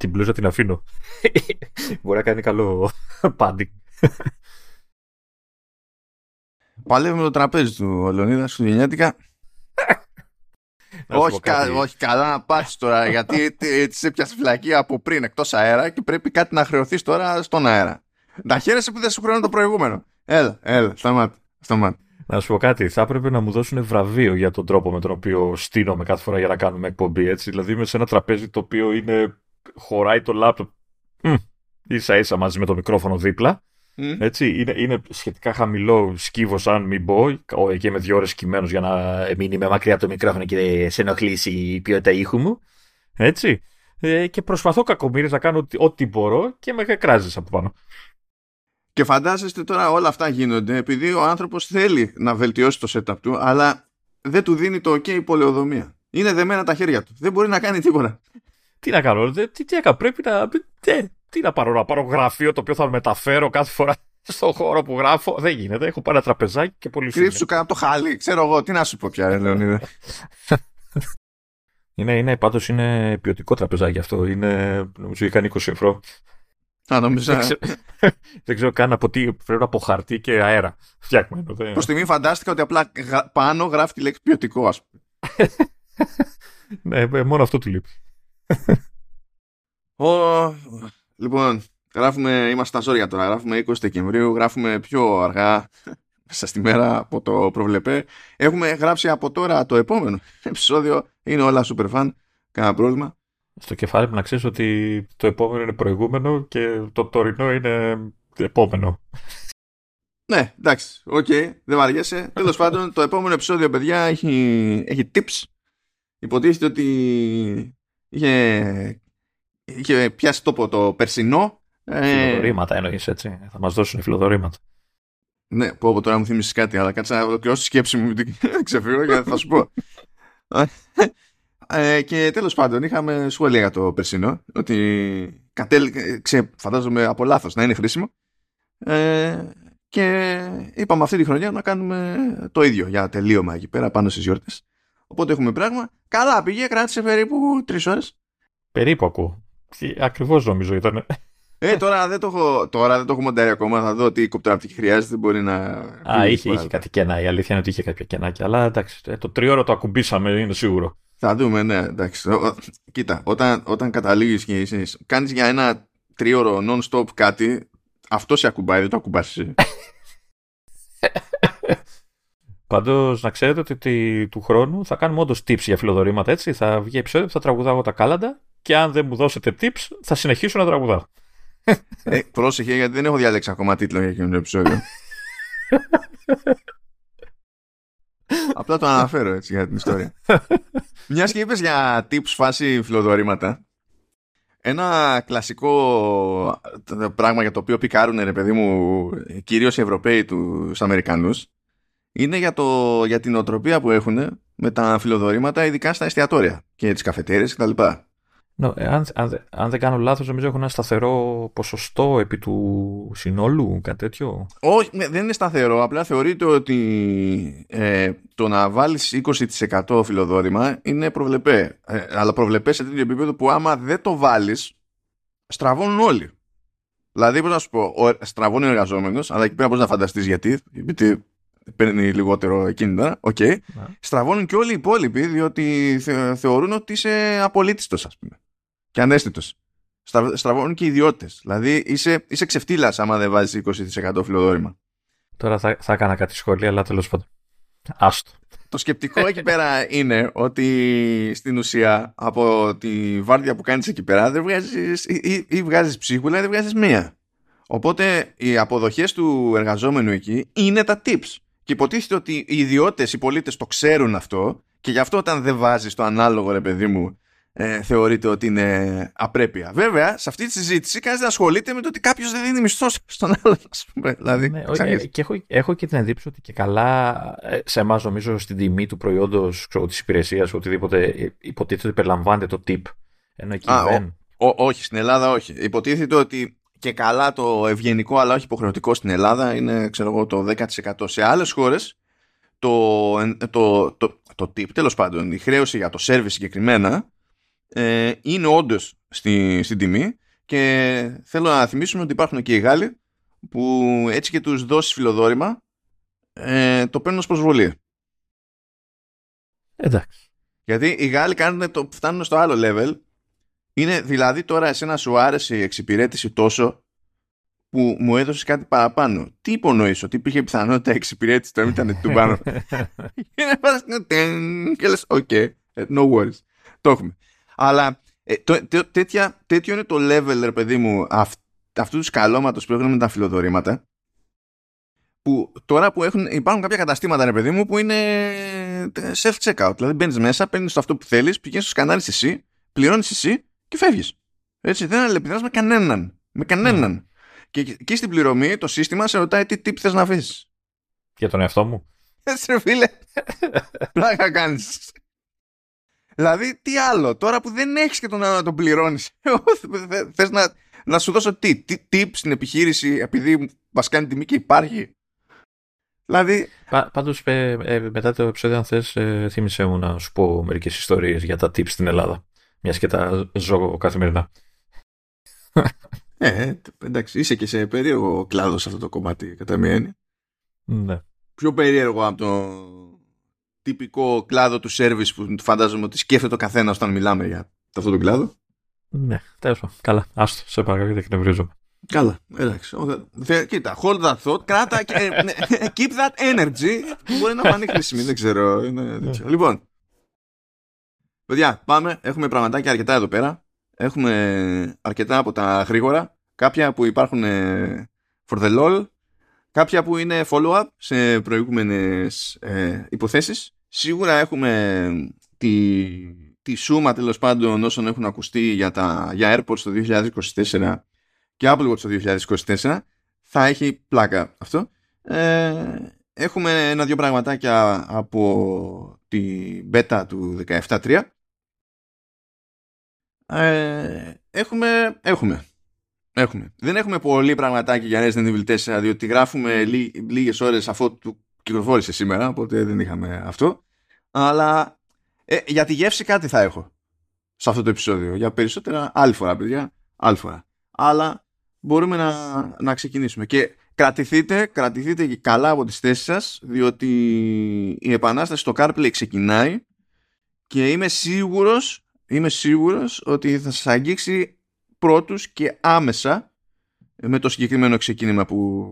την μπλούζα την αφήνω. Μπορεί να κάνει καλό πάντι. Παλεύει το τραπέζι του ο Λεωνίδας Χριστουγεννιάτικα. όχι, κα, όχι, καλά να πάθει τώρα, γιατί τη έπιασε φυλακή από πριν εκτός αέρα και πρέπει κάτι να χρεωθείς τώρα στον αέρα. Να χαίρεσαι που δεν σου χρεώνει το προηγούμενο. Έλα, έλα, σταμάτα. σταμάτα. Να σου πω κάτι, θα έπρεπε να μου δώσουν βραβείο για τον τρόπο με τον οποίο στείνομαι κάθε φορά για να κάνουμε εκπομπή. Έτσι. Δηλαδή είμαι σε ένα τραπέζι το οποίο είναι, χωράει το λάπτοπ ίσα ίσα μαζί με το μικρόφωνο δίπλα. Έτσι, είναι, είναι σχετικά χαμηλό σκύβο, αν μην πω. Εκεί είμαι δύο ώρες κειμένο για να μην είμαι μακριά από το μικρόφωνο και σε ενοχλήσει η ποιότητα ήχου μου. Έτσι. Ε, και προσπαθώ κακομίρι να κάνω ό,τι μπορώ και με κράζεις από πάνω. Και φαντάζεστε τώρα όλα αυτά γίνονται επειδή ο άνθρωπος θέλει να βελτιώσει το setup του, αλλά δεν του δίνει το OK η πολεοδομία. Είναι δεμένα τα χέρια του. Δεν μπορεί να κάνει τίποτα. Τι να κάνω, τι, τι έκανα, πρέπει να. Τι, τι να πάρω, να πάρω γραφείο το οποίο θα μεταφέρω κάθε φορά στον χώρο που γράφω. Δεν γίνεται. Έχω πάρει ένα τραπεζάκι και πολύ Κρύψου κάτω από το χάλι. Ξέρω εγώ, τι να σου πω πια, Λεωνίδα. είναι, είναι, πάντως είναι ποιοτικό τραπεζάκι αυτό. Είναι, νομίζω, κάνει 20 ευρώ. Α, νομίζω. Δεν ξέρω, δεν ξέρω καν από τι πρέπει από χαρτί και αέρα. Φτιάχνουμε. Προς στιγμή φαντάστηκα ότι απλά πάνω γράφει τη λέξη ποιοτικό, ας πούμε. ναι, ε, μόνο αυτό του λείπει. Λοιπόν, γράφουμε, είμαστε στα ζόρια τώρα, γράφουμε 20 Δεκεμβρίου, γράφουμε πιο αργά μέσα στη μέρα από το προβλεπέ. Έχουμε γράψει από τώρα το επόμενο επεισόδιο, είναι όλα super fun, κανένα πρόβλημα. Στο κεφάλι μου να ξέρεις ότι το επόμενο είναι προηγούμενο και το τωρινό είναι επόμενο. Ναι, εντάξει, OK, okay, δεν βαριέσαι. Τέλος πάντων, το επόμενο επεισόδιο, παιδιά, έχει, έχει tips. Υποτίθεται ότι είχε είχε πιάσει τόπο το περσινό. Ε, φιλοδορήματα εννοείς έτσι. Θα μας δώσουν φιλοδορήματα. Ναι, πω από τώρα μου θύμισες κάτι, αλλά κάτσε να ολοκληρώσω τη σκέψη μου, μην ξεφύγω γιατί θα σου πω. ε, και τέλος πάντων είχαμε σχόλια για το περσινό, ότι κατέληξε, φαντάζομαι από λάθος να είναι χρήσιμο. Ε, και είπαμε αυτή τη χρονιά να κάνουμε το ίδιο για τελείωμα εκεί πέρα πάνω στις γιορτές. Οπότε έχουμε πράγμα. Καλά πήγε, κράτησε περίπου τρεις ώρες. Περίπου ακούω. Ακριβώς νομίζω ήταν. Ε, τώρα δεν το έχω, τώρα δεν το έχω μοντάρει ακόμα. Θα δω τι κοπτράπτυκη χρειάζεται. Μπορεί να. Α, είχε, είχε κάτι κενά. Η αλήθεια είναι ότι είχε κάποια κενάκια. Αλλά εντάξει, ε, το τριώρο το ακουμπήσαμε, είναι σίγουρο. Θα δούμε, ναι, εντάξει. Κοίτα, όταν, όταν καταλήγεις και είσαι, κάνεις για ένα τρίωρο non-stop κάτι, αυτό σε ακουμπάει, δεν το ακουμπάς εσύ. Πάντως, να ξέρετε ότι του χρόνου θα κάνουμε όντως tips για φιλοδορήματα έτσι. Θα βγει επεισόδιο που θα τραγουδάω τα κάλαντα και αν δεν μου δώσετε tips, θα συνεχίσω να τραγουδάω. Ε, πρόσεχε, γιατί δεν έχω διάλεξει ακόμα τίτλο για εκείνο το επεισόδιο. Απλά το αναφέρω έτσι για την ιστορία. Μιας και είπες για tips φάση φιλοδορήματα. Ένα κλασικό πράγμα για το οποίο πικάρουν ρε παιδί μου κυρίως οι Ευρωπαίοι τους Αμερικανούς είναι για, το, για την οτροπία που έχουν με τα φιλοδορήματα ειδικά στα εστιατόρια και τις καφετέρειες κτλ. No, ε, αν, αν, αν, δεν κάνω λάθος, νομίζω έχουν ένα σταθερό ποσοστό επί του συνόλου, κάτι τέτοιο. Όχι, ναι, δεν είναι σταθερό. Απλά θεωρείται ότι ε, το να βάλεις 20% φιλοδώρημα είναι προβλεπέ. Ε, αλλά προβλεπέ σε τέτοιο επίπεδο που άμα δεν το βάλεις, στραβώνουν όλοι. Δηλαδή, πώς να σου πω, ο, στραβώνει ο εργαζόμενος, αλλά εκεί πέρα μπορεί να φανταστείς γιατί, γιατί παίρνει λιγότερο εκείνη τώρα, OK. Okay. Ναι. Στραβώνουν και όλοι οι υπόλοιποι, διότι θεωρούν ότι είσαι απολίτιστος, ας πούμε και αναίσθητος. Στραβώνουν και οι ιδιώτες. Δηλαδή είσαι, είσαι ξεφτύλας άμα δεν βάζεις 20% φιλοδώρημα. Τώρα θα, θα έκανα κάτι σχόλια, αλλά τέλος πάντων. Άστο. Το σκεπτικό εκεί πέρα είναι ότι στην ουσία από τη βάρδια που κάνεις εκεί πέρα δεν βγάζεις, ή, ή, ή βγάζεις ψίχουλα ή δεν βγάζεις μία. Οπότε οι αποδοχές του εργαζόμενου εκεί είναι τα tips. Και υποτίθεται ότι οι ιδιώτες, οι πολίτες το ξέρουν αυτό και γι' αυτό όταν δεν βάζεις το ανάλογο ρε παιδί μου ε, θεωρείται ότι είναι απρέπεια. Βέβαια, σε αυτή τη συζήτηση κανείς δεν ασχολείται με το ότι κάποιος δεν δίνει μισθό στον άλλον, ας πούμε. Δηλαδή, ναι, ε, και έχω, έχω και την εντύπωση ότι και καλά ε, σε εμάς, νομίζω, στην τιμή του προϊόντος της υπηρεσίας, οτιδήποτε, ε, υποτίθεται ότι περιλαμβάνεται το tip. Ενώ εκεί Α, δεν. όχι, στην Ελλάδα όχι. Υποτίθεται ότι και καλά το ευγενικό αλλά όχι υποχρεωτικό στην Ελλάδα είναι ξέρω εγώ, το 10%. Σε άλλες χώρες το, το, το, το, το tip, τέλος πάντων, η χρέωση για το service συγκεκριμένα ε, είναι όντως στη, στην τιμή και θέλω να θυμίσουμε ότι υπάρχουν και οι Γάλλοι που έτσι και τους δώσεις φιλοδώρημα ε, το παίρνουν ως προσβολή. Εντάξει. Γιατί οι Γάλλοι κάνουν το, φτάνουν στο άλλο level. Είναι δηλαδή τώρα εσένα σου άρεσε η εξυπηρέτηση τόσο που μου έδωσες κάτι παραπάνω. Τι υπονοείς, ότι υπήρχε πιθανότητα εξυπηρέτηση το ήταν του πάνω. Είναι πάρα και λες, οκ, ε, no worries. Το έχουμε. Αλλά ε, το, τέτοια, τέτοιο είναι το level, ρε παιδί μου, αυ, αυτού τους σκαλώματο που έχουν με τα φιλοδορήματα. Που τώρα που έχουν, υπάρχουν κάποια καταστήματα, ρε παιδί μου, που είναι self-checkout. Δηλαδή μπαίνεις μέσα, παίρνεις το αυτό που θέλεις, πηγαίνεις στο σκανάρι εσύ, πληρώνεις εσύ και φεύγεις. Έτσι, δεν αλληλεπιδράς με κανέναν. Με κανέναν. Και εκεί στην πληρωμή το σύστημα σε ρωτάει τι τύπ θες να αφήσεις. Για τον εαυτό μου. Έτσι ρε φίλε. Πλάκα κάνεις. Δηλαδή τι άλλο. Τώρα που δεν έχεις και τον άλλο να τον πληρώνεις. θες να, να σου δώσω τι. Τι tip στην επιχείρηση επειδή μας κάνει τιμή και υπάρχει. Δηλαδή... Πά, πάντως ε, ε, μετά το επεισόδιο αν θες ε, θύμισέ μου να σου πω μερικές ιστορίες για τα tips στην Ελλάδα. Μιας και τα ζω καθημερινά. Ε, εντάξει, είσαι και σε περίεργο κλάδος σε αυτό το κομμάτι, κατά μία έννοια. Ναι. Πιο περίεργο από το τυπικό κλάδο του service που φαντάζομαι ότι σκέφτεται ο καθένας όταν μιλάμε για αυτό το κλάδο. Ναι, τέλος Καλά, άστο, σε παρακαλώ, δεν εκνευρίζομαι. Καλά, εντάξει. Κοίτα, hold that thought, κράτα και ε, ναι, keep that energy. Μπορεί να φανεί χρήσιμη, δεν ξέρω. Λοιπόν, παιδιά, πάμε. Έχουμε πραγματάκια αρκετά εδώ πέρα. Έχουμε αρκετά από τα γρήγορα, κάποια που υπάρχουν ε, for the lol, κάποια που είναι follow-up σε προηγούμενες ε, υποθέσεις. Σίγουρα έχουμε τη, τη σούμα τέλος πάντων όσων έχουν ακουστεί για, τα, για AirPods το 2024 και Apple Watch το 2024. Θα έχει πλάκα αυτό. Ε, έχουμε ένα-δυο πραγματάκια από τη beta του 17.3 ε, έχουμε, έχουμε. Έχουμε. Δεν έχουμε πολύ πραγματάκι για Resident Evil 4, διότι γράφουμε λί, λίγες ώρες αφού του κυκλοφόρησε σήμερα, οπότε δεν είχαμε αυτό. Αλλά ε, για τη γεύση κάτι θα έχω σε αυτό το επεισόδιο. Για περισσότερα άλλη φορά, παιδιά. Άλλη φορά. Αλλά μπορούμε να, να ξεκινήσουμε. Και κρατηθείτε, κρατηθείτε και καλά από τις θέσεις σας, διότι η επανάσταση στο CarPlay ξεκινάει και είμαι σίγουρος είμαι σίγουρος ότι θα σας αγγίξει πρώτους και άμεσα με το συγκεκριμένο ξεκίνημα που...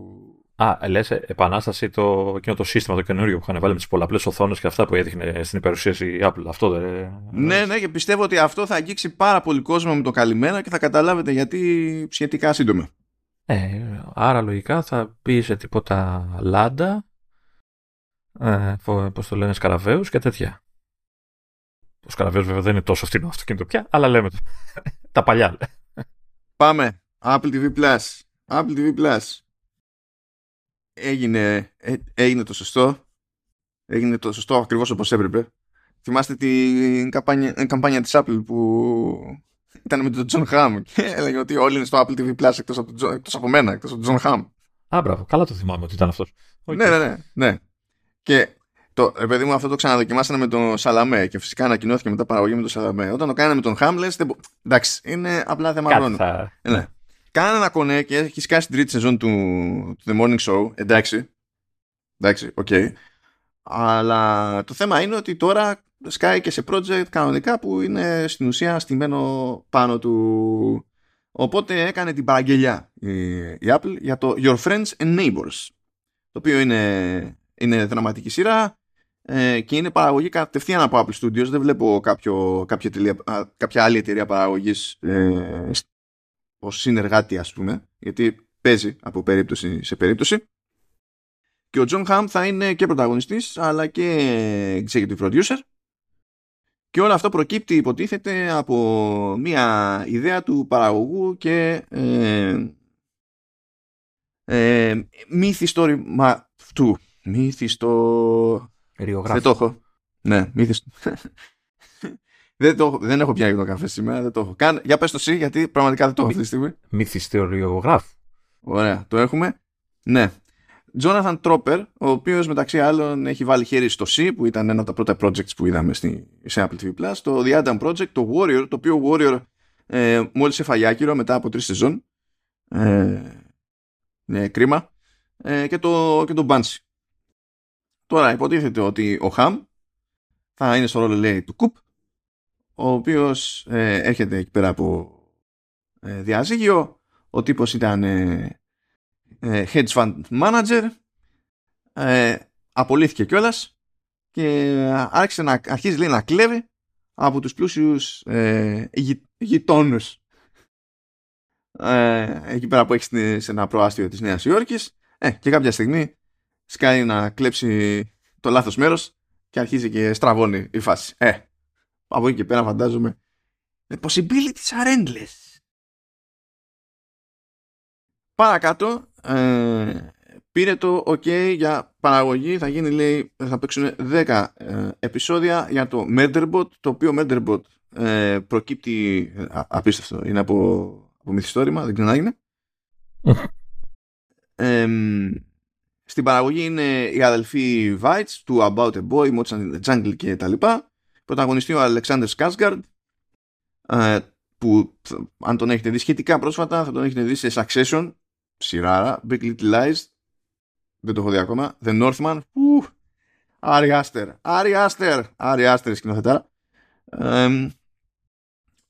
Α, λες, επανάσταση το, εκείνο το σύστημα το καινούριο που είχαν βάλει με τις πολλαπλές οθόνες και αυτά που έδειχνε στην υπερουσίαση η Apple. Αυτό δεν. Ναι, ναι, και πιστεύω ότι αυτό θα αγγίξει πάρα πολύ κόσμο με το καλημέρα και θα καταλάβετε γιατί σχετικά σύντομα. Ε, άρα λογικά θα πει σε τίποτα λάντα, ε, πώς το λένε, σκαραβαίους και τέτοια. Το Σκαραβέο βέβαια δεν είναι τόσο φθηνό αυτοκίνητο πια, αλλά λέμε τα παλιά. Πάμε. Apple TV Plus. Apple TV Plus. Έγινε, ε, έγινε το σωστό. Έγινε το σωστό ακριβώς όπως έπρεπε. Θυμάστε την καμπάνια, την καμπάνια της Apple που ήταν με τον John Hamm και έλεγε ότι όλοι είναι στο Apple TV Plus εκτός από, τον, εκτός από μένα, εκτός από τον John Hamm. Α, μπράβο. Καλά το θυμάμαι ότι ήταν αυτός. Ναι, ναι, ναι, ναι. Και το, ρε παιδί μου, αυτό το ξαναδοκιμάσανε με τον Σαλαμέ και φυσικά ανακοινώθηκε μετά παραγωγή με τον Σαλαμέ. Όταν το κάνανε με τον Χάμλες, εντάξει, είναι απλά θέμα χρόνου. Θα... Ναι. Κάνε ένα κονέ και έχει σκάσει την τρίτη σεζόν του, του The Morning Show. Εντάξει. Εντάξει, OK. Okay. Αλλά το θέμα είναι ότι τώρα σκάει και σε project κανονικά που είναι στην ουσία στημένο πάνω του. Οπότε έκανε την παραγγελιά η, η Apple για το Your Friends and Neighbors. Το οποίο είναι, είναι δραματική σειρά ε, και είναι παραγωγή κατευθείαν από Apple Studios. Δεν βλέπω κάποιο, κάποια, τελεία, κάποια άλλη εταιρεία παραγωγής ε, ως συνεργάτη ας πούμε, γιατί παίζει από περίπτωση σε περίπτωση. Και ο John Hamm θα είναι και πρωταγωνιστής αλλά και executive producer. Και όλο αυτό προκύπτει υποτίθεται από μια ιδέα του παραγωγού και ε, ε, μύθιστόρημα του. Μύθιστο... Δεν το έχω. Ναι, μύθις. δεν, το, δεν έχω πια το καφέ σήμερα, δεν το έχω. Κάν, για πες το εσύ, γιατί πραγματικά δεν το έχω αυτή τη στιγμή. Μυθιστοριογράφ. Ωραία, το έχουμε. Ναι. Jonathan Tropper, ο οποίος μεταξύ άλλων έχει βάλει χέρι στο C, που ήταν ένα από τα πρώτα projects που είδαμε στη, σε Apple TV+, Plus, το The Adam Project, το Warrior, το οποίο Warrior ε, μόλις έφαγε άκυρο μετά από τρεις σεζόν. Ε, ναι, κρίμα. Ε, και, το, και το Banshee. Τώρα υποτίθεται ότι ο Χαμ θα είναι στο ρόλο λέει του Κουπ, ο οποίος ε, έρχεται εκεί πέρα από ε, διαζύγιο. Ο τύπος ήταν ε, ε, hedge fund manager, ε, απολύθηκε κιόλας και άρχισε να αρχίζει λέει, να κλέβει από τους πλούσιους ε, γει, γειτόνους. Ε, εκεί πέρα που έχει σε ένα προάστιο της Νέας Υόρκης. Ε, και κάποια στιγμή σκάει να κλέψει το λάθος μέρος και αρχίζει και στραβώνει η φάση. Ε, από εκεί και πέρα φαντάζομαι The possibilities are endless. Παρακάτω ε, πήρε το OK για παραγωγή θα γίνει λέει θα παίξουν 10 ε, επεισόδια για το Murderbot το οποίο Murderbot ε, προκύπτει απίστευτο είναι από, από μυθιστόρημα δεν ξέρω να είναι στην παραγωγή είναι οι αδελφοί Βάιτς του About a Boy, Mots and the Jungle και τα λοιπά. Πρωταγωνιστεί ο Αλεξάνδρ Σκάσγκαρντ που αν τον έχετε δει σχετικά πρόσφατα θα τον έχετε δει σε Succession σειράρα, Big Little Lies δεν το έχω δει ακόμα The Northman Άρι Άστερ Άρι Άστερ Άρι Άστερ σκηνοθετάρα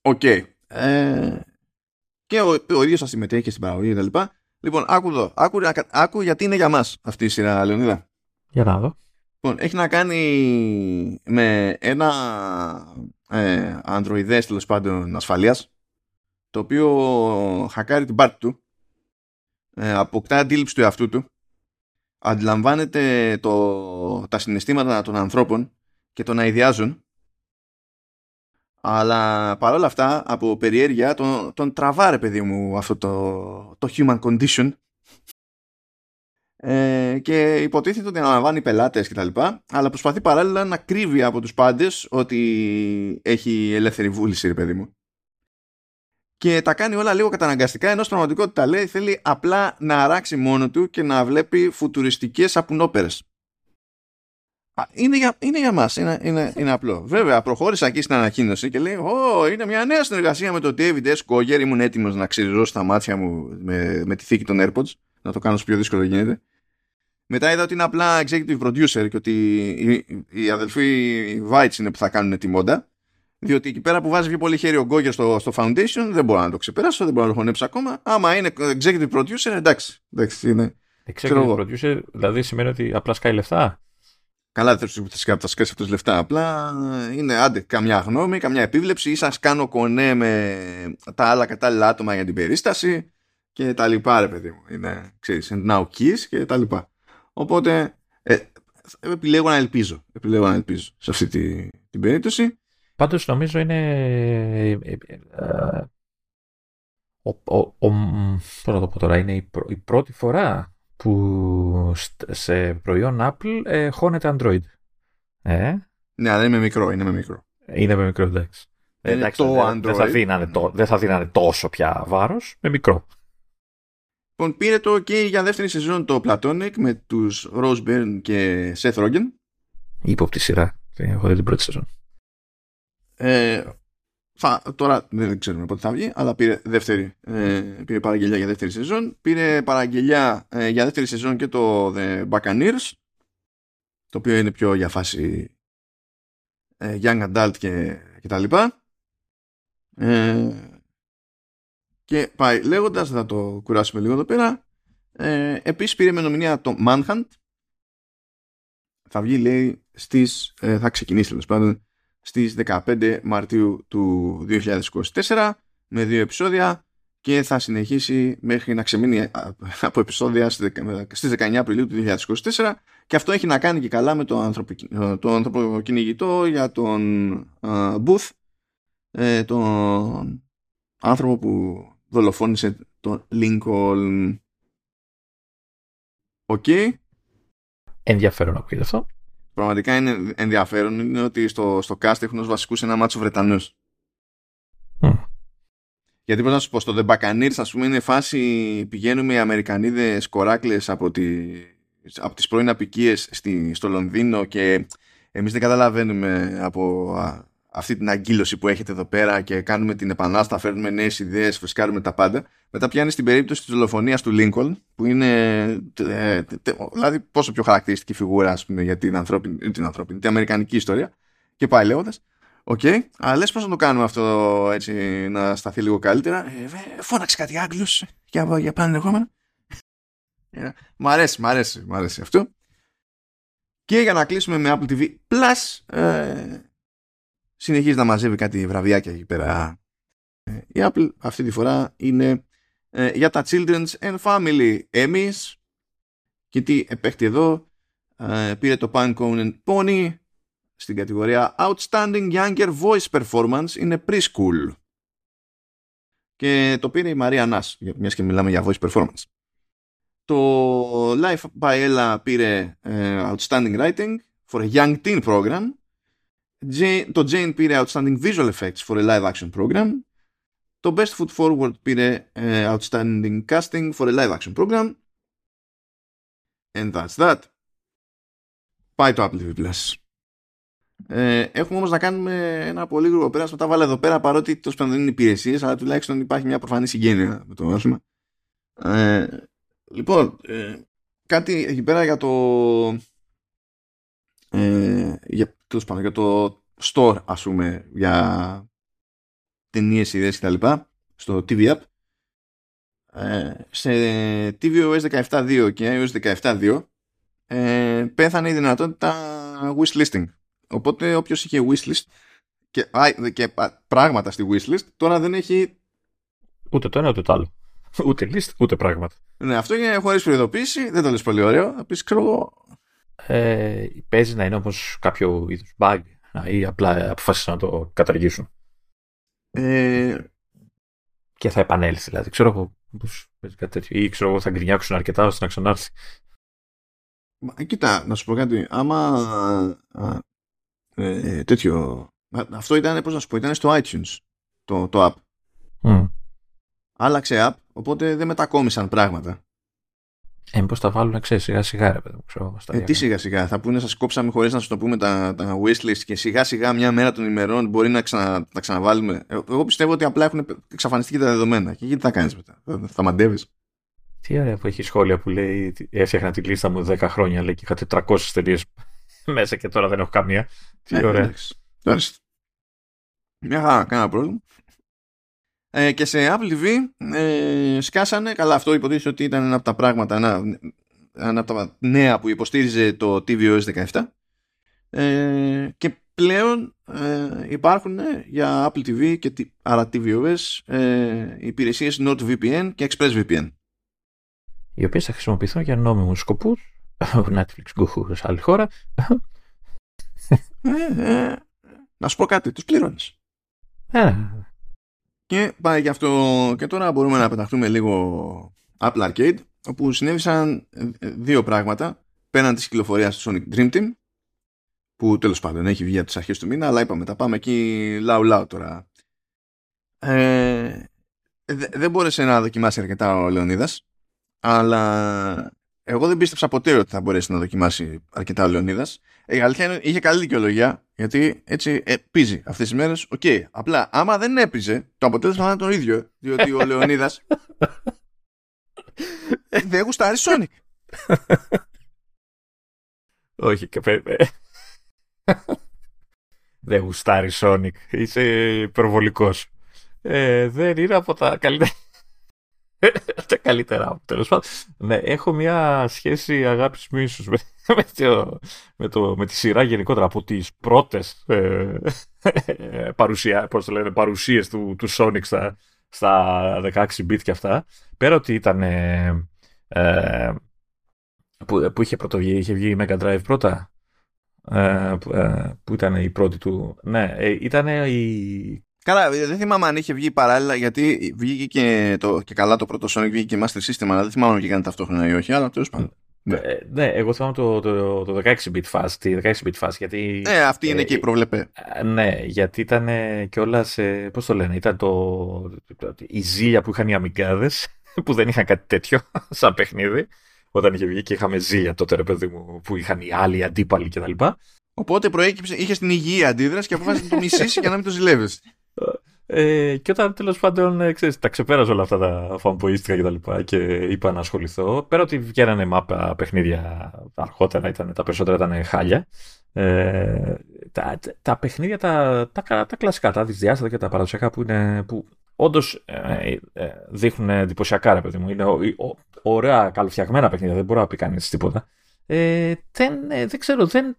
Οκ ε, και ο, ο ίδιος θα συμμετέχει στην παραγωγή και τα λοιπά Λοιπόν, άκου εδώ. Άκου, άκου γιατί είναι για μας αυτή η σειρά, Λεωνίδα. Για να δω. Λοιπόν, έχει να κάνει με ένα ε, ανδροειδές τέλος πάντων ασφαλείας το οποίο χακάρει την πάρτη του ε, αποκτά αντίληψη του εαυτού του αντιλαμβάνεται το, τα συναισθήματα των ανθρώπων και τον αειδιάζουν αλλά παρόλα αυτά, από περιέργεια, τον, τον τραβάρε, παιδί μου, αυτό το, το human condition. Ε, και υποτίθεται ότι αναλαμβάνει πελάτες κτλ. Αλλά προσπαθεί παράλληλα να κρύβει από τους πάντες ότι έχει ελεύθερη βούληση, ρε παιδί μου. Και τα κάνει όλα λίγο καταναγκαστικά, ενώ στην πραγματικότητα λέει θέλει απλά να αράξει μόνο του και να βλέπει φουτουριστικές απουνόπερες είναι για, είναι για μας, είναι, είναι, είναι απλό. Βέβαια, προχώρησα εκεί στην ανακοίνωση και λέει Ω, είναι μια νέα συνεργασία με το David S. Koger. Ήμουν έτοιμος να ξεριζώσω τα μάτια μου με, με τη θήκη των AirPods, να το κάνω όσο πιο δύσκολο γίνεται. Μετά είδα ότι είναι απλά executive producer και ότι οι, οι αδελφοί Weitz είναι που θα κάνουν τη μόντα. Διότι εκεί πέρα που βάζει πιο πολύ χέρι ο Γκόγερ στο, στο Foundation δεν μπορώ να το ξεπεράσω, δεν μπορώ να το χωνέψω ακόμα. Άμα είναι executive producer, εντάξει. εντάξει είναι, executive producer δηλαδή σημαίνει ότι απλά σκάει λεφτά; Καλά, δεν θα φυσικά θα σκάσει αυτού λεφτά. Απλά είναι άντε καμιά γνώμη, καμιά επίβλεψη ή σας κάνω κονέ με τα άλλα κατάλληλα άτομα για την περίσταση και τα λοιπά, ρε παιδί μου. Είναι, ξέρεις, now kiss και τα λοιπά. Οπότε ε, επιλέγω να ελπίζω. Επιλέγω να ελπίζω σε αυτή τη, την περίπτωση. Πάντως νομίζω είναι ε, ε, ε, ο, ο, ο, πώς να το πω τώρα, είναι η, η πρώτη φορά που σε προϊόν Apple ε, χώνεται Android. Ε; Ναι, αλλά είναι με μικρό, είναι με μικρό. Είναι με μικρό, εντάξει. Είναι εντάξει, το δεν, Android. Δεν θα, δίνανε το, δεν θα δίνανε τόσο πια βάρος, με μικρό. Λοιπόν, πήρε το και για δεύτερη σεζόν το Platonic με τους Rose Byrne και Seth Rogen. Υπόπτη σειρά. Έχω δει την πρώτη σεζόν. Ε, θα, τώρα δεν ξέρουμε πότε θα βγει, αλλά πήρε, δεύτερη, ε, πήρε παραγγελιά για δεύτερη σεζόν. Πήρε παραγγελιά ε, για δεύτερη σεζόν και το The Buccaneers, το οποίο είναι πιο για φάση ε, young adult και, και τα λοιπά. Ε, και πάει λέγοντας, θα το κουράσουμε λίγο εδώ πέρα, ε, επίσης πήρε με νομινία το Manhunt, θα βγει λέει στις, ε, θα ξεκινήσει τέλος πάντων στις 15 Μαρτίου του 2024 με δύο επεισόδια και θα συνεχίσει μέχρι να ξεμείνει από επεισόδια στις 19 Απριλίου του 2024 και αυτό έχει να κάνει και καλά με το, το ανθρωποκυνηγητό για τον uh, Booth ε, τον άνθρωπο που δολοφόνησε τον Lincoln OK okay. Ενδιαφέρον να ακούγεται αυτό πραγματικά είναι ενδιαφέρον είναι ότι στο, στο cast έχουν ως βασικούς ένα μάτσο Βρετανούς. Γιατί πώς να σου πω, στο The Buccaneers ας πούμε είναι φάση πηγαίνουμε οι Αμερικανίδες κοράκλες από τη, από τις πρώην αποικίες στο Λονδίνο και εμείς δεν καταλαβαίνουμε από αυτή την αγκύλωση που έχετε εδώ πέρα και κάνουμε την επανάστα, φέρνουμε νέες ιδέες, φρεσκάρουμε τα πάντα. Μετά πιάνει την περίπτωση της δολοφονίας του Λίνκολν, που είναι ε, δηλαδή πόσο πιο χαρακτηριστική φιγούρα ας πούμε, για την ανθρώπινη, την ανθρώπινη, την αμερικανική ιστορία και πάει λέγοντας. OK, okay. αλλά λες πώς να το κάνουμε αυτό έτσι να σταθεί λίγο καλύτερα. Ε, φώναξε κάτι Άγγλους για, για πάνω ερχόμενο. Ε, μ' αρέσει, μ' αρέσει, μ' αρέσει αυτό. Και για να κλείσουμε με Apple TV Plus, ε, συνεχίζει να μαζεύει κάτι βραβιάκια εκεί πέρα. Ε, η Apple αυτή τη φορά είναι ε, για τα Children's and Family. Εμείς, και τι επέχτη εδώ, ε, πήρε το Pine Pony στην κατηγορία Outstanding Younger Voice Performance, είναι preschool. Και το πήρε η Μαρία Νάς, μιας και μιλάμε για voice performance. Το Life by Ella πήρε Outstanding Writing for a Young Teen Program το Jane πήρε Outstanding Visual Effects for a Live Action Program. Το Best Foot Forward πήρε uh, Outstanding Casting for a Live Action Program. And that's that. Πάει το Apple TV Plus. Ε, έχουμε όμως να κάνουμε ένα πολύ γρήγορο πέρασμα. Τα βάλε εδώ πέρα παρότι τόσο πάντων δεν είναι υπηρεσίες, αλλά τουλάχιστον υπάρχει μια προφανή συγγένεια με το άθλημα. Ε, λοιπόν, ε, κάτι εκεί πέρα για το ε, για, πάντων, για το store ας πούμε για ταινίες, ιδέες κτλ στο TV App. Ε, σε tvOS 17.2 και iOS 17.2 ε, πέθανε η δυνατότητα wishlisting. Οπότε όποιος είχε wishlist και, και πράγματα στη wishlist τώρα δεν έχει ούτε το ένα ούτε το άλλο. Ούτε list ούτε πράγματα. Ναι αυτό είναι χωρίς προειδοποίηση δεν το λες πολύ ωραίο. Θα πεις ξέρω ε, παίζει να είναι όμως κάποιο είδους bug ή απλά αποφάσισαν να το καταργήσουν. Ε... Και θα επανέλθει δηλαδή. Ξέρω εγώ πώς παίζει κάτι τέτοιο. Ή ξέρω εγώ θα γκρινιάξουν αρκετά ώστε να ξανάρθει. Μα, κοίτα, να σου πω κάτι. Άμα α, ε, τέτοιο... Αυτό ήταν, πώς να σου πω, ήταν στο iTunes το, το app. Mm. Άλλαξε app, οπότε δεν μετακόμισαν πράγματα. Ε, μήπως τα βάλουν, ξέρεις, σιγά σιγά, ρε παιδί μου. Ε, τι σιγά σιγά, θα πούνε, σας κόψαμε χωρίς να σου το πούμε τα, τα wishlist και σιγά σιγά μια μέρα των ημερών μπορεί να ξανα, τα ξαναβάλουμε. Ε, εγώ πιστεύω ότι απλά έχουν εξαφανιστεί και τα δεδομένα. Και γιατί θα κάνεις μετά, θα, θα μαντεύεις. Τι ωραία που έχει σχόλια που λέει έφτιαχνα τη λίστα μου 10 χρόνια λέει και είχα 400 ταινίε μέσα και τώρα δεν έχω καμία. Τι ε, ωραία. Μια χαρά, κανένα πρόβλημα. Ε, και σε Apple TV ε, σκάσανε, καλά αυτό υποτίθεται ότι ήταν ένα από τα πράγματα, ένα, ένα από τα νέα που υποστήριζε το tvOS 17 ε, και πλέον ε, υπάρχουν για Apple TV και άρα tvOS ε, υπηρεσίες NordVPN και ExpressVPN. Οι οποίες θα χρησιμοποιηθούν για νόμιμους σκοπούς. Netflix, Google, σε άλλη χώρα. Ε, ε, να σου πω κάτι, τους πληρώνεις. Ε, και πάει γι' αυτό και τώρα μπορούμε να πεταχτούμε λίγο Apple Arcade όπου συνέβησαν ε, δύο πράγματα πέραν της κυκλοφορίας του Sonic Dream Team που τέλος πάντων έχει βγει από τις αρχές του μήνα αλλά είπαμε τα πάμε εκεί λαου λαου τώρα. Ε, δεν μπόρεσε να δοκιμάσει αρκετά ο Λεωνίδας αλλά εγώ δεν πίστεψα ποτέ ότι θα μπορέσει να δοκιμάσει αρκετά ο Λεωνίδας. Ε, η αλήθεια είναι είχε καλή δικαιολογία γιατί έτσι ε, πήζει αυτές τις μέρες. OK. Okay. Απλά άμα δεν έπηζε, το αποτέλεσμα θα ήταν το ίδιο. Διότι ο Λεωνίδας ε, δεν γουστάρεις Sonic. Όχι, και Δεν γουστάρεις Sonic. Είσαι υπερβολικός. Ε, δεν είναι από τα καλύτερα. τα καλύτερα τέλος πάντων. Ναι, έχω μια σχέση αγάπης μίσου με, με, το, με, το, με τη σειρά γενικότερα από τις πρώτες ε, παρουσία, πώς το λένε, παρουσίες του, του Sonic στα, στα 16 bit και αυτά. Πέρα ότι ήταν. Ε, ε, που, που είχε πρωτοβγεί, είχε βγει η Mega Drive πρώτα. Ε, που, ε, που ήταν η πρώτη του. Ναι, ε, ήταν η Καλά, δεν θυμάμαι αν είχε βγει παράλληλα, γιατί βγήκε και, το, και καλά το πρώτο Sonic, βγήκε και Master System, αλλά δεν θυμάμαι αν βγήκαν ταυτόχρονα ή όχι, αλλά τέλος πάντων. Ναι. Ε, ναι, εγώ θυμάμαι το, το, το 16-bit φάση, τη 16-bit φάση, γιατί... Ναι, αυτή είναι ε, και η προβλεπέ. Ε, ναι, γιατί ήταν κιόλας, ε, πώς το λένε, ήταν το, η ζήλια που είχαν οι αμυγκάδες, που δεν είχαν κάτι τέτοιο σαν παιχνίδι, όταν είχε βγει και είχαμε ζήλια τότε, ρε παιδί μου, που είχαν οι άλλοι αντίπαλοι κτλ. Οπότε προέκυψε, είχες την υγιή αντίδραση και αποφάσισες να το μισήσεις για να μην το ζηλεύεις. Ε, και όταν τέλος πάντων ε, ξέρεις, τα ξεπέραζα όλα αυτά τα φαμποίστικα και τα λοιπά και είπα να ασχοληθώ, πέρα ότι βγαίνανε μάπα παιχνίδια αργότερα, ήταν, τα περισσότερα ήταν χάλια. Ε, τα, τα, παιχνίδια, τα, τα, τα, κλασικά, τα δυσδιάστατα και τα παραδοσιακά που, είναι, που όντως ε, ε, δείχνουν εντυπωσιακά, ρε παιδί μου. Είναι ο, ο, ωραία, καλοφτιαγμένα παιχνίδια, δεν μπορώ να πει κανείς τίποτα. Ε, δεν, ε, δεν ξέρω, δεν,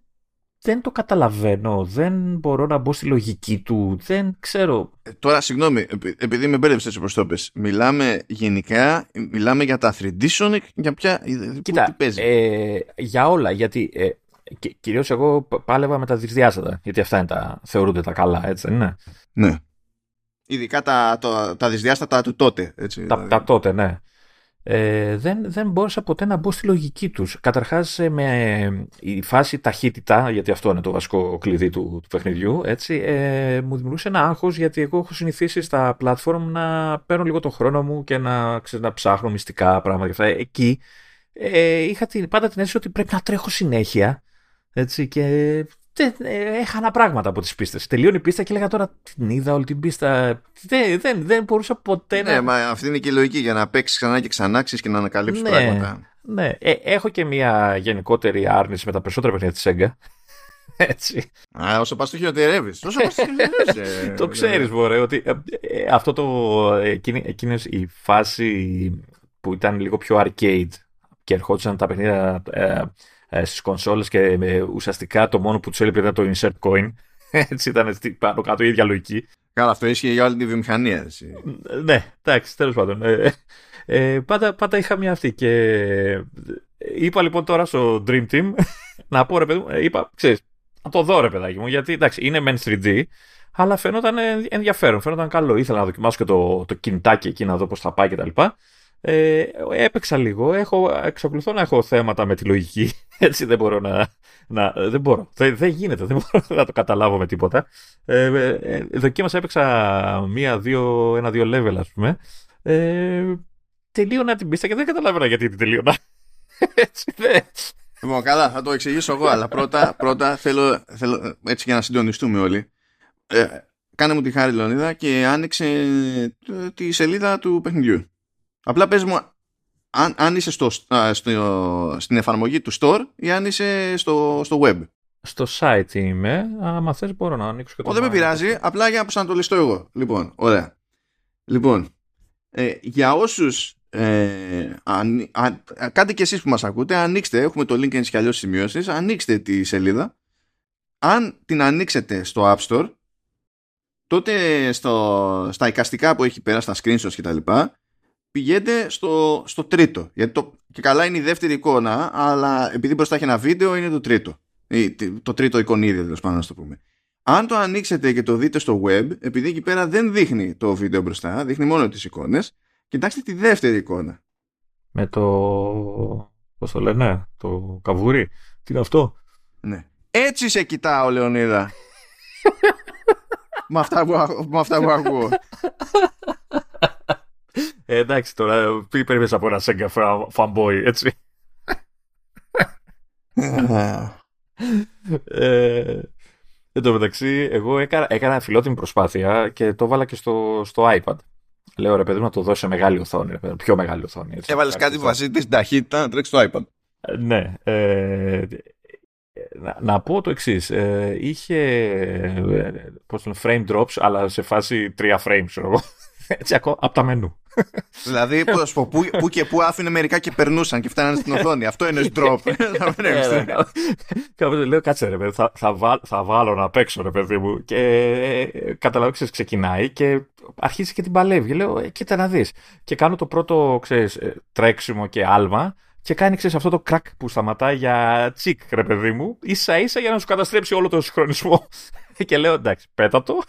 δεν το καταλαβαίνω. Δεν μπορώ να μπω στη λογική του. Δεν ξέρω. Ε, τώρα, συγγνώμη, επειδή με μπέρδεψες έτσι όπως το πες, Μιλάμε γενικά, μιλάμε για τα 3D Sonic, για ποια. Κοίτα, τι παίζει; Ε, για όλα. Γιατί ε, κυρίως εγώ πάλευα με τα δυσδιάστατα. Γιατί αυτά είναι τα, θεωρούνται τα καλά, έτσι δεν είναι; Ναι. Ειδικά τα, τα, τα δυσδιάστατα του τότε. Έτσι, τα, δηλαδή. τα τότε, ναι ε, δεν, δεν μπόρεσα ποτέ να μπω στη λογική τους. Καταρχάς ε, με η φάση ταχύτητα, γιατί αυτό είναι το βασικό κλειδί του, του παιχνιδιού, έτσι, ε, μου δημιουργούσε ένα άγχος γιατί εγώ έχω συνηθίσει στα platform να παίρνω λίγο το χρόνο μου και να, ξέρω, να ψάχνω μυστικά πράγματα και αυτά. Εκεί ε, είχα την, πάντα την αίσθηση ότι πρέπει να τρέχω συνέχεια έτσι, και ε, έχανα πράγματα από τις πίστες. Τελείωνε η πίστα και έλεγα τώρα την είδα όλη την πίστα. Δεν, δεν, δεν μπορούσα ποτέ ναι, να. Ναι, μα αυτή είναι και η λογική για να παίξεις ξανά και ξανά και να ανακαλύψεις ναι, πράγματα. Ναι, ε, έχω και μια γενικότερη άρνηση με τα περισσότερα παιχνίδια της ΣΕΓΚΑ. Έτσι. Α, όσο πας το χειροτερεύεις. Όσο πας το χειροτερεύεις. Ε, το ξέρεις, Μωρέ, ότι αυτό το. Εκείνη, εκείνη η φάση που ήταν λίγο πιο arcade και ερχόντουσαν τα παιχνίδια ε, στις κονσόλες και ε, ουσιαστικά το μόνο που τους έλειπε ήταν το insert coin. Έτσι ήταν πάνω κάτω η ίδια λογική. Καλά, αυτό ίσχυε για όλη τη βιομηχανία. Έτσι. Ναι, εντάξει, τέλος πάντων. Ε, ε, πάντα, πάντα είχα μια αυτή. Και είπα λοιπόν τώρα στο Dream Team να πω ρε παιδί μου, είπα, ξέρεις, να το δω ρε παιδάκι μου, γιατί εντάξει, είναι men 3D, αλλά φαίνονταν ενδιαφέρον, φαίνονταν καλό. Ήθελα να δοκιμάσω και το, το κινητάκι εκεί να δω πώς θα πάει κτλ. Ε, έπαιξα λίγο. Έχω, εξακολουθώ να έχω θέματα με τη λογική. Έτσι δεν μπορώ να. να δεν μπορώ. Δεν, δεν γίνεται. Δεν μπορώ να το καταλάβω με τίποτα. Ε, ε, δοκίμασα, έπαιξα μία-δύο, ένα-δύο level, ας πούμε. Ε, τελείωνα την πίστα και δεν καταλάβαινα γιατί την τελείωνα. Έτσι δεν. Λοιπόν, καλά, θα το εξηγήσω εγώ, αλλά πρώτα, πρώτα θέλω, θέλω, έτσι για να συντονιστούμε όλοι. Ε, κάνε μου τη χάρη, Λεωνίδα, και άνοιξε ε, τη σελίδα του παιχνιδιού. Απλά πες μου αν, αν είσαι στο, στο, στην εφαρμογή του store ή αν είσαι στο, στο web. Στο site είμαι. Αν θες μπορώ να ανοίξω και το. Ο, δεν με πειράζει. Απλά για να προσανατολιστώ εγώ. Λοιπόν, ωραία. Λοιπόν, ε, για όσους ε, αν, κάντε και εσείς που μας ακούτε ανοίξτε, έχουμε το link έτσι κι αλλιώς σημειώσεις ανοίξτε τη σελίδα αν την ανοίξετε στο App Store τότε στο, στα εικαστικά που έχει πέρα στα screenshots και τα λοιπά πηγαίνετε στο, στο τρίτο. Γιατί το, και καλά είναι η δεύτερη εικόνα, αλλά επειδή μπροστά έχει ένα βίντεο, είναι το τρίτο. Το τρίτο εικονίδιο, τέλος πάντων, να το πούμε. Αν το ανοίξετε και το δείτε στο web, επειδή εκεί πέρα δεν δείχνει το βίντεο μπροστά, δείχνει μόνο τις εικόνες, κοιτάξτε τη δεύτερη εικόνα. Με το... πώς το λένε, το καβούρι. Τι είναι αυτό; Ναι. Έτσι σε κοιτάω, Λεωνίδα. με, αυτά που, με αυτά που ακούω. Ε, εντάξει τώρα, τι περίμενες από ένα Sega fanboy, έτσι. ε, εν τω μεταξύ, εγώ έκανα, έκανα φιλότιμη προσπάθεια και το βάλα και στο, στο iPad. Λέω ρε παιδί να το δώσω σε μεγάλη οθόνη, ρε, πιο μεγάλη οθόνη. Έτσι, Έβαλες κάτι που βασίζεται στην ταχύτητα να τρέξει το iPad. Ε, ναι. Ε, να, να, πω το εξής. Ε, είχε ε, πώς λένε, frame drops, αλλά σε φάση 3 frames, ξέρω εγώ. Έτσι ακόμα από τα μενού. δηλαδή που, που, που και που άφηνε μερικά και περνούσαν και φτάνανε στην οθόνη. Αυτό είναι drop. Ε, Κάπου λέω κάτσε ρε παιδί, θα, θα, θα βάλω να παίξω ρε παιδί μου. Και ε, καταλαβαίνω, ξέρεις, ξεκινάει και αρχίζει και την παλεύει. Λέω, ε, κοίτα να δεις. Και κάνω το πρώτο, ξέρεις, τρέξιμο και άλμα και κάνει ξέρεις, αυτό το κρακ που σταματάει για τσικ, ρε παιδί μου, ίσα ίσα για να σου καταστρέψει όλο το συγχρονισμό. και λέω εντάξει, πέτα το.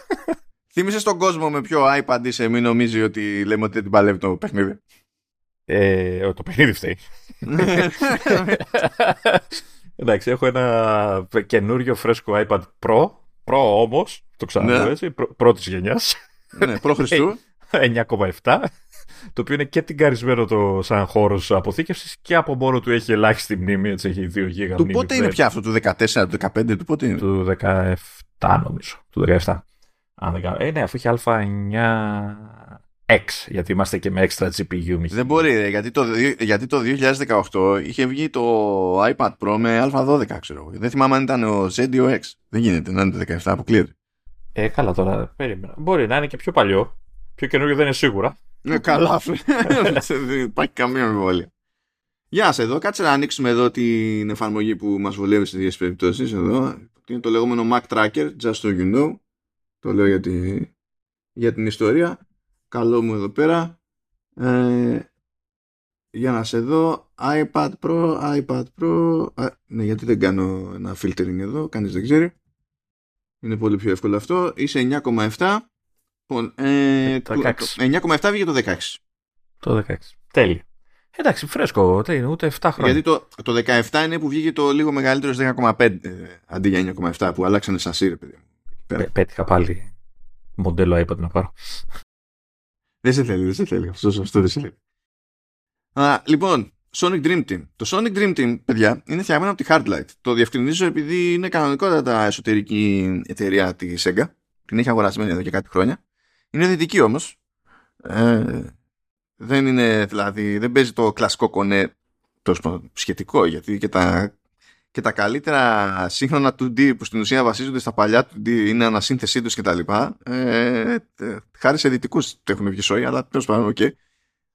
Θύμησε στον κόσμο με ποιο iPad είσαι, μην νομίζεις ότι λέμε ότι δεν την παλεύει το παιχνίδι; Ε, το παιχνίδι φταίει. Εντάξει, έχω ένα καινούριο φρέσκο iPad Pro. Pro όμως, το ξαναλέω ναι. έτσι, πρώτης γενιάς. Ναι, προ Χριστού. 9,7. το οποίο είναι και τυγκαρισμένο το σαν χώρος αποθήκευσης και από μόνο του έχει ελάχιστη μνήμη. Έτσι έχει 2 γίγα Του πότε είναι πια αυτό, του 14, του 15, του πότε είναι; Του 17 νομίζω. Του 17. Αν δεν κάνω. Ε, ναι, αφού έχει Α9X, γιατί είμαστε και με extra GPU. Δεν μπορεί, ρε, γιατί, το, γιατί το 2018 είχε βγει το iPad Pro με Α12, ξέρω Δεν θυμάμαι αν ήταν ο Z ή ο X. Δεν γίνεται να είναι το 17, αποκλείεται. Ε, καλά τώρα, περίμενα. Μπορεί να είναι και πιο παλιό. Πιο καινούριο δεν είναι σίγουρα. Ναι, καλά. δεν υπάρχει καμία αμφιβολία. Γεια σας, εδώ κάτσε να ανοίξουμε εδώ την εφαρμογή που μας βολεύει σε δύο περιπτώσεις. Εδώ είναι το λεγόμενο Mac Tracker, just so you know. Το λέω για, για την ιστορία. Καλό μου εδώ πέρα. Ε, για να σε δω. iPad Pro, iPad Pro. ναι, γιατί δεν κάνω ένα filtering εδώ, κανείς δεν ξέρει. Είναι πολύ πιο εύκολο αυτό. Είσαι 9,7. Λοιπόν, ε, 9,7 βγήκε το 16. Το 16. Τέλειο. Εντάξει, φρέσκο, δεν είναι ούτε 7 χρόνια. Γιατί το, το 17 είναι που βγήκε το λίγο μεγαλύτερο 10,5 αντί για 9,7 που αλλάξανε σαν σύρε, παιδί μου. Πέτυχα πάλι μοντέλο iPad να πάρω. Δεν σε θέλει, δεν σε θέλει. Αυτό, αυτό δεν σε θέλει. Α, λοιπόν, Sonic Dream Team. Το Sonic Dream Team, παιδιά, είναι φτιαγμένο από τη Hardlight. Το διευκρινίζω επειδή είναι κανονικότατα εσωτερική εταιρεία της Sega. Την έχει αγορασμένη εδώ και κάτι χρόνια. Είναι δυτική όμως. Ε, δεν είναι, δηλαδή, δεν παίζει το κλασικό κονέ τόσο σχετικό, γιατί και τα, και τα καλύτερα σύγχρονα 2D που στην ουσία βασίζονται στα παλιά 2D είναι ανασύνθεσή τους κτλ. Ε, ε, χάρη σε δυτικούς το έχουν βγει σόι, αλλά τέλος πάντων, okay.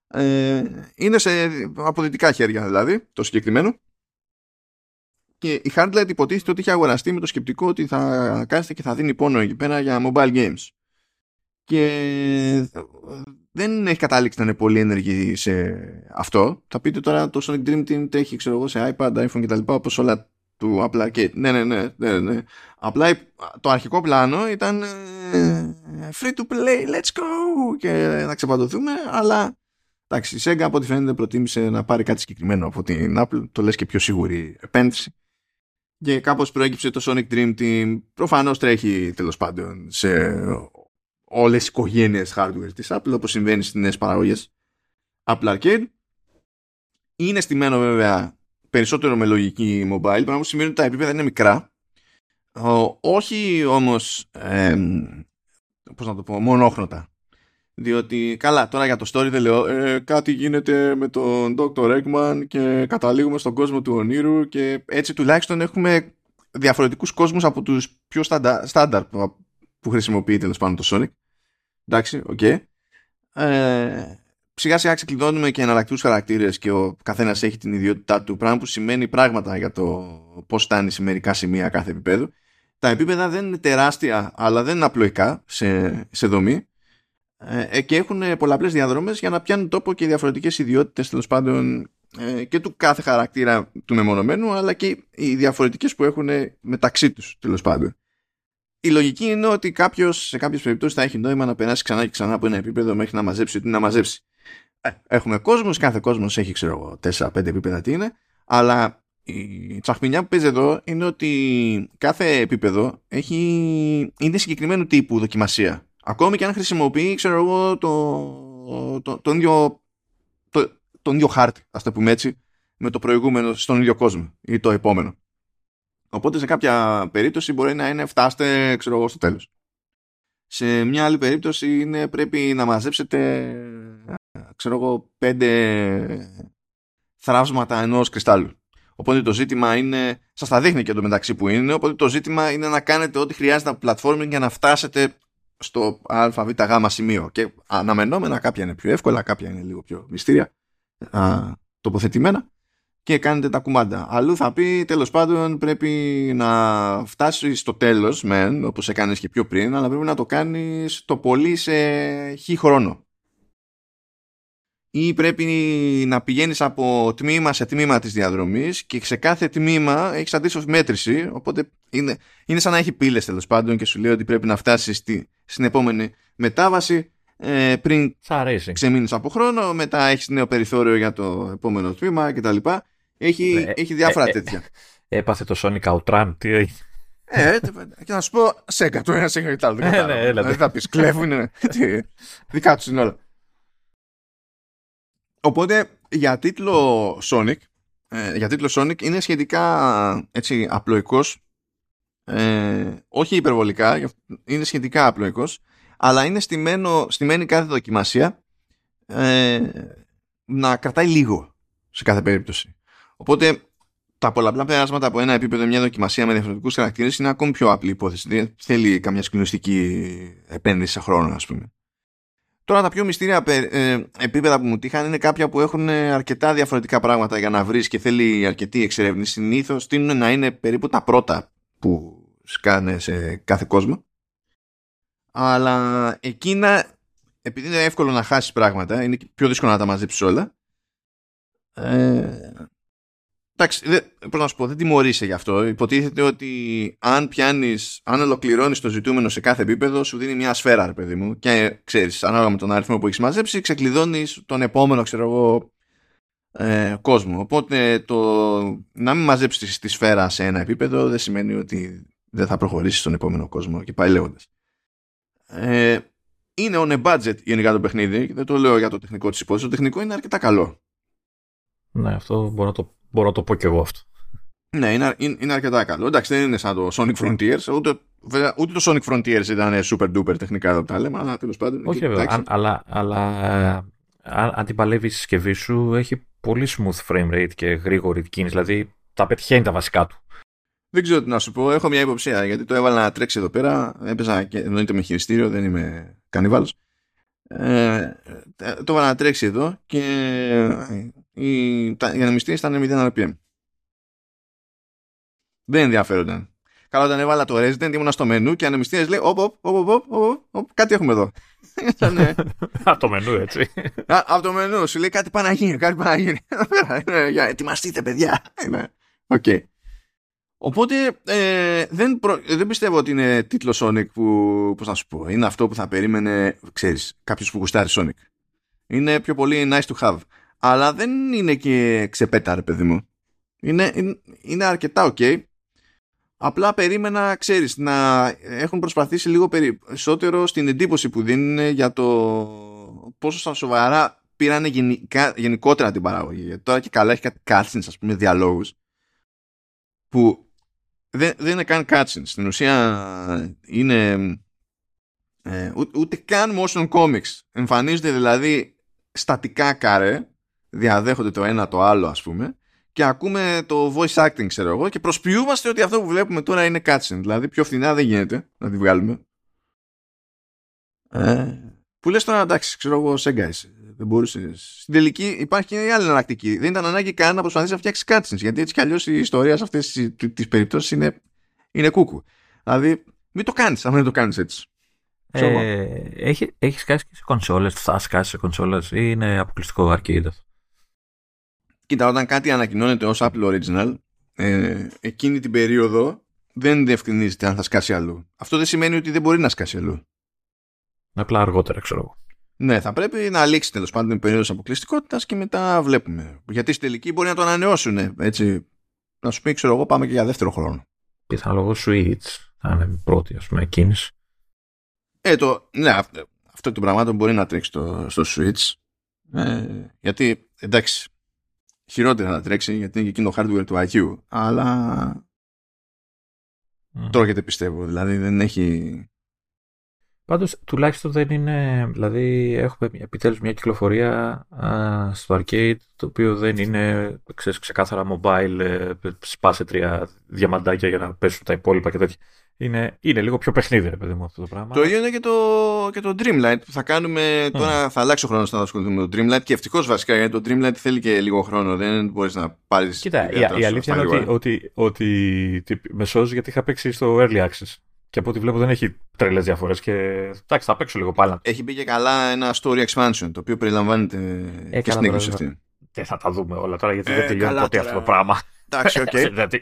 Ε, είναι σε αποδυτικά χέρια δηλαδή το συγκεκριμένο και η Hardlight υποτίθεται ότι είχε αγοραστεί με το σκεπτικό ότι θα κάθεται και θα δίνει πόνο εκεί πέρα για mobile games και δεν έχει καταλήξει να είναι πολύ ενεργή σε αυτό. Θα πείτε τώρα το Sonic Dream Team τρέχει ξέρω εγώ, σε iPad, iPhone κτλ. όπως όλα του απλά και ναι, ναι, ναι, ναι, ναι. Απλά το αρχικό πλάνο ήταν ε, free to play, let's go και να ξεπαντωθούμε, αλλά εντάξει, η Sega από ό,τι φαίνεται προτίμησε να πάρει κάτι συγκεκριμένο από την Apple, το λες και πιο σίγουρη επένδυση και κάπως προέκυψε το Sonic Dream Team προφανώς τρέχει τέλος πάντων σε όλες οι οικογένειες hardware της Apple όπως συμβαίνει στις νέες παραγωγές. Apple Arcade. Είναι στημένο βέβαια περισσότερο με λογική mobile πράγμα που σημαίνει ότι τα επίπεδα είναι μικρά. Όχι όμως ε, πώς να το πω μονόχρωτα διότι καλά τώρα για το story δεν λέω ε, κάτι γίνεται με τον Dr. Eggman και καταλήγουμε στον κόσμο του ονείρου και έτσι τουλάχιστον έχουμε διαφορετικούς κόσμους από τους πιο στάνταρ που χρησιμοποιεί τέλος πάντων το Sonic. Εντάξει, OK. Okay. Ε, σιγά σιγά ξεκλειδώνουμε και εναλλακτικούς χαρακτήρες και ο καθένας έχει την ιδιότητά του. Πράγμα που σημαίνει πράγματα για το πώς φτάνει σε μερικά σημεία κάθε επίπεδο. Τα επίπεδα δεν είναι τεράστια, αλλά δεν είναι απλοϊκά σε, σε δομή. Ε, και έχουν πολλαπλές διαδρομές για να πιάνουν τόπο και διαφορετικές ιδιότητες τέλος πάντων ε, και του κάθε χαρακτήρα του μεμονωμένου αλλά και οι διαφορετικές που έχουν μεταξύ τους τέλος πάντων η λογική είναι ότι κάποιος σε κάποιες περιπτώσεις θα έχει νόημα να περάσει ξανά και ξανά από ένα επίπεδο μέχρι να μαζέψει ό,τι να μαζέψει. Ε, έχουμε κόσμο, κάθε κόσμος έχει, ξέρω εγώ, 4-5 επίπεδα τι είναι, αλλά η τσαχμινιά που παίζει εδώ είναι ότι κάθε επίπεδο έχει, είναι συγκεκριμένου τύπου δοκιμασία. Ακόμη και αν χρησιμοποιεί, ξέρω εγώ, το, το, τον, ίδιο, το, τον ίδιο χάρτη, ας το πούμε έτσι, με το προηγούμενο στον ίδιο κόσμο ή το επόμενο. Οπότε σε κάποια περίπτωση μπορεί να είναι φτάστε ξέρω εγώ στο τέλος. Σε μια άλλη περίπτωση είναι πρέπει να μαζέψετε ξέρω εγώ πέντε θραύσματα ενός κρυστάλλου. Οπότε το ζήτημα είναι, σας τα δείχνει και το μεταξύ που είναι, οπότε το ζήτημα είναι να κάνετε ό,τι χρειάζεται από platforming για να φτάσετε στο αβ γ σημείο. Και αναμενόμενα κάποια είναι πιο εύκολα, κάποια είναι λίγο πιο μυστήρια α, τοποθετημένα και κάνετε τα κουμάντα. Αλλού θα πει τέλος πάντων πρέπει να φτάσει στο τέλος μεν όπως έκανες και πιο πριν αλλά πρέπει να το κάνεις το πολύ σε χι χρόνο. Ή πρέπει να πηγαίνεις από τμήμα σε τμήμα της διαδρομής και σε κάθε τμήμα έχεις αντίστοιχη μέτρηση οπότε είναι, είναι σαν να έχει πύλες τέλος πάντων και σου λέει ότι πρέπει να φτάσεις στη, στην επόμενη μετάβαση ε, πριν ξεμείνεις από χρόνο μετά έχεις νέο περιθώριο για το επόμενο τμήμα κτλ. Έχει, ε, έχει διάφορα ε, τέτοια. Έπαθε το Sonic Outran, τι έγινε; Ε, και να σου πω, Σέγγα, το ένα Σέγγα ή το άλλο. Δεν θα πεις, κλέβουν, δικά τους είναι όλα. Οπότε για τίτλο Sonic, ε, για τίτλο Sonic είναι σχετικά έτσι απλοϊκός, ε, όχι υπερβολικά, είναι σχετικά απλοϊκός, αλλά είναι στημένο, στημένη κάθε δοκιμασία ε, να κρατάει λίγο σε κάθε περίπτωση. Οπότε τα πολλαπλά περάσματα από ένα επίπεδο μια δοκιμασία με διαφορετικούς χαρακτήρες είναι ακόμη πιο απλή υπόθεση. Δεν θέλει καμιά συγκλονιστική επένδυση σε χρόνο, ας πούμε. Τώρα τα πιο μυστήρια ε, επίπεδα που μου τύχαν είναι κάποια που έχουν αρκετά διαφορετικά πράγματα για να βρεις και θέλει αρκετή εξερεύνηση. Συνήθως τείνουν να είναι περίπου τα πρώτα που σκάνε σε κάθε κόσμο. Αλλά εκείνα, επειδή είναι εύκολο να χάσεις πράγματα, είναι πιο δύσκολο να τα μαζέψεις όλα. Ε, Εντάξει, δεν, να σου πω, δεν τιμωρείσαι γι' αυτό. Υποτίθεται ότι αν πιάνεις, αν ολοκληρώνεις το ζητούμενο σε κάθε επίπεδο, σου δίνει μια σφαίρα, ρε παιδί μου. Και ξέρεις, ανάλογα με τον αριθμό που έχεις μαζέψει, ξεκλειδώνεις τον επόμενο, ξέρω εγώ, ε, κόσμο. Οπότε το να μην μαζέψεις τη σφαίρα σε ένα επίπεδο δεν σημαίνει ότι δεν θα προχωρήσεις στον επόμενο κόσμο και πάει λέγοντας. Ε, είναι on a budget γενικά το παιχνίδι. Δεν το λέω για το τεχνικό της υπόθεσης. Το τεχνικό είναι αρκετά καλό. Ναι, αυτό μπορώ να το Μπορώ να το πω κι εγώ αυτό. Ναι, είναι, είναι, αρκετά καλό. Εντάξει, δεν είναι σαν το Sonic Frontiers. Ούτε, ούτε το Sonic Frontiers ήταν super duper τεχνικά εδώ τα λέμε, αλλά τέλος πάντων. Όχι, βέβαια. αλλά, αλλά ε, αν, αν την παλεύεις η συσκευή σου, έχει πολύ smooth frame rate και γρήγορη κίνηση. Δηλαδή, τα πετυχαίνει τα βασικά του. Δεν ξέρω τι να σου πω. Έχω μια υποψία γιατί το έβαλα να τρέξει εδώ πέρα. Έπαιζα και εννοείται με χειριστήριο, δεν είμαι κανιβάλος. Ε, το έβαλα να τρέξει εδώ και οι, οι ανεμιστήρες ήταν 0 RPM. Δεν ενδιαφέρονταν. Καλά, όταν έβαλα το Resident ήμουν στο μενού και οι ανεμιστήρες λέει: Οπ, οπ, οπ, οπ, κάτι έχουμε εδώ. Από το μενού, έτσι. Από το μενού, σου λέει κάτι πάει να γίνει, κάτι πάει να γίνει. Για ετοιμαστείτε, παιδιά. Οκ. Οπότε ε, δεν, δεν πιστεύω ότι είναι τίτλος Sonic που, πώς να σου πω, είναι αυτό που θα περίμενε, ξέρεις, κάποιος που γουστάρει Sonic. Είναι πιο πολύ nice to have αλλά δεν είναι και ξεπέτα ρε παιδί μου. Είναι, είναι, αρκετά ok. Απλά περίμενα, ξέρεις, να έχουν προσπαθήσει λίγο περισσότερο στην εντύπωση που δίνουν για το πόσο στα σοβαρά πήραν γενικά, γενικότερα την παραγωγή. τώρα και καλά έχει κάτι cutscenes, ας πούμε, διαλόγους που δεν, δεν είναι καν cutscenes. Στην ουσία είναι ε, ούτε καν motion comics. Εμφανίζονται δηλαδή στατικά καρέ διαδέχονται το ένα το άλλο ας πούμε και ακούμε το voice acting ξέρω εγώ και προσποιούμαστε ότι αυτό που βλέπουμε τώρα είναι cutscene δηλαδή πιο φθηνά δεν γίνεται να τη βγάλουμε ε, που λες τώρα εντάξει ξέρω εγώ σε δεν μπορούσες. Στην τελική υπάρχει και άλλη εναλλακτική. Δεν ήταν ανάγκη καν να προσπαθήσεις να φτιάξεις cutscenes γιατί έτσι κι αλλιώς η ιστορία σε αυτές τις περιπτώσεις είναι, είναι κούκου. Δηλαδή μην το κάνεις αν δεν το κάνεις έτσι. Ε, έχει, έχεις σκάσει και σε κονσόλες, θα σκάσεις σε κονσόλες ή είναι αποκλειστικό arcade αυτό. Κοίτα, όταν κάτι ανακοινώνεται ως Apple Original, ε, εκείνη την περίοδο δεν διευκρινίζεται αν θα σκάσει αλλού. Αυτό δεν σημαίνει ότι δεν μπορεί να σκάσει αλλού. Απλά αργότερα, ξέρω εγώ. Ναι, θα πρέπει να λήξει τέλος πάντων η περίοδος αποκλειστικότητας και μετά βλέπουμε. Γιατί στη τελική μπορεί να το ανανεώσουν. Έτσι. Να σου πει, ξέρω εγώ, πάμε και για δεύτερο χρόνο. Πιθανολογώ Switch θα είναι πρώτη, ας πούμε, κίνηση. Ε, το, ναι, αυτό, αυτό το πραγμάτων μπορεί να τρέξει στο, στο Switch. Ε, γιατί, εντάξει, χειρότερα να τρέξει γιατί είναι και εκείνο το hardware του IQ αλλά mm. τρώγεται πιστεύω δηλαδή δεν έχει Πάντως τουλάχιστον δεν είναι δηλαδή έχουμε επιτέλους μια κυκλοφορία α, στο arcade το οποίο δεν είναι ξέρεις, ξεκάθαρα mobile ε, σπάσε τρία διαμαντάκια για να πέσουν τα υπόλοιπα και τέτοια είναι, είναι λίγο πιο παιχνίδι, ρε παιδί μου, αυτό το πράγμα. Το ίδιο είναι και το, και το Dreamlight που θα κάνουμε. Τώρα θα αλλάξει ο χρόνος να ασχοληθούμε με το Dreamlight και ευτυχώς βασικά γιατί το Dreamlight θέλει και λίγο χρόνο. Δεν μπορείς να πάρεις. Κοίτα, η, η αλήθεια είναι ότι, ότι, ότι, με σώζει γιατί είχα παίξει στο Early Access. Και από ό,τι βλέπω δεν έχει τρελές διαφορές. Και εντάξει, θα παίξω λίγο πάλι. Έχει μπει και καλά ένα story expansion το οποίο περιλαμβάνεται ε, και στην έκδοση αυτή. Δεν θα τα δούμε όλα τώρα γιατί ε, δεν τελειώνει ποτέ αυτό το πράγμα. Εντάξει, οκ.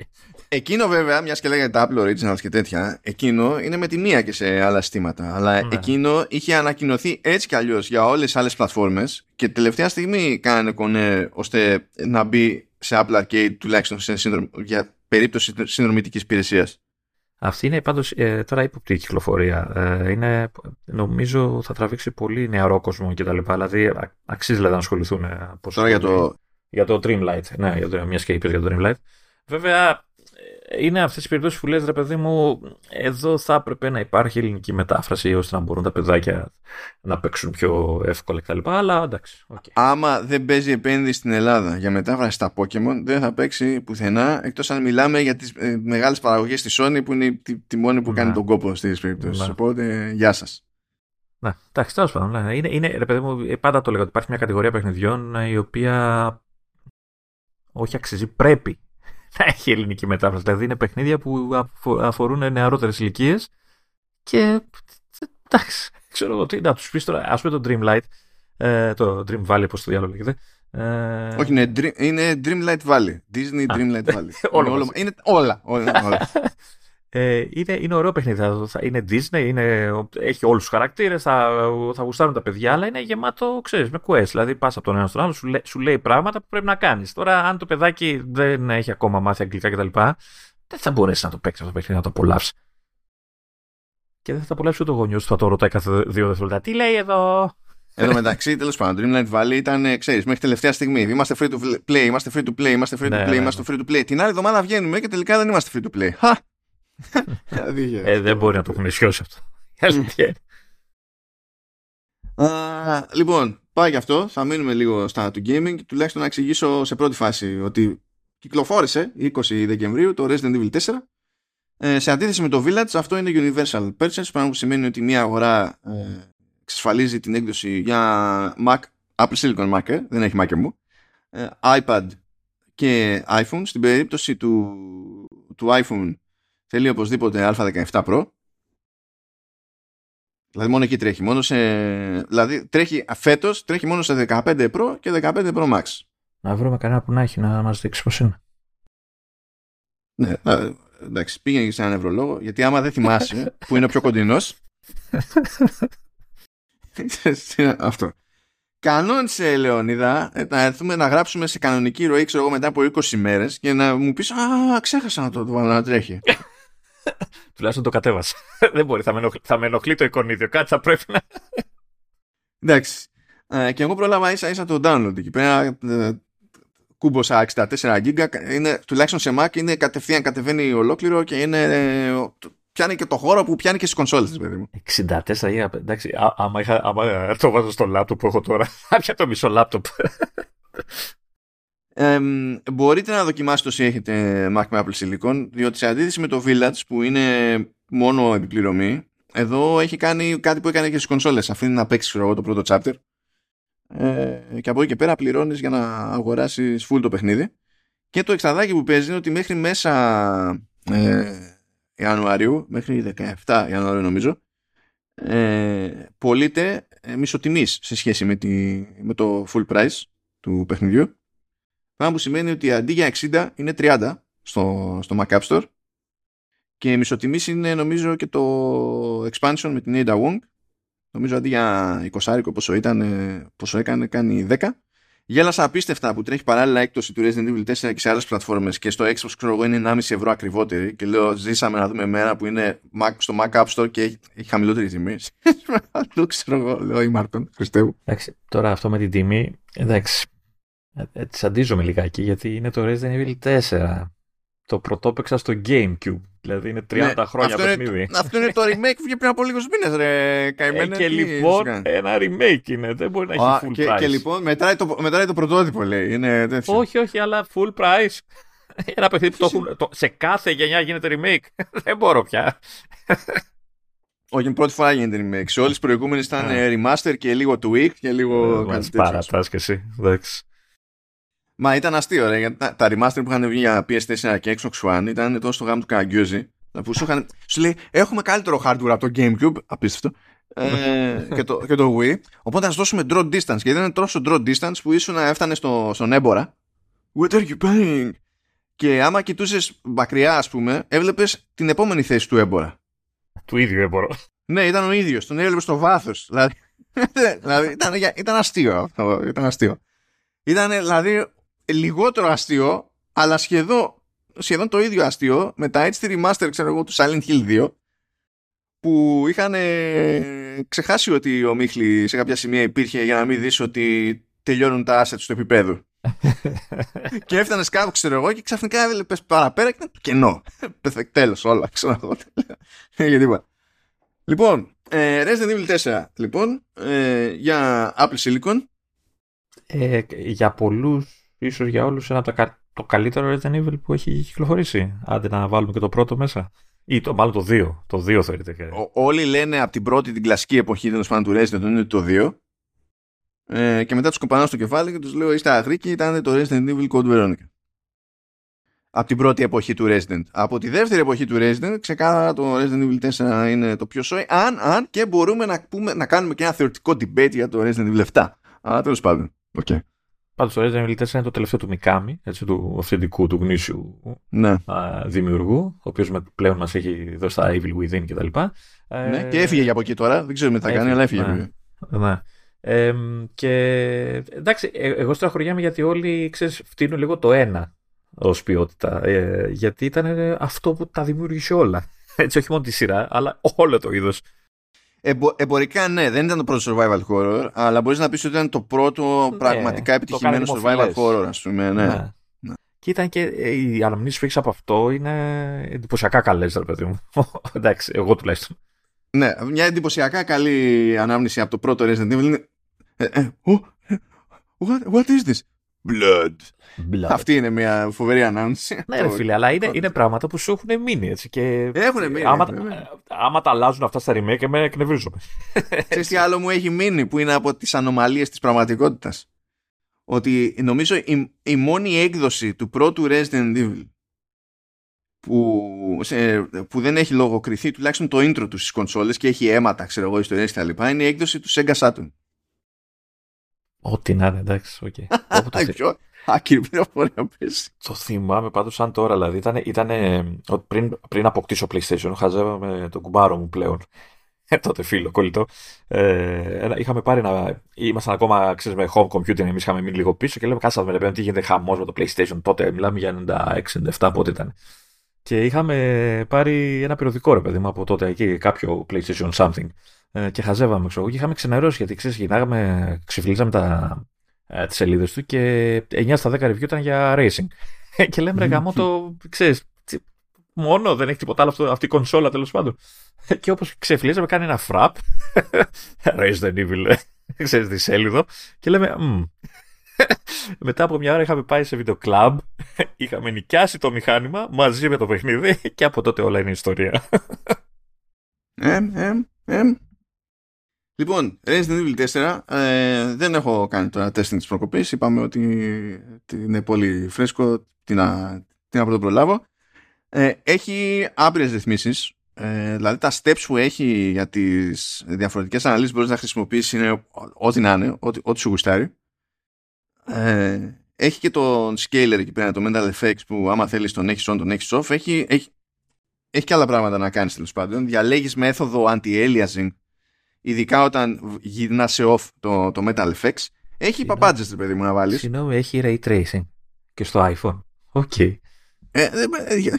Εκείνο βέβαια, μιας και λέγεται Apple Originals και τέτοια, εκείνο είναι με τη μία και σε άλλα στήματα. Αλλά ναι. εκείνο είχε ανακοινωθεί έτσι κι αλλιώς για όλες τις άλλες πλατφόρμες και τελευταία στιγμή κάνανε κονέ ώστε να μπει σε Apple Arcade τουλάχιστον σε για περίπτωση συνδρομητικής υπηρεσίας. Αυτή είναι πάντως ε, τώρα ύποπτη κυκλοφορία. Ε, είναι, νομίζω θα τραβήξει πολύ νεαρό κόσμο κτλ. Δηλαδή αξίζει δηλαδή, να ασχοληθούν. Ε, τώρα για το... Για το Dreamlight. Ναι, για το, μιας και είπες για το Dreamlight. Βέβαια, είναι αυτές οι περιπτώσεις που λες ρε παιδί μου, εδώ θα έπρεπε να υπάρχει ελληνική μετάφραση ώστε να μπορούν τα παιδάκια να παίξουν πιο εύκολα κτλ. Αλλά εντάξει. Okay. Άμα δεν παίζει επένδυση στην Ελλάδα για μετάφραση στα Pokémon, δεν θα παίξει πουθενά εκτός αν μιλάμε για τις ε, μεγάλες παραγωγές της Sony που είναι τη, τη μόνη που κάνει τον κόπο στις περιπτώσεις. Ναι. Οπότε, γεια σας. Ναι, εντάξει, τέλος πάντων. Ναι. Είναι, είναι, ρε παιδί μου, ε, πάντα το λέγω ότι υπάρχει μια κατηγορία παιχνιδιών ε, η οποία όχι αξίζει, πρέπει να έχει ελληνική μετάφραση. Δηλαδή είναι παιχνίδια που αφορούν νεαρότερες ηλικίες και εντάξει, ξέρω εγώ τι να τους πεις τώρα. Α πούμε το Dreamlight, ε, το Dream Valley, πώς το διάλογο λέγεται. Ε... Όχι, είναι, dream, είναι Dreamlight Valley. Disney Dreamlight Valley. είναι, είναι όλα. όλα, όλα. Ε, είναι, είναι ωραίο παιχνίδι. Θα, είναι Disney, είναι, έχει όλους τους χαρακτήρες, θα, θα γουστάρουν τα παιδιά, αλλά είναι γεμάτο, ξέρεις, με quest. Δηλαδή, πας από τον ένα στον άλλο, σου, λέ, σου λέει πράγματα που πρέπει να κάνεις. Τώρα, αν το παιδάκι δεν έχει ακόμα μάθει αγγλικά κτλ., δεν θα μπορέσεις να το παίξεις αυτό το παιχνίδι, να το απολαύσεις. Και δεν θα το απολαύσει ούτε ο γονιός του, θα το ρωτάει κάθε δύο δευτερόλεπτα. Τι λέει εδώ; Εδώ μεταξύ, τέλος πάντων, Dreamlight Valley ήταν, ξέρεις, μέχρι τελευταία στιγμή. Είμαστε free to play, είμαστε free to play, είμαστε free to ναι, play, ναι, είμαστε ναι. free to play. Την άλλη εβδομάδα βγαίνουμε και τελικά δεν είμαστε free to play. Χα! ε, δεν μπορεί να το έχουν ισιώσει αυτό. λοιπόν, πάει και αυτό. Θα μείνουμε λίγο στα του gaming. Τουλάχιστον να εξηγήσω σε πρώτη φάση ότι κυκλοφόρησε 20 Δεκεμβρίου το Resident Evil 4. Ε, σε αντίθεση με το Village, αυτό είναι Universal Purchase, πράγμα που σημαίνει ότι μια αγορά ε, εξασφαλίζει την έκδοση για Mac, Apple Silicon Mac, ε, δεν έχει Mac μου, ε, iPad και iPhone. Στην περίπτωση του, του iPhone θέλει οπωσδήποτε Α17 Pro. Δηλαδή μόνο εκεί τρέχει. Μόνο σε... Δηλαδή τρέχει φέτος τρέχει μόνο σε 15 Pro και 15 Pro Max. Να βρούμε κανένα που να έχει να μας δείξει πώς είναι. Ναι, εντάξει, πήγαινε σε έναν νευρολόγο, γιατί άμα δεν θυμάσαι, που είναι ο πιο κοντινός, αυτό. Κανόνισε, Λεωνίδα, ε, να έρθουμε να γράψουμε σε κανονική ροή, ξέρω εγώ, μετά από 20 μέρες και να μου πεις «Α, ξέχασα να το βάλω να τρέχει». Τουλάχιστον το κατέβασα. Δεν μπορεί, θα με, ενοχλεί, θα με ενοχλεί το εικονίδιο. Κάτι θα πρέπει να. Εντάξει. Ε, και εγώ πρόλαβα ίσα ίσα το download εκεί πέρα. Ε, κούμποσα 64 GB. Είναι, τουλάχιστον σε Mac είναι κατευθείαν κατεβαίνει ολόκληρο και είναι. Ε, πιάνει και το χώρο που πιάνει και στις κονσόλες, παιδί μου. 64 GB. Εντάξει, άμα, είχα, άμα το βάζω στο λάπτοπ που έχω τώρα, θα πια το μισό λάπτοπ μπορείτε να δοκιμάσετε όσοι έχετε Mac με Apple Silicon διότι σε αντίθεση με το Village που είναι μόνο επιπληρωμή εδώ έχει κάνει κάτι που έκανε και στις κονσόλες. Αφήνει να παίξεις εγώ το πρώτο chapter ε, και από εκεί και πέρα πληρώνεις για να αγοράσεις full το παιχνίδι. Και το εξτραδάκι που παίζει είναι ότι μέχρι μέσα ε, Ιανουαρίου μέχρι 17 Ιανουαρίου νομίζω ε, πωλείται ε, μισοτιμής σε σχέση με, τη, με το full price του παιχνιδιού Πράγμα που σημαίνει ότι αντί για 60 είναι 30 στο, στο Mac App Store και η μισοτιμής είναι νομίζω και το expansion με την Ada Wong. Νομίζω αντί για 20 πόσο, ήταν, πόσο έκανε κάνει 10. Γέλασα απίστευτα που τρέχει παράλληλα έκπτωση του Resident Evil 4 και σε άλλες πλατφόρμες και στο Xbox ξέρω εγώ είναι 1,5 ευρώ ακριβότερη και λέω ζήσαμε να δούμε μέρα που είναι στο Mac App Store και έχει, έχει χαμηλότερη τιμή. Το ξέρω εγώ, λέω η Μάρτον, πιστεύω. Εντάξει, τώρα αυτό με την τιμή, εντάξει, ε, ε, τη αντίζομαι λιγάκι γιατί είναι το Resident Evil 4. Το πρωτόπαιξα στο GameCube. Δηλαδή είναι 30 ναι, χρόνια αυτό παιχνίδι. Είναι, αυτό είναι το remake που βγήκε πριν από λίγους μήνες, ρε καημένε. Ε, και λοιπόν ένα remake είναι. Δεν μπορεί να έχει full και, price. Και λοιπόν μετράει το, μετράει το πρωτότυπο, λέει. Είναι όχι, όχι, αλλά full price. Ένα παιχνίδι που το έχουν, το, σε κάθε γενιά γίνεται remake. Δεν μπορώ πια. Όχι, πρώτη φορά γίνεται remake. Σε όλες τις προηγούμενες ήταν remaster και λίγο tweak και λίγο. Παρατάς και εσύ. Εντάξει. Μα ήταν αστείο, ρε, γιατί τα, remaster που είχαν βγει για PS4 και Xbox One ήταν τόσο στο γάμο του Καγκιόζη. Που σου, είχαν, σου λέει, έχουμε καλύτερο hardware από το GameCube, απίστευτο, ε, και, το, και το Wii. Οπότε να σου δώσουμε draw distance. Και ήταν τόσο draw distance που ήσουν να έφτανε στο, στον έμπορα. What are you paying? Και άμα κοιτούσες μακριά, ας πούμε, έβλεπες την επόμενη θέση του έμπορα. Του ίδιου έμπορα. Ναι, ήταν ο ίδιος. Τον έβλεπες στο βάθος. Δηλαδή, δηλαδή ήταν, ήταν αστείο αυτό. Ήταν αστείο. Ήταν δηλαδή λιγότερο αστείο, αλλά σχεδόν σχεδόν το ίδιο αστείο με τα HD Remaster ξέρω εγώ, του Silent Hill 2 που είχαν ξεχάσει ότι ο Μίχλη σε κάποια σημεία υπήρχε για να μην δεις ότι τελειώνουν τα assets του επίπεδου. και έφτανες κάπου, ξέρω εγώ, και ξαφνικά έβλεπε παραπέρα και ήταν κενό. Τέλος όλα, ξέρω εγώ. Για Λοιπόν, ε, Resident Evil 4, λοιπόν, ε, για Apple Silicon. Ε, για πολλούς, ίσως για όλους, ένα το, το καλύτερο Resident Evil που έχει κυκλοφορήσει. Άντε να βάλουμε και το πρώτο μέσα. Ή το, μάλλον το 2. Το 2 θεωρείται. όλοι λένε από την πρώτη την κλασική εποχή τέλος πάντων του Resident είναι το 2. Ε, και μετά τους κοπανάω στο κεφάλι και τους λέω: Είστε αγρίκοι, ήταν το Resident Evil Code Veronica. Από την πρώτη εποχή του Resident. Από τη δεύτερη εποχή του Resident, ξεκάθαρα το Resident Evil 4 είναι το πιο σόι. Αν, αν και μπορούμε να, πούμε, να κάνουμε και ένα θεωρητικό debate για το Resident Evil 7. Αλλά τέλος πάντων. Okay. Πάντως το Resident Evil 4 είναι το τελευταίο του Mikami, έτσι, του αυθεντικού, του γνήσιου ναι. α, δημιουργού, ο οποίος πλέον μας έχει δώσει τα Evil Within κτλ. Ναι, και έφυγε για από εκεί τώρα. Δεν ξέρουμε τι θα κάνει, αλλά έφυγε. Ναι. ναι. Ε, και εντάξει, ε, εγώ στραχωριάμαι γιατί όλοι ξέρεις, φτύνουν λίγο το ένα ως ποιότητα. Ε, γιατί ήταν αυτό που τα δημιούργησε όλα. Έτσι, όχι μόνο τη σειρά, αλλά όλο το είδος. Εμπο, εμπορικά ναι, δεν ήταν το πρώτο survival horror, αλλά μπορείς να πεις ότι ήταν το πρώτο ναι, πραγματικά επιτυχημένο survival horror, ας πούμε. Ναι. ναι. ναι. Και ήταν και οι αναμνήσεις που έχεις από αυτό είναι εντυπωσιακά καλές, ρε παιδί μου. Εντάξει, εγώ τουλάχιστον. Ναι, μια εντυπωσιακά καλή ανάμνηση από το πρώτο Resident Evil είναι ε, ε, what, what is this? Blood. Blood. Αυτή είναι μια φοβερή ανάμνηση. Ναι, ρε φίλε, αλλά είναι, είναι πράγματα που σου έχουν μείνει έτσι. Και έχουν μείνει. Άμα, άμα τα αλλάζουν αυτά στα remake, εμένα εκνευρίζομαι. Ξέρεις τι άλλο μου έχει μείνει που είναι από τις ανομαλίες της πραγματικότητας; Ότι νομίζω η, η μόνη έκδοση του πρώτου Resident Evil που, σε, που δεν έχει λογοκριθεί τουλάχιστον το intro τους στις κονσόλες και έχει αίματα, ξέρω εγώ, ιστορίες και τα λοιπά, είναι η έκδοση του Sega Saturn. Ό,τι να είναι, εντάξει, OK. Okay. Πιο άκυρη πληροφορία πέσει. Το θυμάμαι πάντως σαν τώρα, δηλαδή ήταν, ήταν πριν, πριν αποκτήσω PlayStation, χαζεύαμε τον κουμπάρο μου πλέον. Ε, τότε φίλο, κολλητό. Ε, είχαμε πάρει ένα. Ήμασταν ακόμα ξέρεις, με home computing, εμείς είχαμε μείνει λίγο πίσω και λέμε κάτσε ρε τι γίνεται χαμός με το PlayStation. Τότε μιλάμε για 96-97 πότε ήταν. Και είχαμε πάρει ένα περιοδικό ρε παιδί μου από τότε εκεί, κάποιο PlayStation something. Ε, και χαζεύαμε, ξέρω και είχαμε ξενερώσει γιατί ξέρεις, γυρνάγαμε, ξεφυλίζαμε τα, ε, τις σελίδες του και 9 στα 10 review ήταν για racing. και λέμε ρε γαμό το, ξέρεις, μόνο δεν έχει τίποτα άλλο αυτό, αυτή η κονσόλα τέλος πάντων. και όπως ξεφυλίζαμε κάνει ένα φραπ, Resident Evil, ξέρεις, τη σέλιδο και λέμε, μετά από μια ώρα είχαμε πάει σε βιντεοκλαμπ, είχαμε νοικιάσει το μηχάνημα μαζί με το παιχνίδι και από τότε όλα είναι ιστορία. Ε, ε, ε. Λοιπόν, Resident Evil 4 ε, δεν έχω κάνει τώρα testing της προκοπής. Είπαμε ότι είναι πολύ φρέσκο, τι να, τι να προλάβω. Ε, έχει άπειρες ρυθμίσεις. Ε, δηλαδή τα steps που έχει για τις διαφορετικές αναλύσεις μπορείς να χρησιμοποιήσεις είναι ό,τι να είναι, ό,τι, ό,τι σου γουστάρει. Ε, έχει και τον scaler εκεί πέρα, το mental effects που άμα θέλεις τον έχεις on, τον έχεις off. Έχει, έχει, έχει και άλλα πράγματα να κάνεις τέλος πάντων. Διαλέγεις μέθοδο anti-aliasing ειδικά όταν γυρνάς σε off το, το MetalFX, έχει παπάντζες, ρε παιδί μου, να βάλεις. Συγγνώμη, έχει Ray Tracing και στο iPhone. OK. Okay. Ε, ε,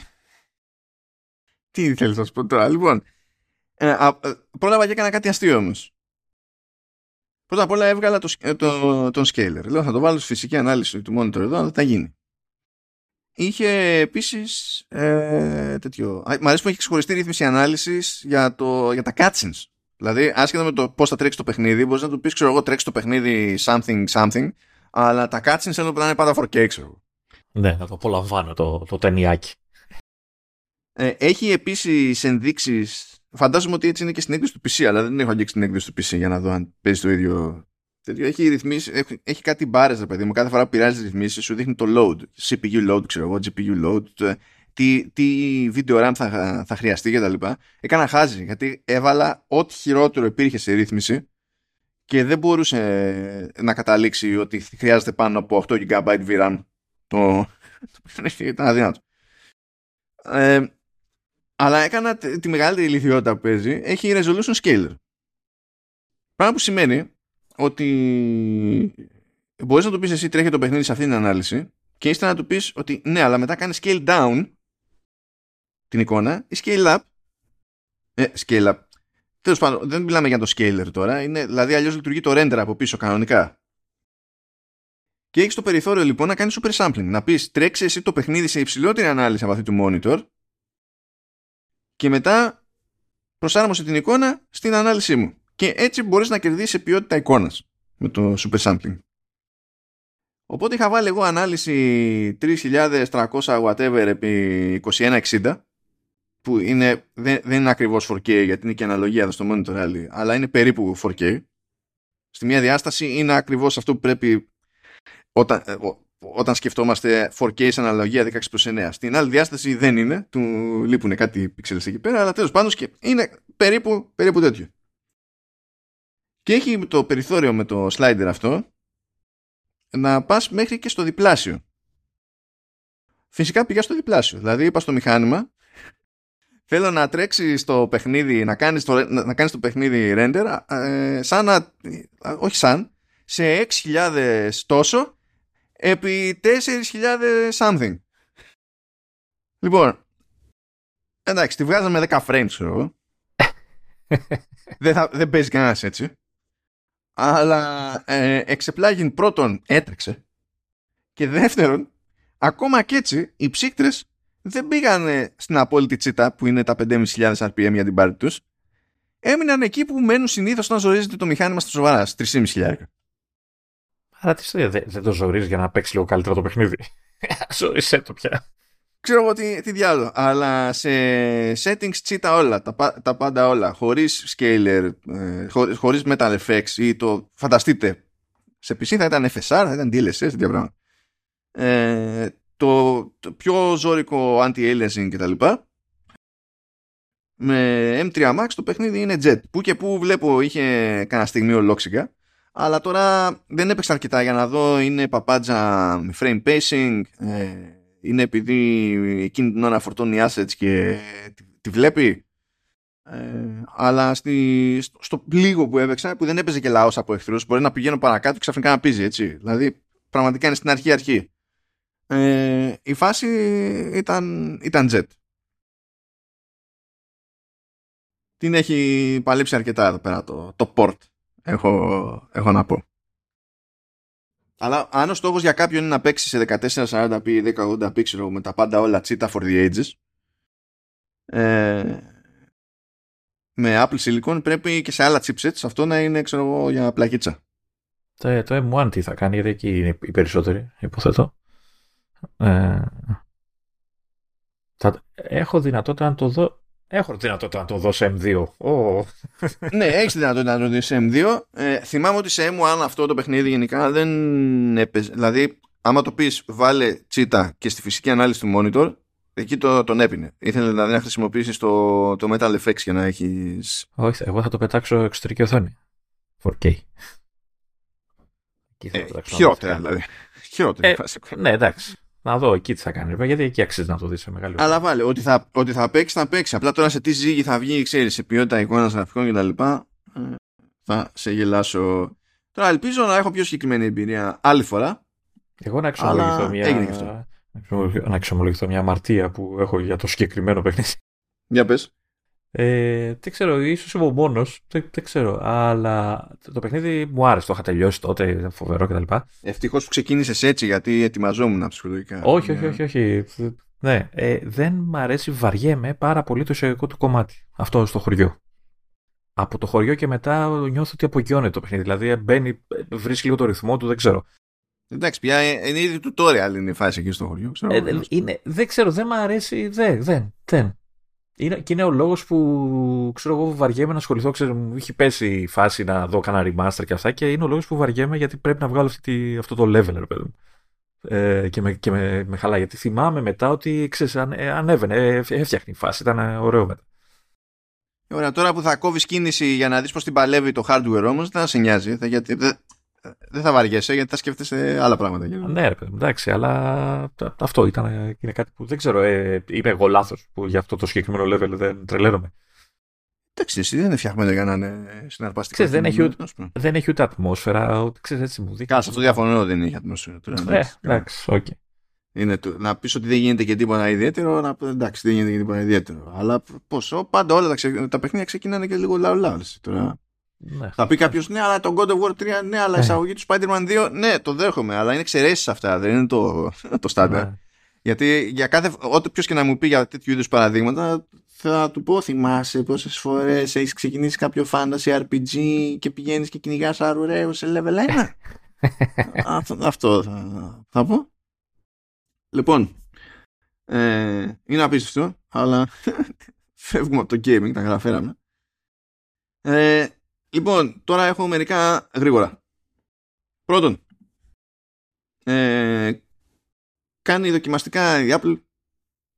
τι θέλεις να σου πω τώρα, λοιπόν. Ε, α, ε, πρόλαβα και έκανα κάτι αστείο όμως. Πρώτα απ' όλα έβγαλα το, ε, το, τον scaler. Λέω θα το βάλω στη φυσική ανάλυση του monitor εδώ, αλλά θα γίνει. Είχε επίσης ε, τέτοιο. Μ' αρέσει που έχει ξεχωριστή ρύθμιση ανάλυσης για, για τα cutscenes. Δηλαδή, άσχετα με το πώς θα τρέξει το παιχνίδι, μπορείς να του πεις, ξέρω εγώ, τρέξει το παιχνίδι something, something, αλλά τα cutscenes θέλω να είναι πάντα 4K, ξέρω Ναι, να το απολαμβάνω το, το ταινιάκι. Ε, έχει επίσης ενδείξεις. Φαντάζομαι ότι έτσι είναι και στην έκδοση του PC, αλλά δεν έχω αγγίξει την έκδοση του PC για να δω αν παίζει το ίδιο. Έχει, ρυθμίσει, έχει, έχει κάτι μπάρες, ρε παιδί μου. Κάθε φορά που πειράζει ρυθμίσεις, σου δείχνει το load. CPU load, ξέρω εγώ, GPU load, τι, τι βίντεο RAM θα, θα χρειαστεί και τα λοιπά. Έκανα χάζι γιατί έβαλα ό,τι χειρότερο υπήρχε σε ρύθμιση και δεν μπορούσε να καταλήξει ότι χρειάζεται πάνω από 8 GB VRAM το, ήταν αδύνατο. Ε, αλλά έκανα τη μεγαλύτερη ηλικιότητα που παίζει έχει resolution scaler. Πράγμα που σημαίνει ότι μπορείς να το πεις εσύ τρέχει το παιχνίδι σε αυτή την ανάλυση και ύστερα να του πεις ότι ναι, αλλά μετά κάνεις scale down την εικόνα ή scale up. Ε, scale up. Τέλος πάντων, δεν μιλάμε για το scaler τώρα. Είναι, δηλαδή, αλλιώς λειτουργεί το render από πίσω κανονικά. Και έχεις το περιθώριο λοιπόν να κάνεις super sampling. Να πεις τρέξει εσύ το παιχνίδι σε υψηλότερη ανάλυση από αυτή του monitor και μετά προσάρμοσε την εικόνα στην ανάλυση μου. Και έτσι μπορείς να κερδίσεις ποιότητα εικόνας με το super sampling. Οπότε είχα βάλει εγώ ανάλυση 3300 whatever επί 2160 που είναι, δεν, δεν είναι ακριβώς 4K γιατί είναι και αναλογία εδώ στο monitor άλλη, αλλά είναι περίπου 4K. Στη μία διάσταση είναι ακριβώς αυτό που πρέπει όταν, ε, όταν σκεφτόμαστε 4K σε αναλογία 16 προς 9. Στην άλλη διάσταση δεν είναι, του λείπουν κάτι pixels εκεί πέρα, αλλά τέλος πάντων είναι περίπου, περίπου τέτοιο. Και έχει το περιθώριο με το slider αυτό να πας μέχρι και στο διπλάσιο. Φυσικά πήγα στο διπλάσιο. Δηλαδή είπα στο μηχάνημα θέλω να τρέξει στο παιχνίδι, να κάνεις το, να κάνεις το παιχνίδι render ε, σαν να, όχι σαν, σε 6.000 τόσο επί 4.000 something. Λοιπόν, εντάξει, τη βγάζαμε 10 frames, ξέρω δεν, θα, δεν παίζει κανένας έτσι. Αλλά ε, εξεπλάγιν πρώτον έτρεξε και δεύτερον, ακόμα και έτσι, οι ψύκτρες δεν πήγαν στην απόλυτη τσίτα που είναι τα 5.500 RPM για την πάρτη τους. Έμειναν εκεί που μένουν συνήθως όταν ζορίζεται το μηχάνημα στα σοβαρά, 3.500. Άρα τι δεν, δεν το ζορίζεις για να παίξει λίγο καλύτερα το παιχνίδι. Ζορίσε το πια. Ξέρω εγώ τι, τι διάλογο. Αλλά σε settings τσίτα όλα, τα, τα πάντα όλα. Χωρίς scaler, ε, χωρί, χωρίς metal effects ή το φανταστείτε. Σε PC θα ήταν FSR, θα ήταν DLSS, τέτοια πράγματα. Ε, το, το πιο ζώρικο anti-aliasing κτλ. Με M3 Max το παιχνίδι είναι jet. Που και που βλέπω είχε κανένα στιγμή ολόξιγκα αλλά τώρα δεν έπαιξα αρκετά για να δω είναι παπάντζα με frame pacing ε, είναι επειδή εκείνη την ώρα φορτώνει assets και τη, βλέπει ε, αλλά στη, στο, στο λίγο που έπαιξα που δεν έπαιζε και λαός από εχθρούς μπορεί να πηγαίνω παρακάτω και ξαφνικά να πίζει έτσι δηλαδή πραγματικά είναι στην αρχή αρχή ε, η φάση ήταν, ήταν jet την έχει παλέψει αρκετά εδώ πέρα το, το port έχω, έχω να πω. Αλλά αν ο στόχος για κάποιον είναι να παίξει σε 1440p ή 1080p με τα πάντα όλα cheetah for the ages ε, με Apple Silicon πρέπει και σε άλλα chipsets αυτό να είναι ξέρω εγώ για πλακίτσα. Το, το M1 τι θα κάνει γιατί εκεί είναι οι περισσότεροι υποθέτω. Ε, θα, έχω δυνατότητα να το δω Έχω δυνατότητα να το δω σε M2. Oh. ναι, έχεις δυνατότητα να το δεις σε M2. Ε, θυμάμαι ότι σε M1 αυτό το παιχνίδι γενικά δεν έπαιζε. Δηλαδή, άμα το πεις βάλε τσίτα και στη φυσική ανάλυση του monitor, εκεί το, τον έπινε. Ήθελε δηλαδή να χρησιμοποιήσεις το, το Metal FX για να έχει. Όχι, εγώ θα το πετάξω εξωτερική οθόνη. 4K. Ε, χειρότερα δηλαδή. Χειρότερα. Ε, ναι, εντάξει. Να δω εκεί τι θα κάνει. Γιατί εκεί αξίζει να το δεις σε μεγάλο Αλλά βάλε, ότι θα, ότι θα παίξει, θα παίξει. Απλά τώρα σε τι ζύγι θα βγει, ξέρεις, σε ποιότητα εικόνας γραφικών κτλ. Ε, θα σε γελάσω. Τώρα ελπίζω να έχω πιο συγκεκριμένη εμπειρία άλλη φορά. Εγώ να εξομολογηθώ μια. Να εξομολογηθώ μια αμαρτία που έχω για το συγκεκριμένο παιχνίδι. Για πες. Ε, δεν ξέρω, ίσως είμαι ο μόνος. Δεν, δεν, ξέρω. Αλλά το παιχνίδι μου άρεσε. Το είχα τελειώσει τότε, ήταν φοβερό κτλ. Ευτυχώς που ξεκίνησες έτσι, γιατί ετοιμαζόμουν ψυχολογικά. Όχι, όχι, όχι. όχι. Ναι, ε, δεν μ' αρέσει, βαριέμαι πάρα πολύ το εισαγωγικό του κομμάτι. Αυτό στο χωριό. Από το χωριό και μετά νιώθω ότι απογειώνεται το παιχνίδι. Δηλαδή μπαίνει, βρίσκει λίγο το ρυθμό του, δεν ξέρω. Εντάξει, πια είναι ήδη tutorial είναι η φάση εκεί στο χωριό. Ξέρω, ε, είναι, δεν ξέρω, δεν μ' αρέσει. Δεν, δεν, δεν. Είναι, και είναι ο λόγος που ξέρω εγώ βαριέμαι να ασχοληθώ. Ξέρω, μου έχει πέσει η φάση να δω κανένα remaster και αυτά και είναι ο λόγος που βαριέμαι γιατί πρέπει να βγάλω αυτή, αυτό το level, ρε παιδί μου. Ε, και με, και με, με χαλάει. Γιατί θυμάμαι μετά ότι ξέρεις, αν, ε, ανέβαινε, ε, έφτιαχνε η φάση, ήταν ωραίο μετά. Ωραία, τώρα που θα κόβεις κίνηση για να δεις πώς την παλεύει το hardware όμως, δεν θα σε νοιάζει. γιατί, δεν θα βαριέσαι γιατί θα σκέφτεσαι άλλα πράγματα. Ναι, ρε παιδί εντάξει, αλλά αυτό ήταν είναι κάτι που δεν ξέρω. Ε, είμαι εγώ λάθος που για αυτό το συγκεκριμένο level δεν τρελαίνομαι. Εντάξει, εσύ δεν είναι φτιαγμένο για να είναι συναρπαστικό. Ξέρεις, δεν, έχει ούτε, δεν έχει ούτε ατμόσφαιρα. Ούτε, ξέρεις, έτσι μου δείχνει. Κάτσε, αυτό διαφωνώ, δεν έχει ατμόσφαιρα. Ναι, εντάξει, OK. Okay. Είναι το, να πεις ότι δεν γίνεται και τίποτα ιδιαίτερο, να, εντάξει δεν γίνεται και τίποτα ιδιαίτερο. Αλλά πόσο, πάντα όλα τα, ξε, τα παιχνίδια ξεκινάνε και λίγο λάου λάου. Τώρα. Ναι. Θα πει κάποιος, ναι, αλλά το God of War 3, ναι, αλλά η ναι. εισαγωγή του Spider-Man 2, ναι, το δέχομαι, αλλά είναι εξαιρέσεις αυτά, δεν είναι το, το στάνταρ. Ναι. Γιατί για κάθε, ό,τι ποιος και να μου πει για τέτοιου είδους παραδείγματα, θα του πω, θυμάσαι πόσες φορές έχεις ξεκινήσει κάποιο fantasy RPG και πηγαίνεις και κυνηγάς αρουραίου σε level 1. αυτό, αυτό θα, θα πω. Λοιπόν, ε, είναι απίστευτο, αλλά φεύγουμε από το gaming, τα καταφέραμε. Ε, λοιπόν, τώρα έχω μερικά γρήγορα. Πρώτον, ε, κάνει δοκιμαστικά η Apple,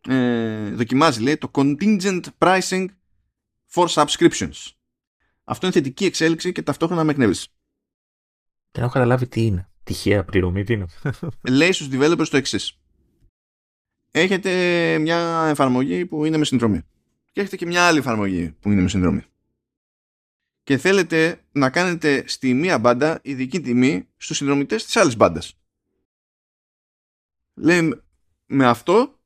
ε, δοκιμάζει λέει το contingent pricing for subscriptions. Αυτό είναι θετική εξέλιξη και ταυτόχρονα με εκνεύρισε. Δεν έχω καταλάβει τι είναι. Τυχαία πληρωμή, τι είναι. λέει στους developers το εξής έχετε μια εφαρμογή που είναι με συνδρομή. Και έχετε και μια άλλη εφαρμογή που είναι με συνδρομή. Και θέλετε να κάνετε στη μία μπάντα ειδική τιμή στους συνδρομητές της άλλης μπάντας. Λέει με αυτό,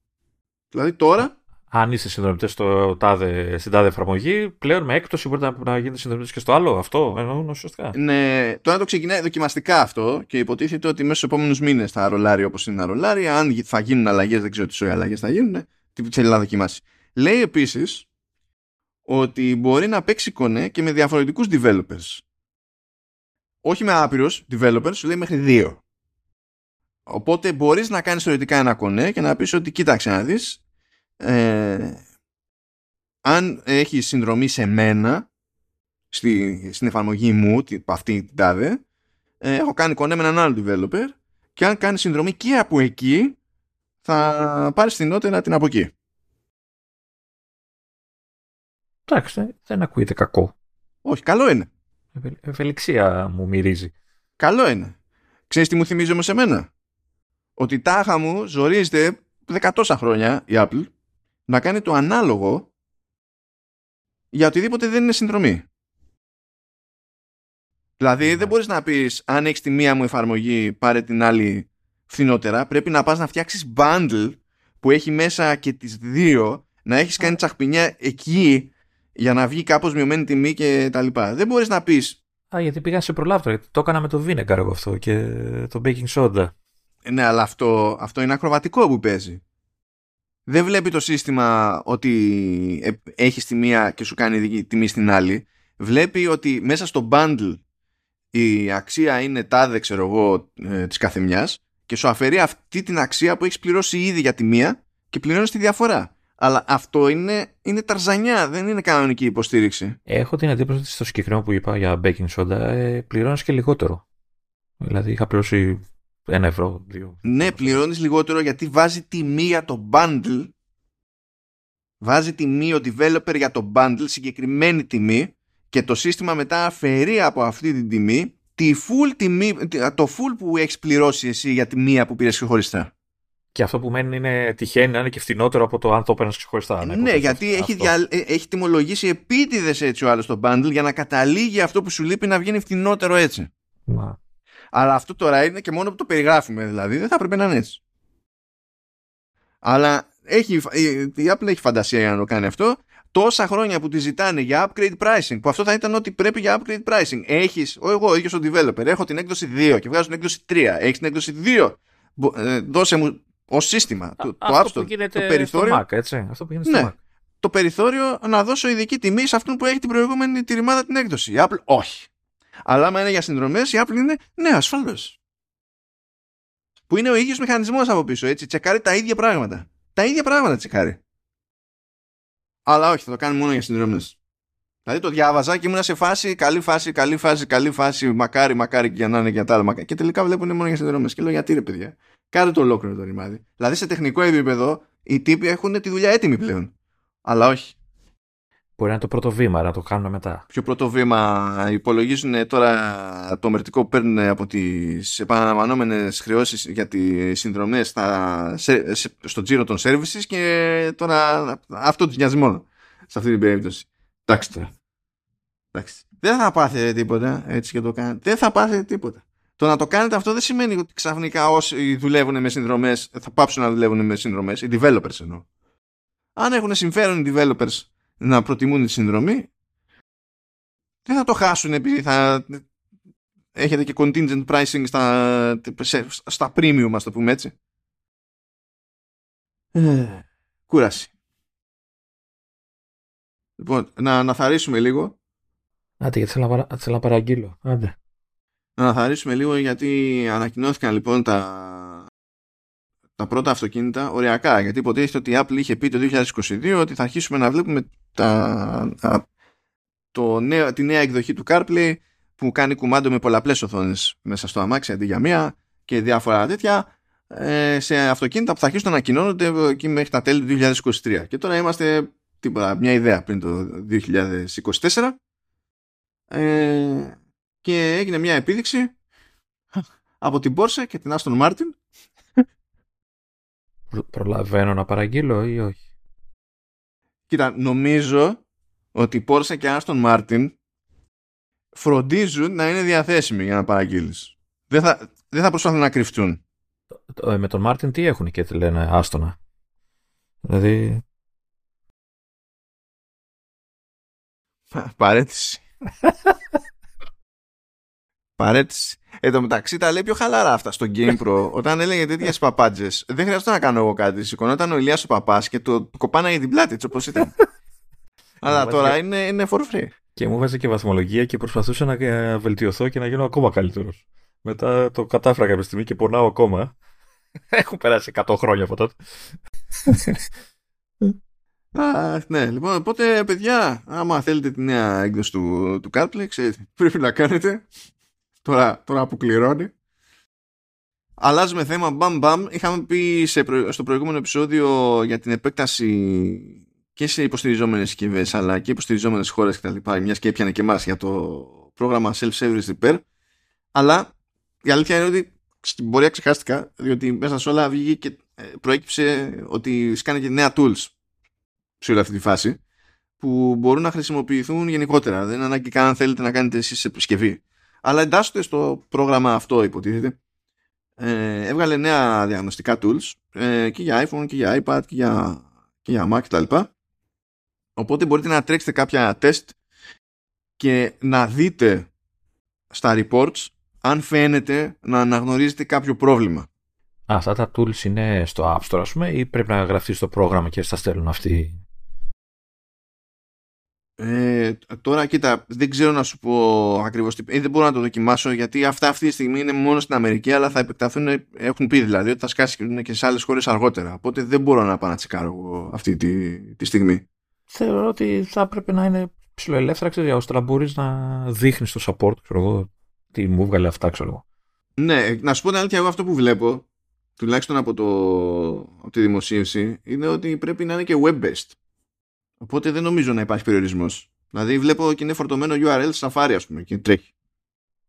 δηλαδή τώρα αν είστε συνδρομητές στην τάδε εφαρμογή, πλέον με έκπτωση μπορείτε να, να γίνετε συνδρομητές και στο άλλο. Αυτό εννοούν ουσιαστικά. Ναι, τώρα το ξεκινάει δοκιμαστικά αυτό και υποτίθεται ότι μέσα στους επόμενους μήνες θα ρολάρει όπως είναι να ρολάρει. Αν θα γίνουν αλλαγές, δεν ξέρω τι αλλαγές θα γίνουν. Τι θέλει να δοκιμάσει. Λέει επίσης ότι μπορεί να παίξει κονέ και με διαφορετικούς developers. Όχι με άπειρους developers, σου λέει μέχρι δύο. Οπότε μπορείς να κάνεις θεωρητικά ένα κονέ και να πεις ότι κοίταξε να δεις ε, αν έχει συνδρομή σε μένα στη, στην εφαρμογή μου, αυτή την τάδε, ε, έχω κάνει κονέ με έναν άλλο developer και αν κάνει συνδρομή και από εκεί θα πάρεις φθηνότερα την από εκεί. Εντάξει, δεν ακούγεται κακό. Όχι, καλό είναι. Ευελιξία μου μυρίζει. Καλό είναι. Ξέρεις τι μου θυμίζει όμως εμένα; Ότι τάχα μου ζορίζεται δεκατόσα χρόνια η Apple να κάνει το ανάλογο για οτιδήποτε δεν είναι συνδρομή. Δηλαδή δεν ναι. μπορείς να πεις αν έχεις τη μία μου εφαρμογή πάρε την άλλη φθηνότερα. Πρέπει να πας να φτιάξεις bundle που έχει μέσα και τις δύο να έχεις κάνει τσαχπινιά εκεί για να βγει κάπως μειωμένη τιμή και τα λοιπά. Δεν μπορείς να πεις Α, γιατί πήγα σε προλάβτο. Το έκανα με το Vinegar εγώ αυτό και το Baking Soda. Ναι, αλλά αυτό, αυτό είναι ακροβατικό που παίζει δεν βλέπει το σύστημα ότι ε, έχεις τη μία και σου κάνει τιμή στην άλλη. Βλέπει ότι μέσα στο bundle η αξία είναι τάδε, ξέρω εγώ, ε, της καθεμιάς και σου αφαιρεί αυτή την αξία που έχεις πληρώσει ήδη για τη μία και πληρώνεις τη διαφορά. Αλλά αυτό είναι, είναι ταρζανιά, δεν είναι κανονική υποστήριξη. Έχω την εντύπωση ότι στο συγκεκριμένο που είπα για baking soda ε, πληρώνεις και λιγότερο. Δηλαδή είχα πληρώσει ένα ευρώ, δύο. Ναι, πληρώνεις λιγότερο γιατί βάζει τιμή για το bundle. Βάζει τιμή ο developer για το bundle, συγκεκριμένη τιμή και το σύστημα μετά αφαιρεί από αυτή την τιμή τη full τιμή, το full που έχεις πληρώσει εσύ για τη μία που πήρες ξεχωριστά. Και αυτό που μένει είναι τυχαίνει να είναι και φθηνότερο από το αν το παίρνει ξεχωριστά. Ναι, ναι γιατί έχει, δια, ε, έχει τιμολογήσει επίτηδες έτσι ο άλλος το bundle για να καταλήγει αυτό που σου λείπει να βγαίνει φθηνότερο έτσι. Μα. Αλλά αυτό τώρα είναι και μόνο που το περιγράφουμε δηλαδή. Δεν θα έπρεπε να είναι έτσι. Αλλά έχει, η Apple έχει φαντασία για να το κάνει αυτό. Τόσα χρόνια που τη ζητάνε για upgrade pricing, που αυτό θα ήταν ότι πρέπει για upgrade pricing. Έχεις, εγώ ίδιος ο developer, έχω την έκδοση 2 και βγάζω την έκδοση 3. Έχεις την έκδοση 2. Ε, δώσε μου ως σύστημα το, το App Store, το περιθώριο. Mac, έτσι. Αυτό που γίνεται ναι, στο Mac. Το περιθώριο να δώσω ειδική τιμή σε αυτόν που έχει την προηγούμενη τη ρημάδα την έκδοση. Η Apple όχι. Αλλά άμα είναι για συνδρομές, η Apple είναι ναι, ασφαλώς. Που είναι ο ίδιος μηχανισμός από πίσω, έτσι. Τσεκάρει τα ίδια πράγματα. Τα ίδια πράγματα τσεκάρει. Αλλά όχι, θα το κάνει μόνο για συνδρομές. Δηλαδή το διάβαζα και ήμουν σε φάση, καλή φάση, καλή φάση, καλή φάση, μακάρι, μακάρι και για να είναι για τα άλλα. Και τελικά βλέπουν μόνο για συνδρομές. Και λέω γιατί ρε παιδιά. Κάντε το ολόκληρο το ρημάδι. Δηλαδή σε τεχνικό επίπεδο οι τύποι έχουν τη δουλειά έτοιμη πλέον. Αλλά όχι. Μπορεί να είναι το πρώτο βήμα, να το κάνουμε μετά. Ποιο πρώτο βήμα υπολογίζουν τώρα το μερτικό που παίρνουν από τις επαναλαμβανόμενες χρεώσεις για τις συνδρομές στο τζίρο των services και τώρα αυτό τους νοιάζει μόνο σε αυτή την περίπτωση. Εντάξει τώρα. Εντάξει. Δεν θα πάθετε τίποτα έτσι και το κάνετε. Δεν θα πάθετε τίποτα. Το να το κάνετε αυτό δεν σημαίνει ότι ξαφνικά όσοι δουλεύουν με συνδρομές θα πάψουν να δουλεύουν με συνδρομές, οι developers εννοώ. Αν έχουν συμφέρον οι developers να προτιμούν τη συνδρομή, δεν θα το χάσουν επειδή θα έχετε και contingent pricing στα, στα premium, ας το πούμε έτσι. Ε, κούραση. Λοιπόν, να αναθαρίσουμε λίγο. Άντε, γιατί θέλω να παραγγείλω. Άντε. Να αναθαρίσουμε λίγο γιατί ανακοινώθηκαν λοιπόν τα, τα πρώτα αυτοκίνητα οριακά. Γιατί υποτίθεται ότι η Apple είχε πει το 2022 ότι θα αρχίσουμε να βλέπουμε τα, το νέο, τη νέα εκδοχή του CarPlay που κάνει κουμάντο με πολλαπλές οθόνες μέσα στο αμάξι αντί για μία και διάφορα τέτοια ε, σε αυτοκίνητα που θα αρχίσουν να ανακοινώνονται εκεί μέχρι τα τέλη του 2023. Και τώρα είμαστε τίποτα, μια ιδέα πριν το 2024 ε, και έγινε μια επίδειξη από την Porsche και την Aston Martin Προλαβαίνω να παραγγείλω ή όχι; Κοίτα, νομίζω ότι η Porsche και η Aston Martin φροντίζουν να είναι διαθέσιμοι για να παραγγείλεις. Δεν θα, δεν θα προσπαθούν να κρυφτούν. Ε, με τον Μάρτιν τι έχουν και τι λένε άστονα; Δηλαδή... Παρέτηση. Παρέτηση. Εν τω μεταξύ τα λέει πιο χαλαρά αυτά στο GamePro. Όταν έλεγε τέτοιες παπάντζες, δεν χρειάζεται να κάνω εγώ κάτι. Σηκωνόταν ο Ηλίας ο παπάς και το κοπάναγε την πλάτη έτσι όπως ήταν. Αλλά τώρα είναι, είναι for free. Και μου βάζει και βαθμολογία και προσπαθούσα να βελτιωθώ και να γίνω ακόμα καλύτερος. Μετά το κατάφερα κάποια στιγμή και πονάω ακόμα. Έχουν περάσει 100 χρόνια από τότε. Α, ναι, λοιπόν, οπότε παιδιά, άμα θέλετε τη νέα έκδοση του, του CarPlay, ξέρετε, πρέπει να κάνετε. Τώρα, τώρα που κληρώνει. Αλλάζουμε θέμα, μπαμ μπαμ. Είχαμε πει σε στο προηγούμενο επεισόδιο για την επέκταση και σε υποστηριζόμενες συσκευές, αλλά και υποστηριζόμενες χώρες κτλ. Μιας και έπιανε και εμάς για το πρόγραμμα Self-Service Repair. Αλλά η αλήθεια είναι ότι στην πορεία ξεχάστηκα, διότι μέσα σε όλα βγήκε και ε, προέκυψε ότι σκάνε και νέα tools σε όλη αυτή τη φάση που μπορούν να χρησιμοποιηθούν γενικότερα. Δεν είναι ανάγκη καν αν θέλετε να κάνετε εσείς επισκευή. Αλλά εντάσσονται στο πρόγραμμα αυτό υποτίθεται. Ε, έβγαλε νέα διαγνωστικά tools ε, και για iPhone και για iPad και για, και για Mac κτλ. Οπότε μπορείτε να τρέξετε κάποια τεστ και να δείτε στα reports αν φαίνεται να αναγνωρίζετε κάποιο πρόβλημα. αυτά τα tools είναι στο App Store, ας πούμε, ή πρέπει να γραφτεί στο πρόγραμμα και στα στέλνουν αυτοί; Ε, τώρα κοίτα, δεν ξέρω να σου πω ακριβώς τι, ε, δεν μπορώ να το δοκιμάσω γιατί αυτά αυτή τη στιγμή είναι μόνο στην Αμερική αλλά θα επεκταθούν, έχουν πει δηλαδή ότι θα σκάσει και σε άλλες χώρες αργότερα οπότε δεν μπορώ να πάω να τσεκάρω αυτή τη, τη στιγμή. Θεωρώ ότι θα έπρεπε να είναι ψηλοελεύθερα ξέρω, ώστε να μπορεί να δείχνει το support ξέρω εγώ, τι μου βγάλε αυτά, ξέρω εγώ. Ναι, να σου πω την αλήθεια, εγώ αυτό που βλέπω, τουλάχιστον από, το, από τη δημοσίευση, είναι ότι πρέπει να είναι και web-based. Οπότε δεν νομίζω να υπάρχει περιορισμός. Δηλαδή βλέπω και είναι φορτωμένο URL Safari, ας πούμε, και τρέχει.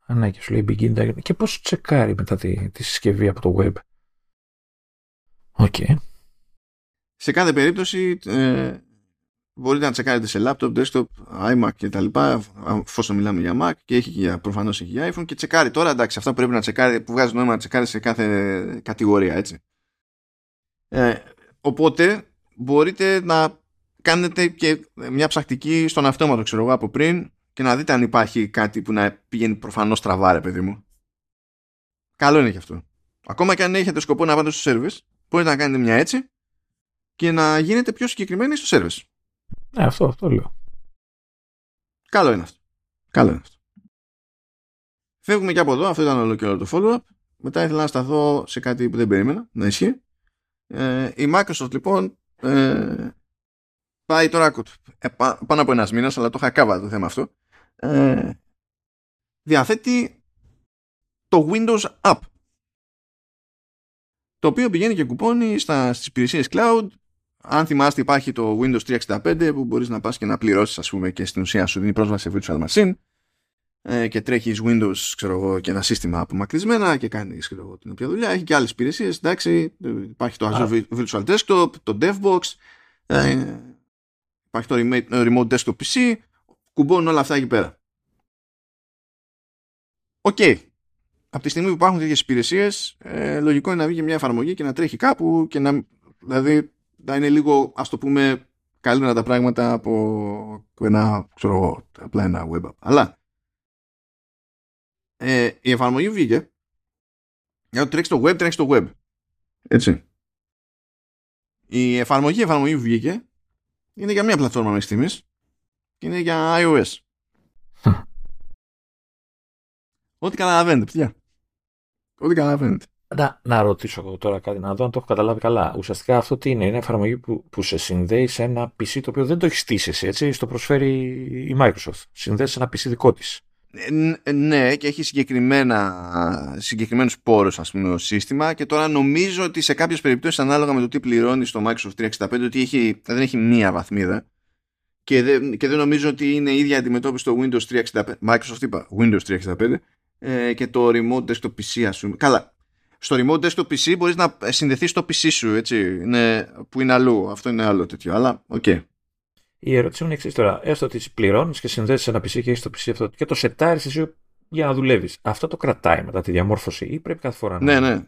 Α, ναι, και σου λέει begin Και πώς τσεκάρει μετά τη, τη συσκευή από το web. OK. Okay. Σε κάθε περίπτωση, ε, μπορείτε να τσεκάρετε σε laptop, desktop, iMac και τα λοιπά, εφόσον μιλάμε για Mac και έχει και προφανώς έχει για iPhone και τσεκάρει τώρα, εντάξει, αυτά που πρέπει να τσεκάρει, που βγάζει νόημα να τσεκάρει σε κάθε κατηγορία, έτσι. Ε, οπότε, μπορείτε να κάνετε και μια ψακτική στον αυτόματο, ξέρω εγώ, από πριν και να δείτε αν υπάρχει κάτι που να πηγαίνει προφανώς στραβά, ρε παιδί μου. Καλό είναι και αυτό. Ακόμα και αν έχετε σκοπό να πάτε στο service, μπορείτε να κάνετε μια έτσι και να γίνετε πιο συγκεκριμένοι στο service. Ναι, αυτό, αυτό λέω. Καλό είναι αυτό. Καλό είναι αυτό. Φεύγουμε και από εδώ. Αυτό ήταν όλο και όλο το follow-up. Μετά ήθελα να σταθώ σε κάτι που δεν περίμενα να ισχύει. Ε, η Microsoft λοιπόν ε, πάει τώρα ε, πάνω από ένας μήνας, αλλά το είχα κάβα το θέμα αυτό. Ε, διαθέτει το Windows App το οποίο πηγαίνει και κουπώνει στα, στις υπηρεσίες cloud αν θυμάστε υπάρχει το Windows 365 που μπορείς να πας και να πληρώσεις ας πούμε και στην ουσία σου δίνει πρόσβαση σε virtual machine ε, και τρέχεις Windows ξέρω εγώ, και ένα σύστημα απομακρυσμένα και κάνεις ξέρω εγώ, την οποία δουλειά. Έχει και άλλες υπηρεσίες, εντάξει, υπάρχει το Azure Virtual Desktop, το DevBox, ε, υπάρχει το Remote Desktop PC, κουμπώνουν όλα αυτά εκεί πέρα. OK. Okay. από τη στιγμή που υπάρχουν τέτοιες υπηρεσίες, ε, λογικό είναι να βγει μια εφαρμογή και να τρέχει κάπου και να. Δηλαδή, να είναι λίγο, ας το πούμε, καλύτερα τα πράγματα από ένα, ξέρω εγώ, απλά ένα web app. Αλλά ε, η εφαρμογή βγήκε για να τρέξει το web, τρέξει το web. Έτσι. Η εφαρμογή, η εφαρμογή που βγήκε είναι για μια πλατφόρμα μέχρι στιγμής και είναι για iOS. Ό,τι καταλαβαίνετε, παιδιά. Ό,τι καταλαβαίνετε. Να, να ρωτήσω τώρα κάτι, να δω αν το έχω καταλάβει καλά. Ουσιαστικά αυτό τι είναι, είναι εφαρμογή που, που σε συνδέει σε ένα PC το οποίο δεν το έχεις στήσει εσύ, έτσι, στο προσφέρει η Microsoft. Συνδέει σε ένα PC δικό της. Ε, ναι, και έχει συγκεκριμένα, συγκεκριμένους πόρους ας πούμε, σύστημα και τώρα νομίζω ότι σε κάποιες περιπτώσεις ανάλογα με το τι πληρώνεις στο Microsoft 365 ότι έχει, δεν έχει μία βαθμίδα και δεν, και δεν νομίζω ότι είναι η ίδια αντιμετώπιση στο Windows 365 Microsoft είπα Windows 365 ε, και το Remote Desktop PC ας πούμε. Καλά, στο Remote Desktop PC μπορείς να συνδεθείς στο PC σου έτσι, είναι, που είναι αλλού, αυτό είναι άλλο τέτοιο, αλλά OK. Okay. Η ερώτηση μου είναι εξής τώρα. Έστω ότι πληρώνεις και συνδέσεις ένα PC και έχεις το PC αυτό και το σετάρεις εσύ για να δουλεύεις. Αυτό το κρατάει μετά τη διαμόρφωση ή πρέπει κάθε φορά να. Ναι, ναι.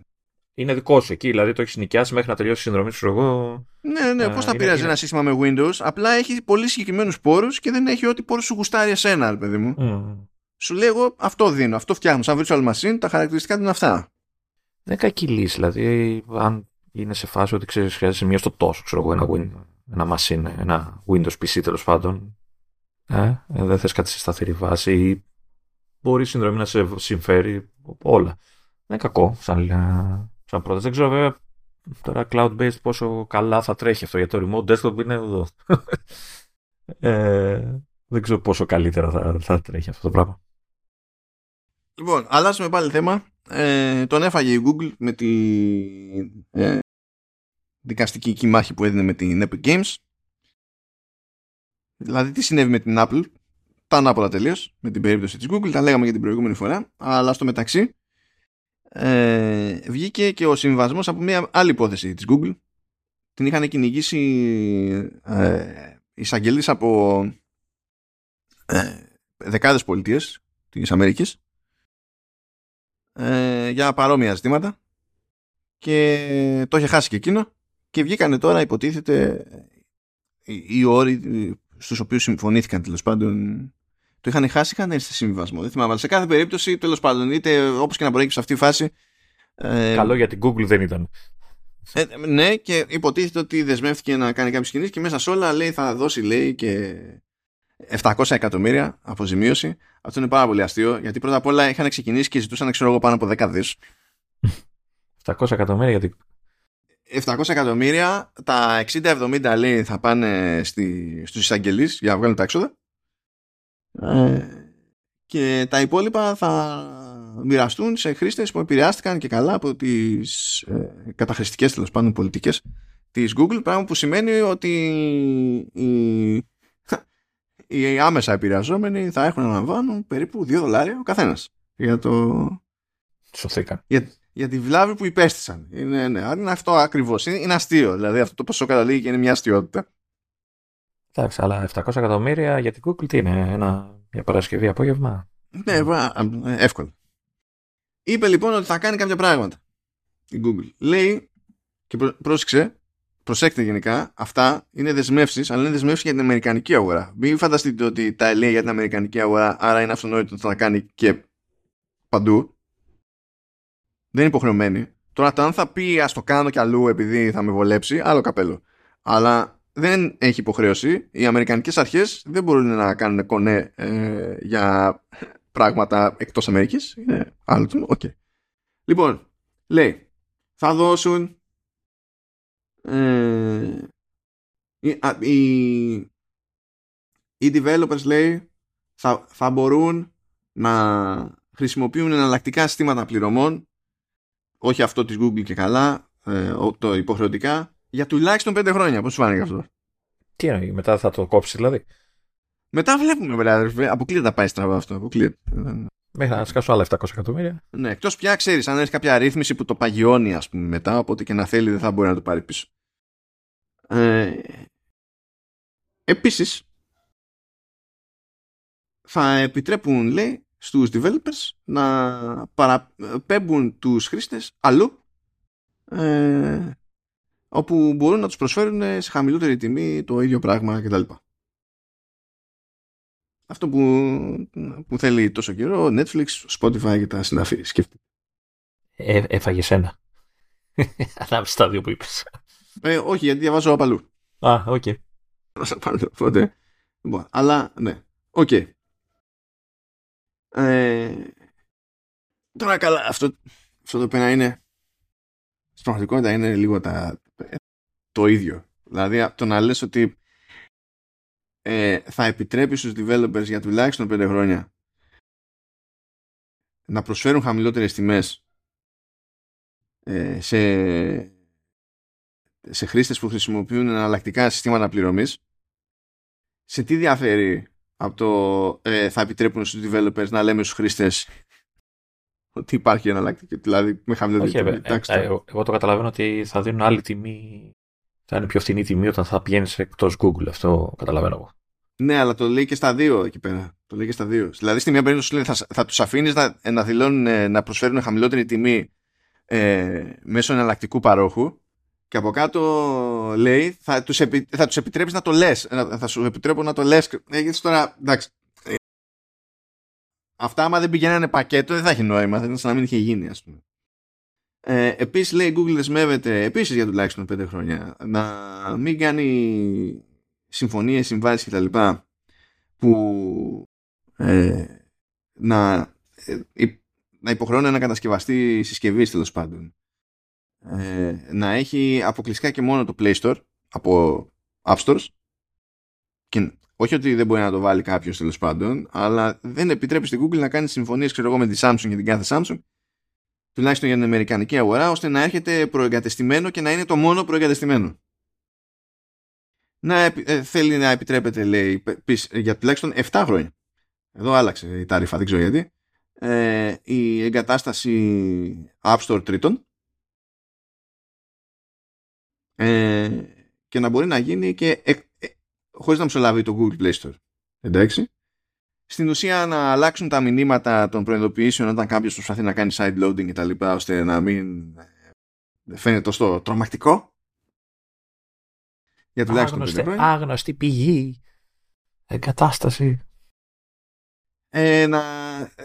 Είναι δικό σου εκεί, δηλαδή το έχεις νοικιάσει μέχρι να τελειώσει η συνδρομή σου. Εγώ. Ναι, ναι, πώς θα πειράζει είναι... ένα σύστημα με Windows. Απλά έχει πολύ συγκεκριμένους πόρους και δεν έχει ό,τι πόρους σου γουστάρει εσένα, παιδί μου. Mm. Σου λέω εγώ αυτό δίνω, αυτό φτιάχνω. Σαν virtual machine, τα χαρακτηριστικά του είναι αυτά. Δεν είναι κακή λύση, δηλαδή αν είναι σε φάση ότι ξέρεις, χρειάζεσαι μία στο τόσο, ξέρω εγώ, ένα Windows ένα machine, ένα Windows PC τέλος πάντων, ε, ε, δεν θες κάτι σε σταθερή βάση ή μπορεί η συνδρομή να σε συμφέρει όλα. Δεν είναι κακό σαν, σαν πρόταση. Δεν ξέρω βέβαια τώρα cloud-based πόσο καλά θα τρέχει αυτό για το remote desktop είναι εδώ. ε, δεν ξέρω πόσο καλύτερα θα, θα τρέχει αυτό το πράγμα. Λοιπόν, αλλάζουμε πάλι θέμα. Ε, τον έφαγε η Google με τη ε, δικαστική μάχη που έδινε με την Epic Games. Δηλαδή τι συνέβη με την Apple; Τα ανάποδα τελείως με την περίπτωση της Google. Τα λέγαμε για την προηγούμενη φορά. Αλλά στο μεταξύ ε, βγήκε και ο συμβασμός από μια άλλη υπόθεση της Google. Την είχαν κυνηγήσει ε, εισαγγελείς από ε, δεκάδες πολιτείες της Αμερικής ε, για παρόμοια ζητήματα και το είχε χάσει και εκείνο και βγήκανε τώρα υποτίθεται οι όροι στους οποίους συμφωνήθηκαν τέλος πάντων το είχαν χάσει, είχαν έρθει σε συμβιβασμό. Δεν θυμάμαι, αλλά σε κάθε περίπτωση τέλος πάντων, είτε όπως και να προέκυψε αυτή η φάση. Ε, Καλό για την Google δεν ήταν. Ε, ναι, και υποτίθεται ότι δεσμεύτηκε να κάνει κάποιες κινήσεις και μέσα σε όλα λέει θα δώσει λέει και 700 εκατομμύρια αποζημίωση. Αυτό είναι πάρα πολύ αστείο, γιατί πρώτα απ' όλα είχαν ξεκινήσει και ζητούσαν, ξέρω εγώ, πάνω από 10 δις. 700 εκατομμύρια γιατί 700 εκατομμύρια, τα 60-70 λέει θα πάνε στη, στους εισαγγελείς για να βγάλουν τα έξοδα ε, και τα υπόλοιπα θα μοιραστούν σε χρήστες που επηρεάστηκαν και καλά από τις ε, καταχρηστικές τέλος πάντων πολιτικές της Google πράγμα που σημαίνει ότι οι, οι άμεσα επηρεαζόμενοι θα έχουν να λαμβάνουν περίπου 2 δολάρια ο καθένας για το... Σωθήκαν. Για, για τη βλάβη που υπέστησαν. Είναι, ναι, είναι αυτό ακριβώς. Είναι, είναι αστείο. Δηλαδή αυτό το ποσό καταλήγει και είναι μια αστείωτα. Εντάξει, αλλά 700 εκατομμύρια για την Google τι είναι, ένα, μια Παρασκευή απόγευμα; Ναι, εύκολο. Είπε λοιπόν ότι θα κάνει κάποια πράγματα η Google. Λέει και πρόσεξε, προσέξτε γενικά, αυτά είναι δεσμεύσεις, αλλά είναι δεσμεύσεις για την Αμερικανική αγορά. Μην φανταστείτε ότι τα λέει για την Αμερικανική αγορά, άρα είναι αυτονόητο ότι θα κάνει και παντού δεν είναι υποχρεωμένη. Τώρα το αν θα πει ας το κάνω κι αλλού επειδή θα με βολέψει, άλλο καπέλο. Αλλά δεν έχει υποχρέωση. Οι Αμερικανικές αρχές δεν μπορούν να κάνουν κονέ ε, για πράγματα εκτός Αμερικής. Είναι άλλο του. Okay. Λοιπόν, λέει, θα δώσουν ε, οι, οι, οι developers λέει θα, θα μπορούν να χρησιμοποιούν εναλλακτικά συστήματα πληρωμών όχι αυτό της Google και καλά, ε, το υποχρεωτικά, για τουλάχιστον πέντε χρόνια. Πώς σου φάνηκε αυτό; Τι εννοεί, μετά θα το κόψεις δηλαδή; Μετά βλέπουμε, βέβαια, αποκλείεται να πάει στραβά αυτό. Αποκλείεται. Μέχρι να σκάσω άλλα 700 εκατομμύρια. Ναι, εκτός πια ξέρεις, αν έχει κάποια αρρύθμιση που το παγιώνει, ας πούμε, μετά, οπότε και να θέλει δεν θα μπορεί να το πάρει πίσω. Ε, Επίσης, θα επιτρέπουν, λέει, στους developers να παραπέμπουν τους χρήστες αλλού ε, όπου μπορούν να τους προσφέρουν σε χαμηλότερη τιμή το ίδιο πράγμα κτλ. Αυτό που, που θέλει τόσο καιρό, Netflix, Spotify και τα συναφή. Σκέφτε. Ε, έφαγες ένα. Ανάμεσα στα δύο που είπες. Ε, όχι, γιατί διαβάζω απ' αλλού. Α, OK. Okay. Οπότε. Λοιπόν, αλλά ναι. OK. Okay. Ε, τώρα καλά, αυτό, αυτό το πέρα είναι. Στην πραγματικότητα είναι λίγο τα, το ίδιο. Δηλαδή, το να λες ότι ε, θα επιτρέπει στους developers για τουλάχιστον 5 χρόνια να προσφέρουν χαμηλότερες τιμές ε, σε, σε χρήστες που χρησιμοποιούν εναλλακτικά συστήματα πληρωμής σε τι διαφέρει από το ε, θα επιτρέπουν στους developers να λέμε στους χρήστες ότι υπάρχει εναλλακτική, δηλαδή με χαμηλότερη τιμή. Ε, ε, εγώ, εγώ το καταλαβαίνω ότι θα δίνουν άλλη τιμή θα είναι πιο φθηνή τιμή όταν θα πηγαίνεις εκτός Google. Αυτό καταλαβαίνω εγώ. Ναι, αλλά το λέει και στα δύο εκεί πέρα. Το λέει και στα δύο. Δηλαδή, στη μία περίπτωση λέει, θα, θα τους αφήνεις να, να δηλώνουν ε, να προσφέρουν χαμηλότερη τιμή ε, μέσω εναλλακτικού παρόχου. Και από κάτω λέει, θα τους επι, θα τους επιτρέψεις να το λες. Θα σου επιτρέπω να το λες. Ε, γιατί τώρα, εντάξει. Ε, αυτά, άμα δεν πηγαίνανε πακέτο, δεν θα έχει νόημα. Θα ήταν σαν να μην είχε γίνει, ας πούμε. Ε, επίσης λέει η Google δεσμεύεται επίσης για τουλάχιστον 5 χρόνια να μην κάνει συμφωνίες, συμβάσεις κτλ. που ε, να, ε, να υποχρεώνει να κατασκευαστεί συσκευής τέλος πάντων. Ε, να έχει αποκλειστικά και μόνο το Play Store από App Stores και όχι ότι δεν μπορεί να το βάλει κάποιος τέλος πάντων, αλλά δεν επιτρέπει στην Google να κάνει συμφωνίες με τη Samsung και την κάθε Samsung τουλάχιστον για την Αμερικανική αγορά, ώστε να έρχεται προεγκατεστημένο και να είναι το μόνο προεγκατεστημένο. Να, ε, θέλει να επιτρέπεται, λέει, για τουλάχιστον 7 χρόνια. Εδώ άλλαξε η ταρήφα, δεν ξέρω γιατί. Ε, η εγκατάσταση App Store τρίτων ε, και να μπορεί να γίνει και ε, ε, χωρίς να μεσολαβεί το Google Play Store. Εντάξει στην ουσία να αλλάξουν τα μηνύματα των προειδοποιήσεων όταν κάποιος προσπαθεί να κάνει side loading κτλ. ώστε να μην ε, φαίνεται τόσο τρομακτικό. Για τουλάχιστον Άγνωστη, άγνωστη πηγή, εγκατάσταση. Ε, να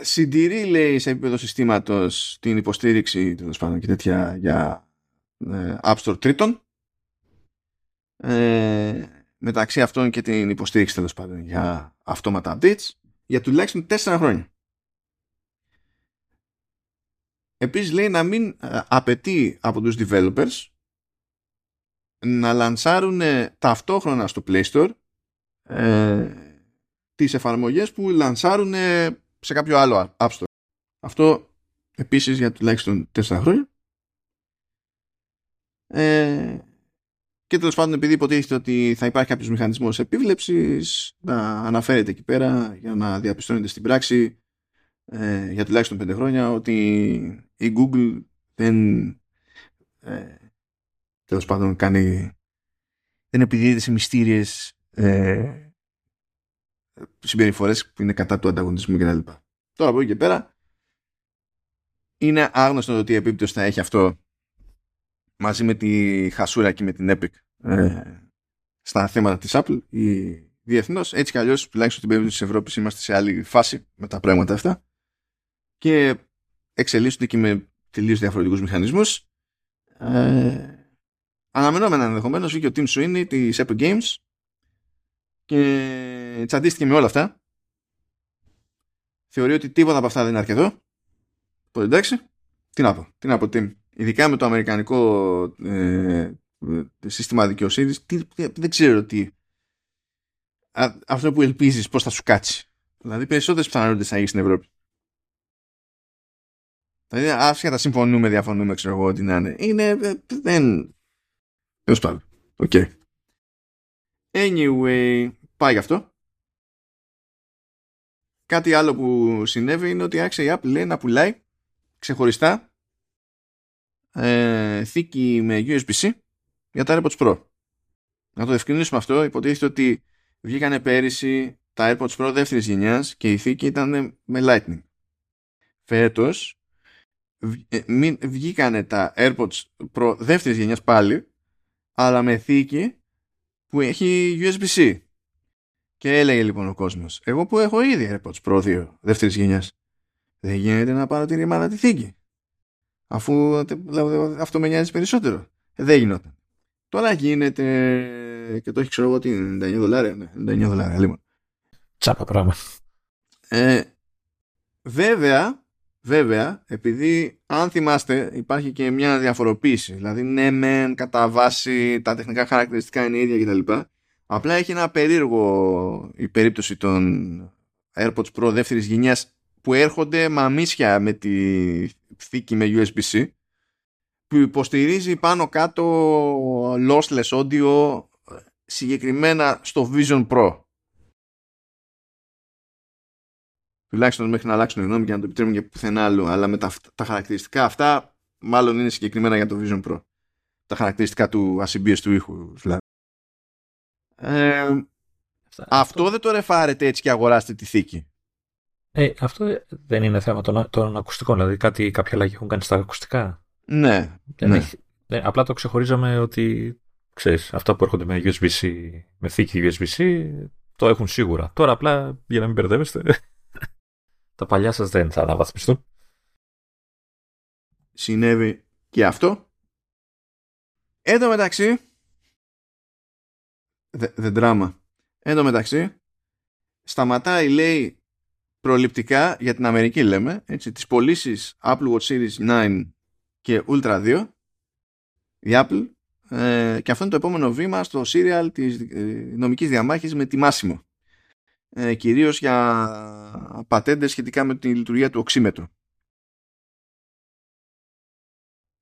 συντηρεί, λέει, σε επίπεδο συστήματος την υποστήριξη τέλος πάντων και τέτοια για ε, App Store τρίτων. Ε, μεταξύ αυτών και την υποστήριξη τέλος πάντων για αυτόματα updates για τουλάχιστον 4 χρόνια. Επίσης λέει να μην ε, απαιτεί από τους developers να λανσάρουν ταυτόχρονα στο Play Store ε, τις εφαρμογές που λανσάρουν σε κάποιο άλλο App Store. Αυτό επίσης για τουλάχιστον 4 χρόνια. Ε, και τέλος πάντων, επειδή υποτίθεται ότι θα υπάρχει κάποιος μηχανισμός επίβλεψης, να αναφέρεται εκεί πέρα για να διαπιστώνεται στην πράξη ε, για τουλάχιστον πέντε χρόνια ότι η Google δεν ε, τέλος πάντων κάνει δεν επιδίδεται σε μυστήριες ε, συμπεριφορές που είναι κατά του ανταγωνισμού κτλ. Τώρα από εκεί και πέρα είναι άγνωστο ότι η επίπτωση θα έχει αυτό μαζί με τη χασούρα και με την Epic ε, στα θέματα της Apple ή διεθνώς. Έτσι κι αλλιώς, τουλάχιστον στην περίπτωση της Ευρώπης, είμαστε σε άλλη φάση με τα πράγματα αυτά και εξελίσσονται και με τελείως διαφορετικούς μηχανισμούς. Ε, αναμενόμενα ενδεχομένως βγήκε ο Tim Sweeney της Epic Games και τσαντίστηκε με όλα αυτά. Θεωρεί ότι τίποτα από αυτά δεν είναι αρκετό. Οπότε εντάξει, τι να πω, τι να πω Tim ειδικά με το αμερικανικό ε, σύστημα δικαιοσύνη, δεν ξέρω τι. αυτό που ελπίζεις πώς θα σου κάτσει. Δηλαδή, περισσότερες πιθανότητες θα έχεις στην Ευρώπη. Δηλαδή, άσχετα συμφωνούμε, διαφωνούμε, ξέρω εγώ τι να είναι. Είναι. Ε, δεν. Τέλος πάντων. OK. Anyway, πάει γι' αυτό. Κάτι άλλο που συνέβη είναι ότι άρχισε η Apple λέει, να πουλάει ξεχωριστά ε, θήκη με USB-C για τα AirPods Pro. Να το ευκρινίσουμε αυτό, υποτίθεται ότι βγήκανε πέρυσι τα AirPods Pro δεύτερης γενιάς και η θήκη ήταν με Lightning. φέτος ε, βγήκανε τα AirPods Pro δεύτερης γενιάς πάλι αλλά με θήκη που έχει USB-C και έλεγε λοιπόν ο κόσμος εγώ που έχω ήδη AirPods Pro 2 δεύτερης γενιάς δεν γίνεται να πάρω τη ρημάδα τη θήκη αφού αυτό με νοιάζει περισσότερο ε, δεν γινόταν τώρα γίνεται και το έχει ξέρω εγώ τι 99 δολάρια ναι, 99 δολάρια λοιπόν. τσάπα πράγμα ε, βέβαια Βέβαια, επειδή αν θυμάστε υπάρχει και μια διαφοροποίηση, δηλαδή ναι μεν κατά βάση τα τεχνικά χαρακτηριστικά είναι ίδια κτλ. Απλά έχει ένα περίεργο η περίπτωση των AirPods Pro δεύτερης γενιάς που έρχονται μαμίσια με τη θήκη με USB-C που υποστηρίζει πάνω κάτω lossless audio συγκεκριμένα στο Vision Pro. τουλάχιστον μέχρι να αλλάξουν γνώμη και να το επιτρέπουν και πουθενά άλλο. Αλλά με τα, τα χαρακτηριστικά αυτά, μάλλον είναι συγκεκριμένα για το Vision Pro. Τα χαρακτηριστικά του ασυμπίες του ήχου, δηλαδή. Ε, αυτό, δεν το ρεφάρετε έτσι και αγοράστε τη θήκη. Ε, αυτό δεν είναι θέμα των, των ακουστικών, δηλαδή κάτι, κάποια αλλαγή έχουν κάνει στα ακουστικά. Ναι. ναι. ναι. απλά το ξεχωρίζαμε ότι ξέρεις, αυτά που έρχονται με USB-C, με θήκη USB-C, το έχουν σίγουρα. Τώρα απλά για να μην μπερδεύεστε, τα παλιά σας δεν θα αναβαθμιστούν. Συνέβη και αυτό. Εν τω μεταξύ, the, drama, εν τω μεταξύ, σταματάει λέει προληπτικά για την Αμερική λέμε, έτσι, τις πωλήσεις Apple Watch Series 9 και Ultra 2 η Apple ε, και αυτό είναι το επόμενο βήμα στο serial της ε, νομικής διαμάχης με τη Massimo ε, κυρίως για πατέντες σχετικά με τη λειτουργία του οξύμετρου.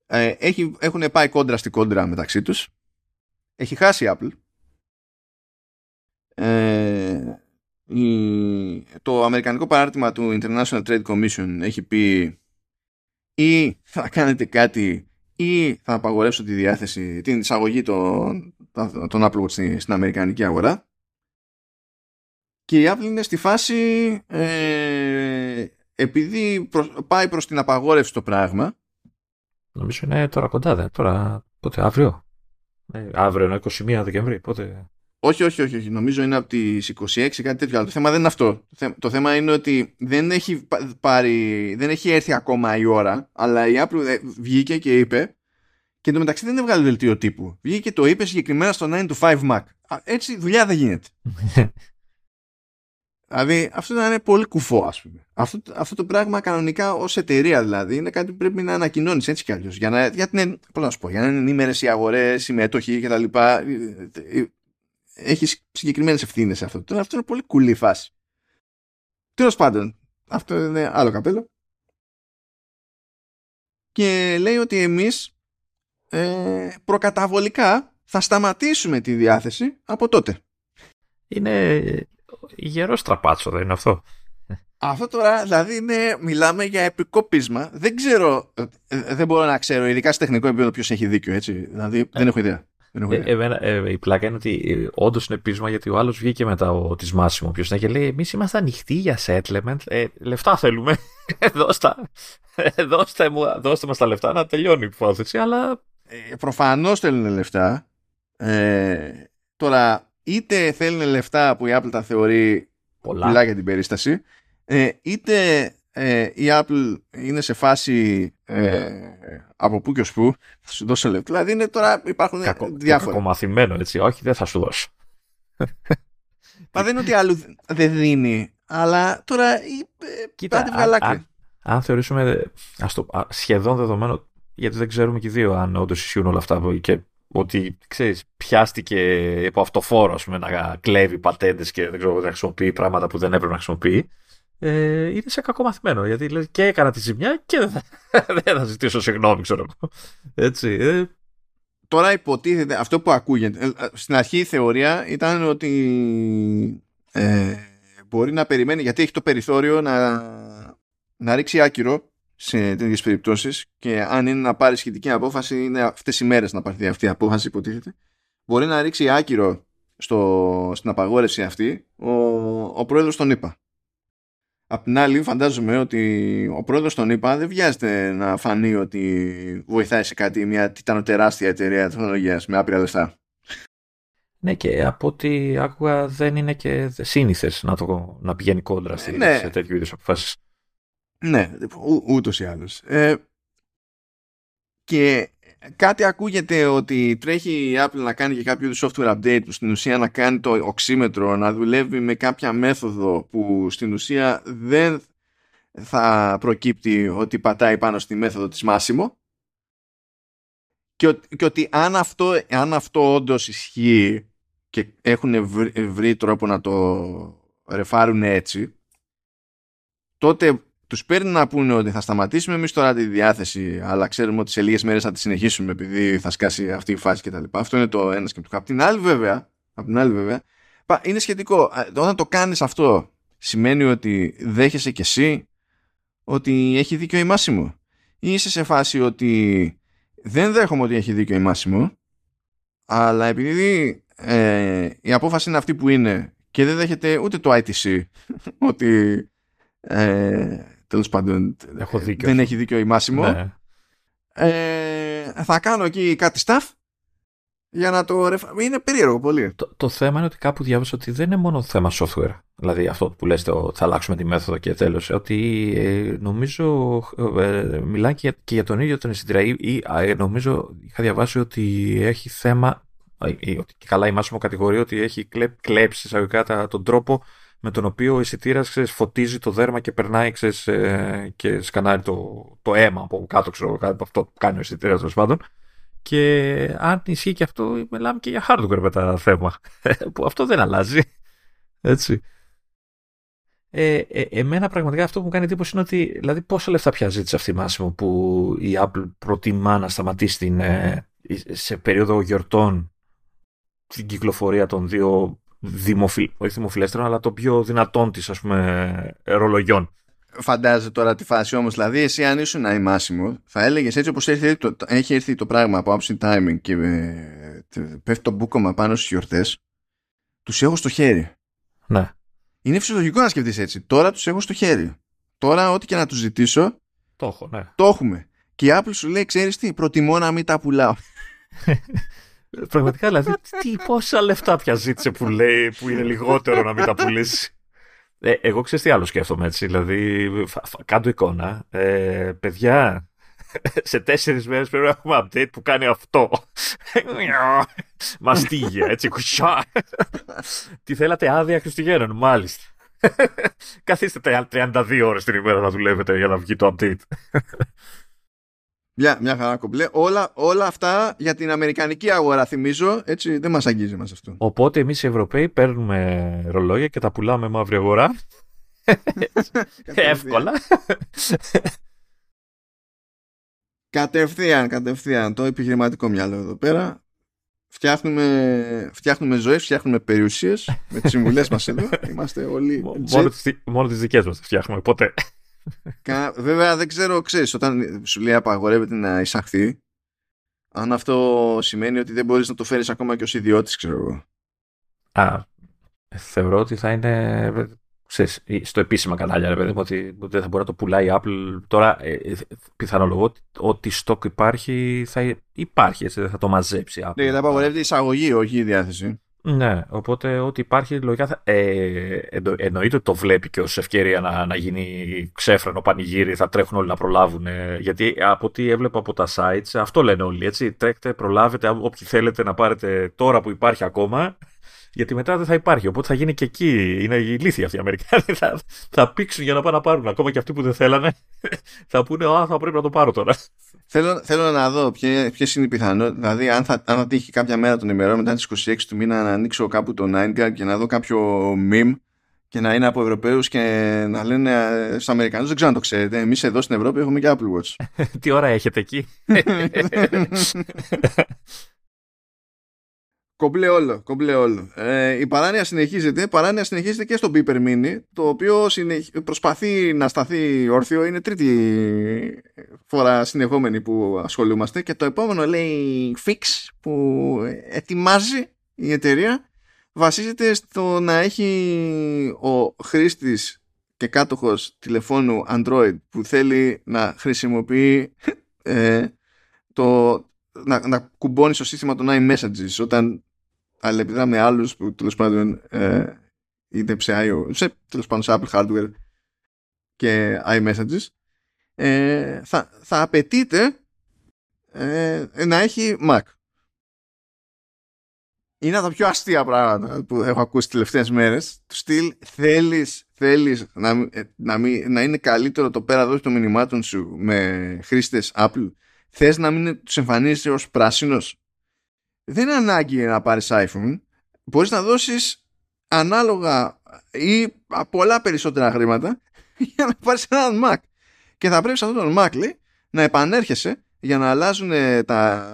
Ε, έχει, έχουν πάει κόντρα στην κόντρα μεταξύ τους. Έχει χάσει η Apple. Ε, η, το αμερικανικό παράρτημα του International Trade Commission έχει πει ή θα κάνετε κάτι ή θα απαγορεύσω τη διάθεση, την εισαγωγή των, των Apple Watch στην αμερικανική αγορά. Και η Apple είναι στη φάση ε, επειδή πάει προς την απαγόρευση το πράγμα. Νομίζω είναι τώρα κοντά, δεν. Τώρα, πότε, αύριο. Ε, αύριο είναι 21 Δεκεμβρίου, πότε. Όχι, όχι, όχι, όχι. Νομίζω είναι από τις 26 κάτι τέτοιο. Αλλά το θέμα δεν είναι αυτό. Το θέμα είναι ότι δεν έχει, πάρει, δεν έχει έρθει ακόμα η ώρα, αλλά η Apple ε, βγήκε και είπε και εντωμεταξύ δεν έβγαλε δελτίο τύπου. Βγήκε και το είπε συγκεκριμένα στο 9 to 5 Mac. Έτσι δουλειά δεν γίνεται. Δηλαδή αυτό είναι πολύ κουφό ας πούμε. Αυτό, αυτό το πράγμα κανονικά ως εταιρεία δηλαδή είναι κάτι που πρέπει να ανακοινώνεις έτσι κι αλλιώς. Για να, για, την, πώς να σου πω, για να είναι ενήμερες οι αγορές, οι μέτοχοι κτλ. Έχεις συγκεκριμένες ευθύνες σε αυτό. Τώρα αυτό είναι πολύ κουλή φάση. Τέλος πάντων, αυτό είναι άλλο καπέλο. Και λέει ότι εμείς ε, προκαταβολικά θα σταματήσουμε τη διάθεση από τότε. Είναι γερό τραπάτσο, δεν είναι αυτό; Αυτό τώρα, δηλαδή, είναι, μιλάμε για επικόπισμα. Δεν ξέρω, ε, δεν μπορώ να ξέρω, ειδικά σε τεχνικό επίπεδο, ποιος έχει δίκιο, έτσι. Δηλαδή, ε, δεν έχω ιδέα. Δεν έχω ε, ιδέα. Ε, ε, η πλάκα είναι ότι ε, όντως είναι πείσμα γιατί ο άλλος βγήκε μετά ο της Μάσιμο. Ποιο να και λέει: Εμείς είμαστε ανοιχτοί για settlement. Ε, λεφτά θέλουμε. δώστε, δώστε, δώστε μας τα λεφτά να τελειώνει η υπόθεση. Αλλά. Ε, Προφανώς θέλουν λεφτά. Ε, τώρα, είτε θέλουν λεφτά που η Apple τα θεωρεί πολλά, για την περίσταση, ε, είτε ε, η Apple είναι σε φάση ε, από πού και ως πού θα σου δώσω λεφτά. Δηλαδή είναι τώρα υπάρχουν Κακο, διάφορα. Κακομαθημένο έτσι, όχι δεν θα σου δώσω. Μα δεν είναι ότι άλλου δεν δίνει, αλλά τώρα ε, Κοίτα, αν, αν, αν, θεωρήσουμε ας το, σχεδόν δεδομένο, γιατί δεν ξέρουμε και οι δύο αν όντως ισχύουν όλα αυτά και ότι ξέρεις, πιάστηκε από αυτοφόρο ας πούμε, να κλέβει πατέντες και δεν ξέρω, να χρησιμοποιεί πράγματα που δεν έπρεπε να χρησιμοποιεί. Ε, είναι σε κακό μαθημένο γιατί λέει και έκανα τη ζημιά και δεν θα, δεν θα ζητήσω συγγνώμη, ξέρω εγώ. Έτσι. Ε. Τώρα υποτίθεται αυτό που ακούγεται. Ε, στην αρχή η θεωρία ήταν ότι ε, μπορεί να περιμένει γιατί έχει το περιθώριο να, να ρίξει άκυρο σε τέτοιες περιπτώσεις και αν είναι να πάρει σχετική απόφαση, είναι αυτές οι μέρες να πάρει αυτή η απόφαση, υποτίθεται. Μπορεί να ρίξει άκυρο στο, στην απαγόρευση αυτή ο, ο πρόεδρος των ΗΠΑ. Απ' την άλλη φαντάζομαι ότι ο πρόεδρος των ΗΠΑ δεν βιάζεται να φανεί ότι βοηθάει σε κάτι μια τιτανοτεράστια εταιρεία τεχνολογίας με άπειρα λεφτά. Ναι και από ό,τι άκουγα δεν είναι και σύνηθες να, το, να πηγαίνει κόντρα ναι. σε τέτοιου είδους αποφάσεις. Ναι, ού, ούτως ή άλλως. Ε, και κάτι ακούγεται ότι τρέχει η Apple να κάνει και κάποιο software update που στην ουσία να κάνει το οξύμετρο να δουλεύει με κάποια μέθοδο που στην ουσία δεν θα προκύπτει ότι πατάει πάνω στη μέθοδο της Μάσιμο. Και, και ότι αν αυτό, αν αυτό όντως ισχύει και έχουν βρει, τρόπο να το ρεφάρουν έτσι τότε τους παίρνει να πούνε ότι θα σταματήσουμε εμείς τώρα τη διάθεση αλλά ξέρουμε ότι σε λίγες μέρες θα τη συνεχίσουμε επειδή θα σκάσει αυτή η φάση κτλ. Αυτό είναι το ένα σκεπτικό. Απ' την άλλη βέβαια, απ την άλλη βέβαια είναι σχετικό. Όταν το κάνεις αυτό σημαίνει ότι δέχεσαι κι εσύ ότι έχει δίκιο η Μάσιμο; Ή είσαι σε φάση ότι δεν δέχομαι ότι έχει δίκιο η Μάσιμο αλλά επειδή ε, η απόφαση είναι αυτή που είναι και δεν δέχεται ούτε το ITC ότι ε, τέλος πάντων Έχω δίκιο. δεν έχει δίκιο η Μάσιμο. Ναι. Ε, θα κάνω εκεί κάτι staff για να το ρεφ... Είναι περίεργο πολύ. Το, το θέμα είναι ότι κάπου διάβασα ότι δεν είναι μόνο θέμα software. Δηλαδή αυτό που λέτε θα αλλάξουμε τη μέθοδο και τέλος. Ότι ε, νομίζω ε, μιλάει και, και, για τον ίδιο τον εισιτήρα ή, ε, νομίζω είχα διαβάσει ότι έχει θέμα ε, ότι καλά η Μάσιμο κατηγορεί ότι έχει κλέψει εισαγωγικά τον τρόπο με τον οποίο ο εισιτήρα φωτίζει το δέρμα και περνάει ξέρεις, ε, και σκανάρει το, το αίμα από κάτω, ξέρω, από αυτό που κάνει ο εισιτήρα τέλος πάντων. Και αν ισχύει και αυτό, μιλάμε και για hardware με τα θέμα. που αυτό δεν αλλάζει. Έτσι. Ε, ε, εμένα πραγματικά αυτό που μου κάνει εντύπωση είναι ότι δηλαδή πόσα λεφτά πια ζήτησε αυτή η Μάσιμο που η Apple προτιμά να σταματήσει την, ε, σε περίοδο γιορτών την κυκλοφορία των δύο δημοφιλ... όχι δημοφιλέστερων, αλλά το πιο δυνατόν της ας πούμε ρολογιών. Φαντάζεσαι τώρα τη φάση όμως, δηλαδή εσύ αν ήσουν ημάσιμο, θα έλεγες έτσι όπως έχει, έχει έρθει το πράγμα από άψη timing και ε, πέφτει το μπούκομα πάνω στις γιορτές, τους έχω στο χέρι. Ναι. Είναι φυσιολογικό να σκεφτείς έτσι. Τώρα τους έχω στο χέρι. Τώρα, ό,τι και να τους ζητήσω. Το έχω, ναι. Το έχουμε. Και η Apple σου λέει, ξέρεις τι, προτιμώ να μην τα πουλάω. Πραγματικά δηλαδή, τι, πόσα λεφτά πια ζήτησε που λέει που είναι λιγότερο να μην τα πουλήσει; Ε, εγώ ξέρω τι άλλο σκέφτομαι έτσι. Δηλαδή, κάτω εικόνα. Ε, παιδιά, σε τέσσερις μέρες πρέπει να έχουμε update που κάνει αυτό. Μαστίγια, έτσι. Κουσιά. Τι θέλατε, άδεια Χριστουγέννων, μάλιστα. Καθίστε 32 ώρες την ημέρα να δουλεύετε για να βγει το update. Μια, μια χαρά κομπλέ. Όλα, όλα αυτά για την Αμερικανική αγορά, θυμίζω. Έτσι δεν μας αγγίζει μα αυτό. Οπότε εμείς οι Ευρωπαίοι παίρνουμε ρολόγια και τα πουλάμε μαύρη αγορά. Εύκολα. κατευθείαν, κατευθείαν. Το επιχειρηματικό μυαλό εδώ πέρα. Φτιάχνουμε, φτιάχνουμε ζωές, φτιάχνουμε περιουσίες με τις συμβουλές μας εδώ. Είμαστε όλοι... Μόνο, τις, μόνο τις δικές μας φτιάχνουμε, ποτέ. Βέβαια δεν ξέρω, ξέρεις, όταν σου λέει απαγορεύεται να εισαχθεί, αν αυτό σημαίνει ότι δεν μπορείς να το φέρεις ακόμα και ως ιδιώτης, ξέρω εγώ. Α, θεωρώ ότι θα είναι ξέρεις, στο επίσημα κανάλια, ρε παιδί μου, ότι δεν θα μπορεί να το πουλάει η Apple. Τώρα, ε, ε πιθανολογώ ότι στόκ υπάρχει, θα υπάρχει, έτσι, δεν θα το μαζέψει η Apple. Ναι, γιατί απαγορεύεται η εισαγωγή, όχι η διάθεση. Ναι, οπότε ό,τι υπάρχει λογικά θα, ε, εννο, εννοείται ότι το βλέπει και ως ευκαιρία να, να γίνει ξέφρενο πανηγύρι, θα τρέχουν όλοι να προλάβουν. γιατί από ό,τι έβλεπα από τα sites, αυτό λένε όλοι, έτσι. Τρέχτε, προλάβετε, όποιοι θέλετε να πάρετε τώρα που υπάρχει ακόμα, γιατί μετά δεν θα υπάρχει. Οπότε θα γίνει και εκεί. Είναι ηλίθιοι αυτοί οι Αμερικάνοι. Θα, θα πήξουν για να πάνε να πάρουν. Ακόμα και αυτοί που δεν θέλανε θα πούνε Α, θα πρέπει να το πάρω τώρα. Θέλω, θέλω να δω ποιες είναι οι πιθανότητες. Δηλαδή, αν θα, αν θα τύχει κάποια μέρα τον ημερών μετά τις 26 του μήνα να ανοίξω κάπου το 9 και να δω κάποιο meme και να είναι από Ευρωπαίους και να λένε ε, στους Αμερικανούς, δεν ξέρω αν το ξέρετε. Εμείς εδώ στην Ευρώπη έχουμε και Apple Watch. Τι ώρα έχετε εκεί; Κομπλέ όλο, κομπλέ όλο. Ε, η παράνοια συνεχίζεται. Η παράνοια συνεχίζεται και στο Beeper Mini, το οποίο προσπαθεί να σταθεί όρθιο. Είναι τρίτη φορά συνεχόμενη που ασχολούμαστε. Και το επόμενο λέει fix που ετοιμάζει η εταιρεία βασίζεται στο να έχει ο χρήστης και κάτοχος τηλεφώνου Android που θέλει να χρησιμοποιεί ε, το, να, να κουμπώνεις στο σύστημα των iMessages όταν αλληλεπιδρά με άλλους που τέλος πάντων ε, είτε σε, IO, σε, τέλος πάντων σε Apple hardware και iMessages ε, θα, θα απαιτείται ε, να έχει Mac. Είναι τα πιο αστεία πράγματα που έχω ακούσει τις τελευταίες μέρες. Του στυλ θέλεις, θέλεις να, ε, να, να είναι καλύτερο το πέρα δόση των μηνυμάτων σου με χρήστες Apple. Θες να μην τους εμφανίζεσαι ως πράσινος; Δεν είναι ανάγκη να πάρεις iPhone. Μπορείς να δώσεις ανάλογα ή πολλά περισσότερα χρήματα για να πάρεις έναν Mac. Και θα πρέπει σε αυτόν τον Mac λέει, να επανέρχεσαι για να αλλάζουν τα,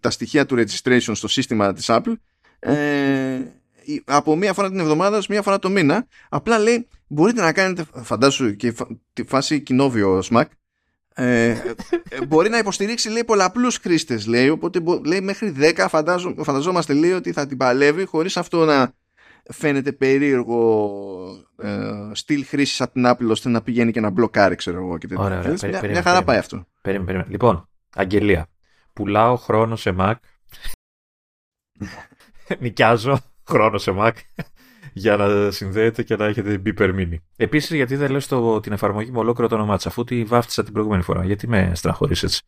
τα στοιχεία του registration στο σύστημα της Apple ε, από μία φορά την εβδομάδα ως μία φορά το μήνα. Απλά λέει μπορείτε να κάνετε, φαντάσου και τη φάση κοινόβιο Mac, ε, ε, μπορεί να υποστηρίξει λέει πολλαπλούς χρήστες λέει, οπότε λέει μέχρι 10 φαντάζω, φανταζόμαστε λέει ότι θα την παλεύει χωρίς αυτό να φαίνεται περίεργο ε, στυλ χρήσης από την Apple ώστε να πηγαίνει και να μπλοκάρει, ξέρω εγώ. Και ωραία, ωραία. Μια, περί, μια χαρά πάει αυτό. Περίμενε, περίμενε. Λοιπόν, Αγγελία. Πουλάω χρόνο σε Mac. Νοικιάζω χρόνο σε Mac για να συνδέεται και να έχετε beeper mini. Επίσης, γιατί δεν λέω την εφαρμογή με ολόκληρο το όνομά της, αφού τη βάφτισα την προηγούμενη φορά. Γιατί με στραχωρεί έτσι;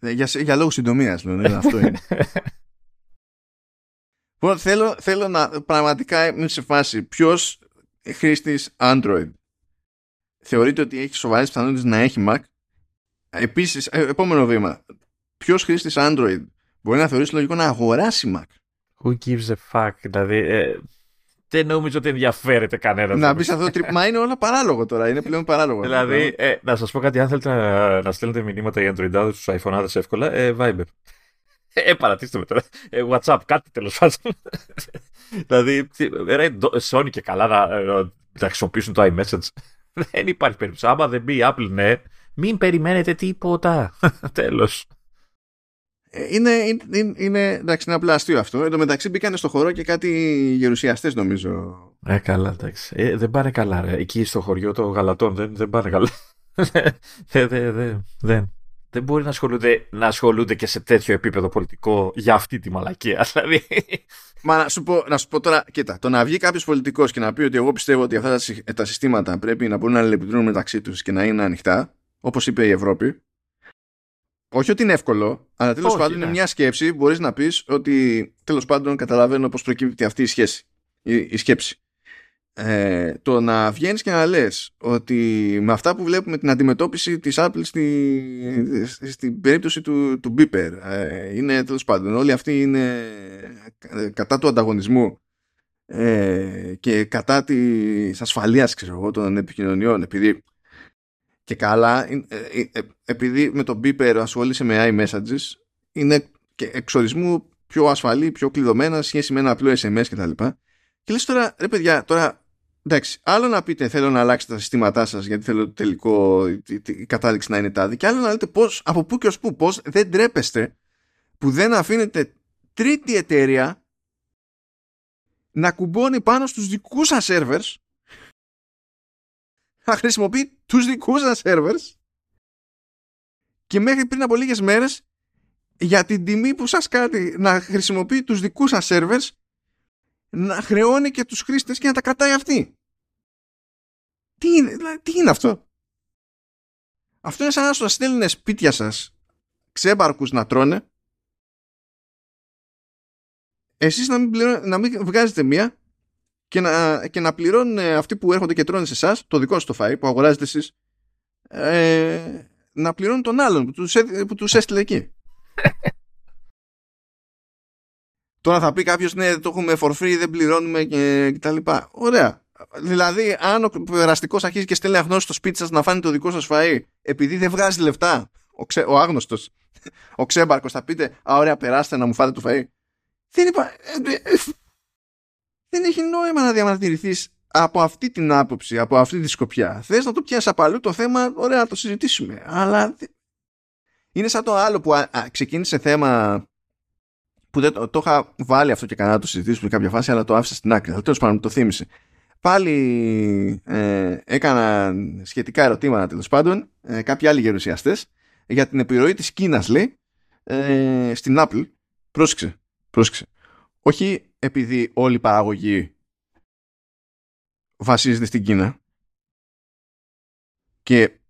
Ε, για, για λόγους συντομίας, λέω. αυτό είναι. Λοιπόν, θέλω, θέλω να πραγματικά είμαι σε φάση ποιος χρήστης Android θεωρείται ότι έχει σοβαρές πιθανότητες να έχει Mac. Επίσης, ε, επόμενο βήμα. Ποιος χρήστης Android μπορεί να θεωρήσει λογικό να αγοράσει Mac; Who gives a fuck, δηλαδή. Ε, δεν νομίζω ότι ενδιαφέρεται κανένας. Να μπεις αυτό το Μα είναι όλα παράλογο τώρα. Είναι πλέον παράλογο. δηλαδή, ε, να σας πω κάτι, αν θέλετε να, να στέλνετε μηνύματα για Android στου iPhone εύκολα, ε, Viber. Ε, παρατήστε με τώρα. Ε, WhatsApp, κάτι τέλος πάντων. δηλαδή, ρε, Sony και καλά να, να, χρησιμοποιήσουν το iMessage. δεν υπάρχει περίπτωση. Άμα δεν μπει η Apple, ναι, μην περιμένετε τίποτα. Τέλος. Ε, είναι, είναι, είναι, εντάξει, είναι απλά αστείο αυτό. Εν τω μεταξύ μπήκανε στο χώρο και κάτι γερουσιαστές νομίζω. Ε, καλά, εντάξει. Ε, δεν πάνε καλά, ρε. Εκεί στο χωριό των γαλατών δεν, δεν πάνε καλά. δεν, δεν, δεν δεν μπορεί να ασχολούνται, να ασχολούνται και σε τέτοιο επίπεδο πολιτικό για αυτή τη μαλακία. Δηλαδή. Μα να σου, πω, να σου πω τώρα, κοίτα, το να βγει κάποιος πολιτικός και να πει ότι εγώ πιστεύω ότι αυτά τα συστήματα πρέπει να μπορούν να αλληλεπιδρούν μεταξύ τους και να είναι ανοιχτά, όπως είπε η Ευρώπη. Όχι ότι είναι εύκολο, αλλά τέλος πάντων είναι ναι. μια σκέψη. Μπορείς να πεις ότι τέλος πάντων καταλαβαίνω πώς προκύπτει αυτή η σχέση, η, η σκέψη ε, το να βγαίνεις και να λες ότι με αυτά που βλέπουμε την αντιμετώπιση της Apple στη, στην περίπτωση του, του Beeper ε, είναι τέλος πάντων όλοι αυτοί είναι ε, κατά του ανταγωνισμού ε, και κατά της ασφαλείας ξέρω εγώ, των επικοινωνιών επειδή και καλά ε, ε, επειδή με το Beeper ασχολείσαι με iMessages είναι και εξορισμού πιο ασφαλή, πιο κλειδωμένα σχέση με ένα απλό SMS κτλ. Και λες τώρα, ρε παιδιά, τώρα εντάξει, άλλο να πείτε θέλω να αλλάξετε τα συστήματά σας γιατί θέλω το τελικό η κατάληξη να είναι τάδι και άλλο να λέτε πώς, από πού και ως πού, πώς δεν τρέπεστε που δεν αφήνετε τρίτη εταιρεία να κουμπώνει πάνω στους δικούς σας servers να χρησιμοποιεί τους δικούς σας servers και μέχρι πριν από λίγες μέρες για την τιμή που σας κάνει να χρησιμοποιεί τους δικούς σας servers να χρεώνει και τους χρήστες και να τα κρατάει αυτή. Τι είναι, τι είναι αυτό; Αυτό είναι σαν να σας στέλνουν σπίτια σας ξέμπαρκους να τρώνε εσείς να μην, να μην βγάζετε μία και να, και να πληρώνουν αυτοί που έρχονται και τρώνε σε εσάς, το δικό σας το φαΐ που αγοράζετε εσείς ε, να πληρώνουν τον άλλον που τους, που τους έστειλε εκεί. Τώρα θα πει κάποιος, ναι, το έχουμε for free, δεν πληρώνουμε και, τα λοιπά. Ωραία. Δηλαδή, αν ο περαστικός αρχίζει και στέλνει αγνώστο στο σπίτι σας να φάνει το δικό σας φαΐ, επειδή δεν βγάζει λεφτά, ο, ξε, ο άγνωστος, ο ξέμπαρκος, θα πείτε, Α, ωραία, περάστε να μου φάτε το φαΐ. Δεν, είπα, ε, ε, δεν έχει νόημα να διαμαρτυρηθείς από αυτή την άποψη, από αυτή τη σκοπιά. Θες να το πιάσεις από αλλού το θέμα, ωραία, να το συζητήσουμε. Αλλά είναι σαν το άλλο που ξεκίνησε θέμα που δεν, το, το είχα βάλει αυτό και κανένα να το συζητήσουμε σε κάποια φάση, αλλά το άφησα στην άκρη. Αλλά τέλος πάντων το θύμισε. Πάλι ε, έκανα σχετικά ερωτήματα τέλος πάντων ε, κάποιοι άλλοι γερουσιαστές για την επιρροή της Κίνας λέει ε, στην Apple πρόσεξε, πρόσεξε όχι επειδή όλη η παραγωγή βασίζεται στην Κίνα και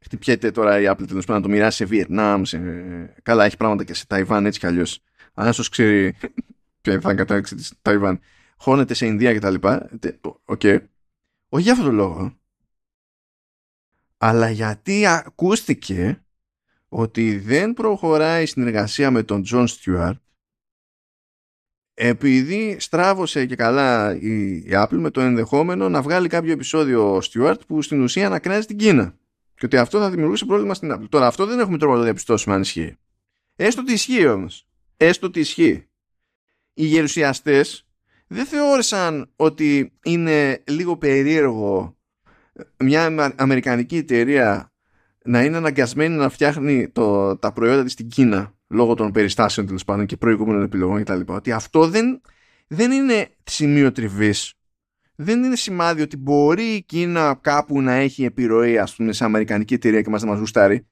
χτυπιέται τώρα η Apple τέλος πάντων να το μοιράσει σε Βιετνάμ σε... καλά έχει πράγματα και σε Ταϊβάν έτσι κι αλλιώς αν όσο ξέρει ποια θα είναι κατάληξη της Ταϊβάν χώνεται σε Ινδία κτλ. OK. Okay. Όχι για αυτόν τον λόγο. Αλλά γιατί ακούστηκε ότι δεν προχωράει η συνεργασία με τον Τζον Στιούαρτ επειδή στράβωσε και καλά η, Apple με το ενδεχόμενο να βγάλει κάποιο επεισόδιο ο Stewart που στην ουσία να κράζει την Κίνα. Και ότι αυτό θα δημιουργούσε πρόβλημα στην Apple. Τώρα αυτό δεν έχουμε τρόπο να το διαπιστώσουμε αν ισχύει. Έστω ότι ισχύει όμως. Έστω ότι ισχύει. Οι γερουσιαστές δεν θεώρησαν ότι είναι λίγο περίεργο μια αμερικανική εταιρεία να είναι αναγκασμένη να φτιάχνει το, τα προϊόντα της στην Κίνα λόγω των περιστάσεων τέλος πάντων και προηγούμενων επιλογών κτλ. Ότι αυτό δεν, δεν είναι σημείο τριβής. Δεν είναι σημάδι ότι μπορεί η Κίνα κάπου να έχει επιρροή, ας πούμε, σε αμερικανική εταιρεία και μας να μας γουστάρει.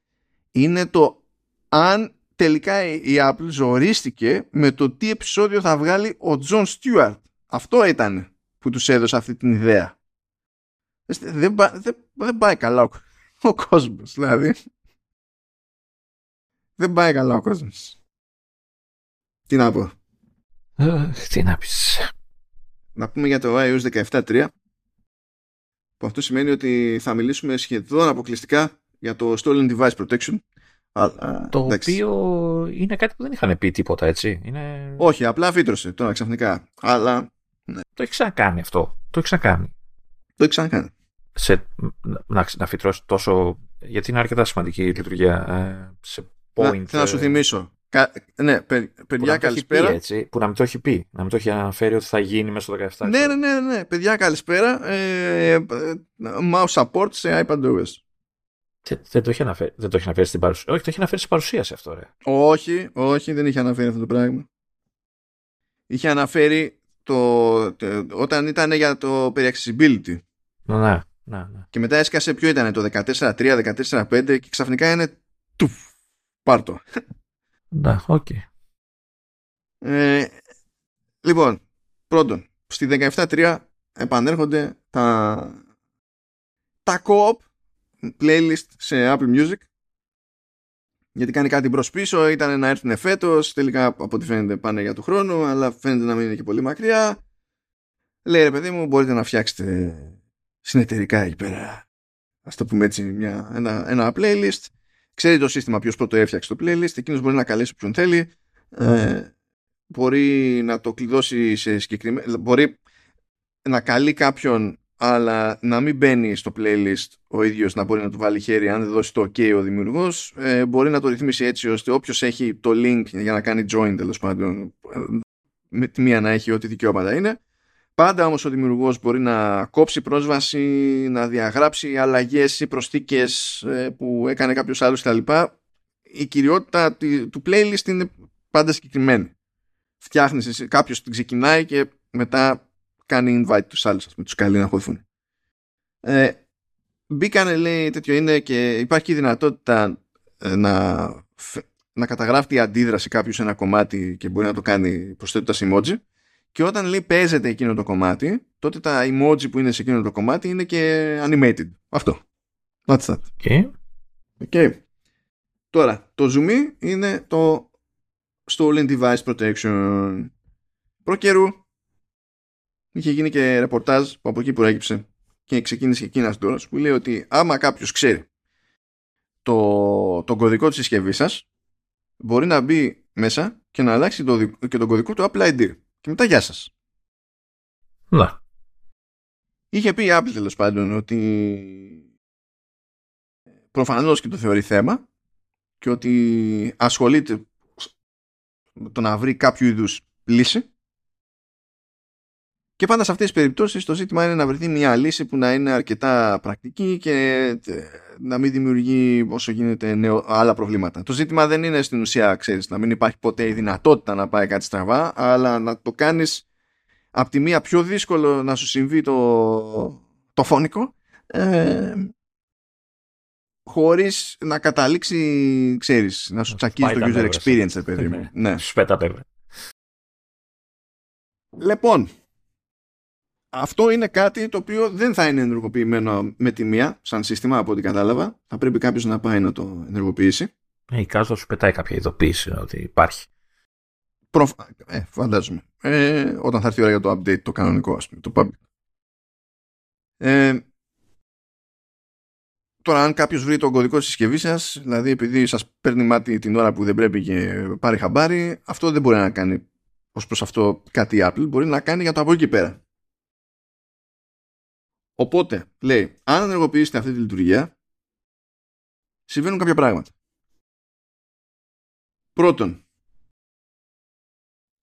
Είναι το αν τελικά η Apple ζορίστηκε με το τι επεισόδιο θα βγάλει ο Τζον Στιούαρτ. Αυτό ήταν που τους έδωσε αυτή την ιδέα. Δεν, δεν, δεν πάει καλά ο, ο κόσμος, δηλαδή. Δεν πάει καλά ο κόσμος. Τι να πω. τι να πεις. Να πούμε για το iOS 17.3 που αυτό σημαίνει ότι θα μιλήσουμε σχεδόν αποκλειστικά για το Stolen Device Protection το οποίο είναι κάτι που δεν είχαν πει τίποτα, έτσι. Είναι... Όχι, απλά φύτρωσε τώρα ξαφνικά. Αλλά. Ναι. Το έχει ξανακάνει αυτό. Το έχει ξανακάνει. Το έχει ξανακάνει. Σε, να, να φυτρώσει τόσο. Γιατί είναι αρκετά σημαντική η λειτουργία. Ε, σε point. Να, να σου ε, θυμίσω. Κα, ναι, παιδιά, καλησπέρα. Πει, έτσι, που να μην το έχει πει. Να μην το έχει αναφέρει ότι θα γίνει μέσα στο 17. Ναι, ναι, ναι, ναι. Παιδιά, καλησπέρα. Ε, ε, mouse support σε iPadOS. Δεν το έχει αναφέρει, δεν το έχει αναφέρει στην παρουσίαση. Όχι, το έχει αναφέρει στην παρουσίαση αυτό, ρε. Όχι, όχι, δεν είχε αναφέρει αυτό το πράγμα. Είχε αναφέρει το, το όταν ήταν για το περί accessibility. Ναι, ναι, ναι. Και μετά έσκασε ποιο ήταν το 14-3, 14-5 και ξαφνικά είναι τουφ, πάρτο. Ναι, OK. Okay. Ε, λοιπόν, πρώτον, στη 17-3 επανέρχονται τα τα co-op playlist σε Apple Music γιατί κάνει κάτι μπρος πίσω ήταν να έρθουν φέτος τελικά από ό,τι φαίνεται πάνε για του χρόνου αλλά φαίνεται να μην είναι και πολύ μακριά λέει ρε παιδί μου μπορείτε να φτιάξετε συνεταιρικά εκεί πέρα ας το πούμε έτσι μια, ένα, ένα playlist ξέρει το σύστημα ποιος πρώτο έφτιαξε το playlist εκείνος μπορεί να καλέσει όποιον θέλει ε, μπορεί να το κλειδώσει σε συγκεκριμένα μπορεί να καλεί κάποιον αλλά να μην μπαίνει στο playlist ο ίδιος να μπορεί να του βάλει χέρι αν δεν δώσει το ok ο δημιουργός ε, μπορεί να το ρυθμίσει έτσι ώστε όποιος έχει το link για να κάνει join τέλος πάντων με τη μία να έχει ό,τι δικαιώματα είναι πάντα όμως ο δημιουργός μπορεί να κόψει πρόσβαση να διαγράψει αλλαγές ή προσθήκες ε, που έκανε κάποιος άλλος κτλ. Η κυριότητα του playlist είναι πάντα συγκεκριμένη. Φτιάχνεις κάποιος την ξεκινάει και μετά κάνει invite τους άλλους, με τους καλεί να χωθούν. Ε, μπήκανε λέει τέτοιο είναι και υπάρχει και η δυνατότητα ε, να, να καταγράφει τη αντίδραση κάποιος σε ένα κομμάτι και μπορεί να το κάνει προσθέτοντας emoji και όταν λέει παίζεται εκείνο το κομμάτι τότε τα emoji που είναι σε εκείνο το κομμάτι είναι και animated. Αυτό. That's that. Okay. Okay. Τώρα, το zoom είναι το stolen device protection. Προ καιρού είχε γίνει και ρεπορτάζ που από εκεί προέκυψε και ξεκίνησε και εκείνας τώρα που λέει ότι άμα κάποιος ξέρει το, τον κωδικό της συσκευής σας, μπορεί να μπει μέσα και να αλλάξει το, και τον κωδικό του Apple ID και μετά γεια σας. Να Είχε πει η Apple τέλος πάντων ότι προφανώς και το θεωρεί θέμα και ότι ασχολείται με το να βρει κάποιο είδους λύση και πάντα σε αυτές τις περιπτώσεις το ζήτημα είναι να βρεθεί μια λύση που να είναι αρκετά πρακτική και ε, να μην δημιουργεί όσο γίνεται νέο, άλλα προβλήματα. Το ζήτημα δεν είναι στην ουσία, ξέρεις, να μην υπάρχει ποτέ η δυνατότητα να πάει κάτι στραβά, αλλά να το κάνεις απ' τη μία πιο δύσκολο να σου συμβεί το, το φωνικό ε, χωρίς να καταλήξει, ξέρεις, να σου τσακίζει το user experience, παιδί μου. ναι. Σου πέτα Λοιπόν, αυτό είναι κάτι το οποίο δεν θα είναι ενεργοποιημένο με τη μία, σαν σύστημα από ό,τι κατάλαβα. Θα πρέπει κάποιος να πάει να το ενεργοποιήσει. Ε, η κάστο σου πετάει κάποια ειδοποίηση ότι υπάρχει. Προφ... Ε, φαντάζομαι. Ε, όταν θα έρθει η ώρα για το update, το κανονικό, ας πούμε, το public. Ε, τώρα, αν κάποιος βρει τον κωδικό της συσκευής σας, δηλαδή επειδή σας παίρνει μάτι την ώρα που δεν πρέπει και πάρει χαμπάρι, αυτό δεν μπορεί να κάνει ως προς αυτό κάτι η Apple. Μπορεί να κάνει για το από εκεί πέρα. Οπότε, λέει, αν ενεργοποιήσετε αυτή τη λειτουργία, συμβαίνουν κάποια πράγματα. Πρώτον,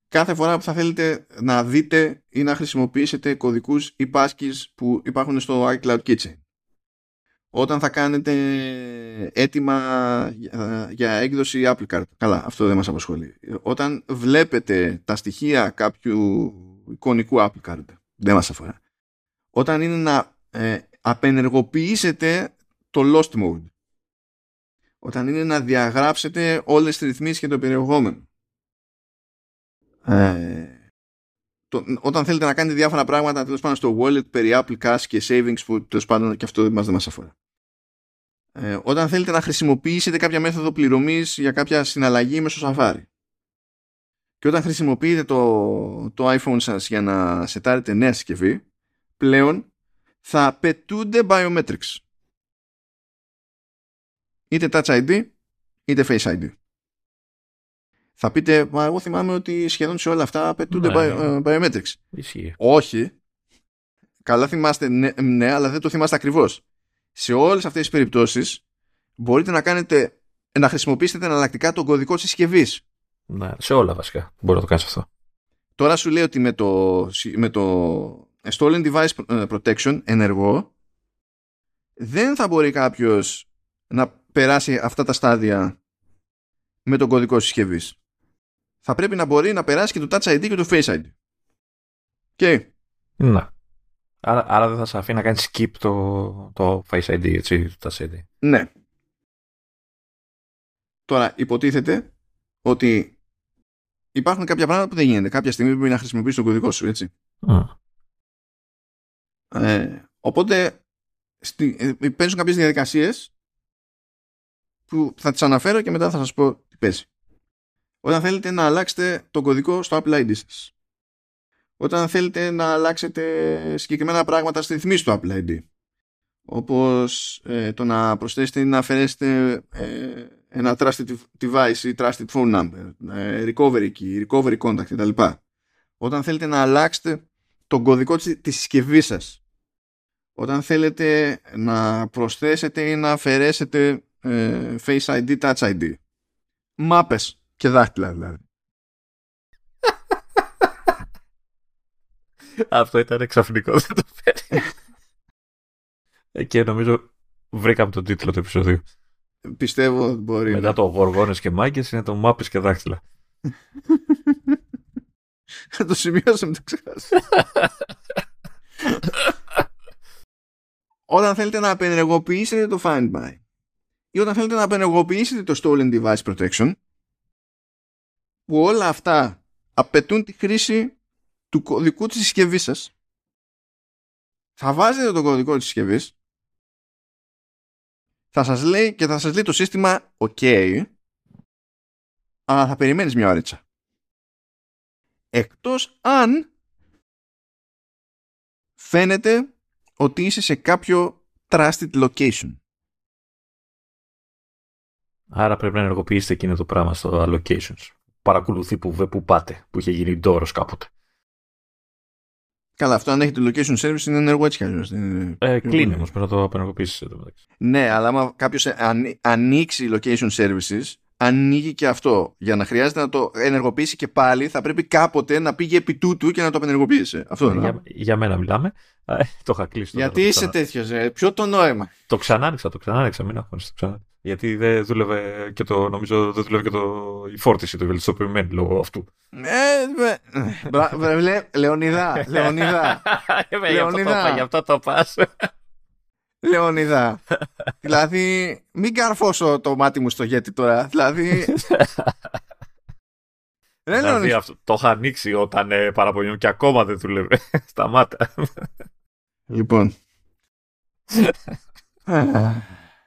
κάθε φορά που θα θέλετε να δείτε ή να χρησιμοποιήσετε κωδικούς ή πάσκεις που υπάρχουν στο iCloud Kitchen. Όταν θα κάνετε έτοιμα για έκδοση Apple Card. Καλά, αυτό δεν μας απασχολεί. Όταν βλέπετε τα στοιχεία κάποιου εικονικού Apple Card. Δεν μας αφορά όταν είναι να ε, απενεργοποιήσετε το lost mode. Όταν είναι να διαγράψετε όλες τις ρυθμίσεις και το περιεχόμενο. Ε, το, όταν θέλετε να κάνετε διάφορα πράγματα τέλος πάντων στο wallet περί Apple Cash και savings που τέλος πάντων και αυτό μας δεν μας αφορά. Ε, όταν θέλετε να χρησιμοποιήσετε κάποια μέθοδο πληρωμής για κάποια συναλλαγή μέσω Safari. Και όταν χρησιμοποιείτε το, το iPhone σας για να σετάρετε νέα συσκευή, πλέον θα απαιτούνται biometrics. Είτε Touch ID, είτε Face ID. Θα πείτε, μα εγώ θυμάμαι ότι σχεδόν σε όλα αυτά απαιτούνται ναι, ε, biometrics. Ισχύει. Όχι. Καλά θυμάστε, ναι, ναι, αλλά δεν το θυμάστε ακριβώς. Σε όλες αυτές τις περιπτώσεις μπορείτε να κάνετε, να χρησιμοποιήσετε εναλλακτικά τον κωδικό της συσκευής. Ναι, σε όλα βασικά μπορεί να το κάνεις αυτό. Τώρα σου λέει ότι με το, με το stolen device ε, protection ενεργό δεν θα μπορεί κάποιος να περάσει αυτά τα στάδια με τον κωδικό συσκευής. Θα πρέπει να μπορεί να περάσει και το Touch ID και το Face ID. Και... Να. Άρα, άρα δεν θα σε αφήνει να κάνεις skip το, το Face ID, έτσι, το Touch ID. Ναι. Τώρα, υποτίθεται ότι υπάρχουν κάποια πράγματα που δεν γίνεται. Κάποια στιγμή πρέπει να χρησιμοποιήσει τον κωδικό σου, έτσι. Ε, οπότε στη, ε, παίζουν κάποιες διαδικασίες που θα τις αναφέρω και μετά θα σας πω τι παίζει. Όταν θέλετε να αλλάξετε τον κωδικό στο Apple ID σας. Όταν θέλετε να αλλάξετε συγκεκριμένα πράγματα στη ρυθμίση του Apple ID. Όπως ε, το να προσθέσετε ή να αφαιρέσετε ε, ένα trusted device ή trusted phone number, ε, recovery key, recovery contact κτλ. Όταν θέλετε να αλλάξετε τον κωδικό της, της συσκευής σας όταν θέλετε να προσθέσετε ή να αφαιρέσετε ε, Face ID, Touch ID. Μάπες και δάχτυλα δηλαδή. Αυτό ήταν εξαφνικό, δεν το φέρει. Ε, και νομίζω βρήκαμε τον τίτλο του επεισοδίου. Πιστεύω μπορεί. Μετά το γοργόνες και μάγκες είναι το μάπες και δάχτυλα. Θα το σημειώσω, το ξεχάσω. όταν θέλετε να απενεργοποιήσετε το Find My ή όταν θέλετε να απενεργοποιήσετε το Stolen Device Protection που όλα αυτά απαιτούν τη χρήση του κωδικού της συσκευής σας θα βάζετε το κωδικό της συσκευής. θα σας λέει και θα σας λέει το σύστημα OK αλλά θα περιμένεις μια ώριτσα εκτός αν φαίνεται ότι είσαι σε κάποιο trusted location. Άρα πρέπει να ενεργοποιήσετε εκείνο το πράγμα στο allocations. Παρακολουθεί που, που πάτε, που είχε γίνει ντόρος κάποτε. Καλά, αυτό αν έχει το location service είναι ενεργό έτσι κι αλλιώς. Ε, κλείνει όμως, πρέπει να το απενεργοποιήσεις Ναι, αλλά άμα κάποιος ανοίξει location services, ανοίγει και αυτό. Για να χρειάζεται να το ενεργοποιήσει και πάλι, θα πρέπει κάποτε να πήγε επί τούτου και να το απενεργοποιήσει. Αυτό είναι. Για, για μένα μιλάμε. Ε, το είχα κλείσει. Γιατί είσαι τέτοιος, Ποιο το νόημα; Το ξανάνοιξα, το ξανάνοιξα. Μην αγχώνεσαι, το ξανάνοιξα. Γιατί δεν δούλευε και το, νομίζω δεν δούλευε και το, η φόρτιση του βελτιστοποιημένη λόγω αυτού. Ε, Λεωνιδά, Λεωνιδά. Λεωνιδά. Γι' αυτό το πας. Λεωνιδά. δηλαδή, μην καρφώσω το μάτι μου στο γέτι τώρα. Δηλαδή. δηλαδή αυτό, το είχα ανοίξει όταν ε, παραπονιούν και ακόμα δεν δούλευε. Σταμάτα. Λοιπόν.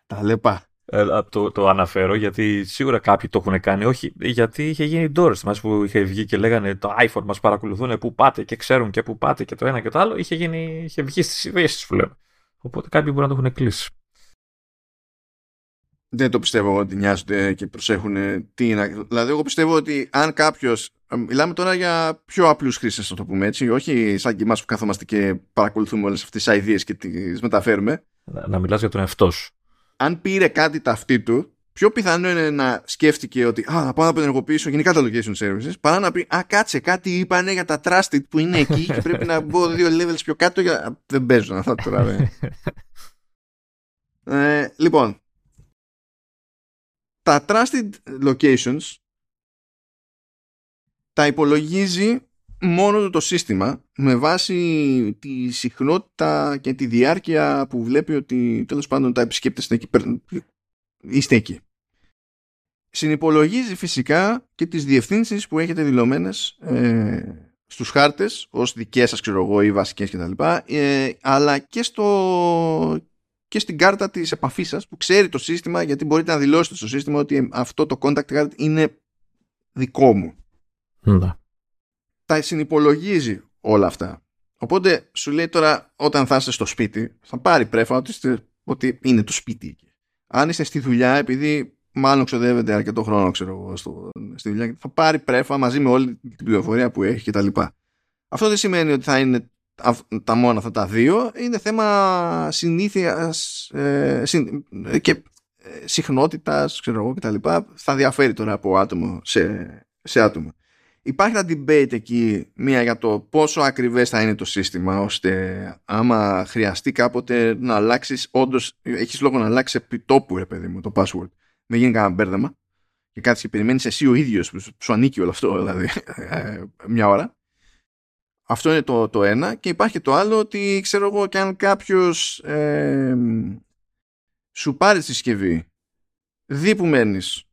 Τα λεπά. Ε, το, το αναφέρω γιατί σίγουρα κάποιοι το έχουν κάνει. Όχι, γιατί είχε γίνει Doors μας που είχε βγει και λέγανε το iPhone μας παρακολουθούν που πάτε και ξέρουν και που πάτε και το ένα και το άλλο. Είχε, γίνει, είχε βγει στις ειδήσεις που λέμε. Οπότε κάποιοι μπορεί να το έχουν κλείσει. Δεν το πιστεύω ότι νοιάζονται και προσέχουν τι είναι. Δηλαδή, εγώ πιστεύω ότι αν κάποιος. Μιλάμε τώρα για πιο απλούς χρήστες, να το πούμε έτσι. Όχι σαν και εμάς που καθόμαστε και παρακολουθούμε όλες αυτές τις ιδέε και τις μεταφέρουμε. Να, να μιλάς για τον εαυτός σου. Αν πήρε κάτι ταυτί του, πιο πιθανό είναι να σκέφτηκε ότι Α, να πάω να απενεργοποιήσω γενικά τα location services, παρά να πει Α, κάτσε, κάτι είπανε για τα trusted που είναι εκεί και πρέπει να μπω δύο levels πιο κάτω. Για... Δεν παίζουν αυτά τώρα, ε, λοιπόν, τα trusted locations τα υπολογίζει μόνο το σύστημα με βάση τη συχνότητα και τη διάρκεια που βλέπει ότι τέλος πάντων τα επισκέπτες είστε εκεί. Συνυπολογίζει φυσικά και τις διευθύνσεις που έχετε δηλωμένες ε, στους χάρτες ως δικές σας ξέρω εγώ ή βασικές κτλ. Ε, αλλά και, στο, και στην κάρτα της επαφής σας που ξέρει το σύστημα γιατί μπορείτε να δηλώσετε στο σύστημα ότι αυτό το contact card είναι δικό μου. Ναι. Τα συνυπολογίζει όλα αυτά. Οπότε σου λέει τώρα όταν θα είστε στο σπίτι θα πάρει πρέφα ότι, ότι είναι το σπίτι Αν είστε στη δουλειά επειδή μάλλον ξοδεύεται αρκετό χρόνο ξέρω εγώ στο, στη δουλειά θα πάρει πρέφα μαζί με όλη την πληροφορία που έχει κτλ. Αυτό δεν σημαίνει ότι θα είναι τα μόνα αυτά τα δύο είναι θέμα συνήθειας ε, και ε, συχνότητας ξέρω εγώ κτλ. Θα διαφέρει τώρα από άτομο σε, σε άτομο. Υπάρχει ένα debate εκεί μία για το πόσο ακριβές θα είναι το σύστημα ώστε άμα χρειαστεί κάποτε να αλλάξεις όντως έχεις λόγο να αλλάξεις επί τόπου ρε παιδί μου το password δεν γίνει κανένα μπέρδεμα και κάτι και περιμένεις εσύ ο ίδιος που σου ανήκει όλο αυτό δηλαδή ε, μια ώρα αυτό είναι το, το ένα και υπάρχει και το άλλο ότι ξέρω εγώ και αν κάποιος ε, σου πάρει τη συσκευή δει που μένεις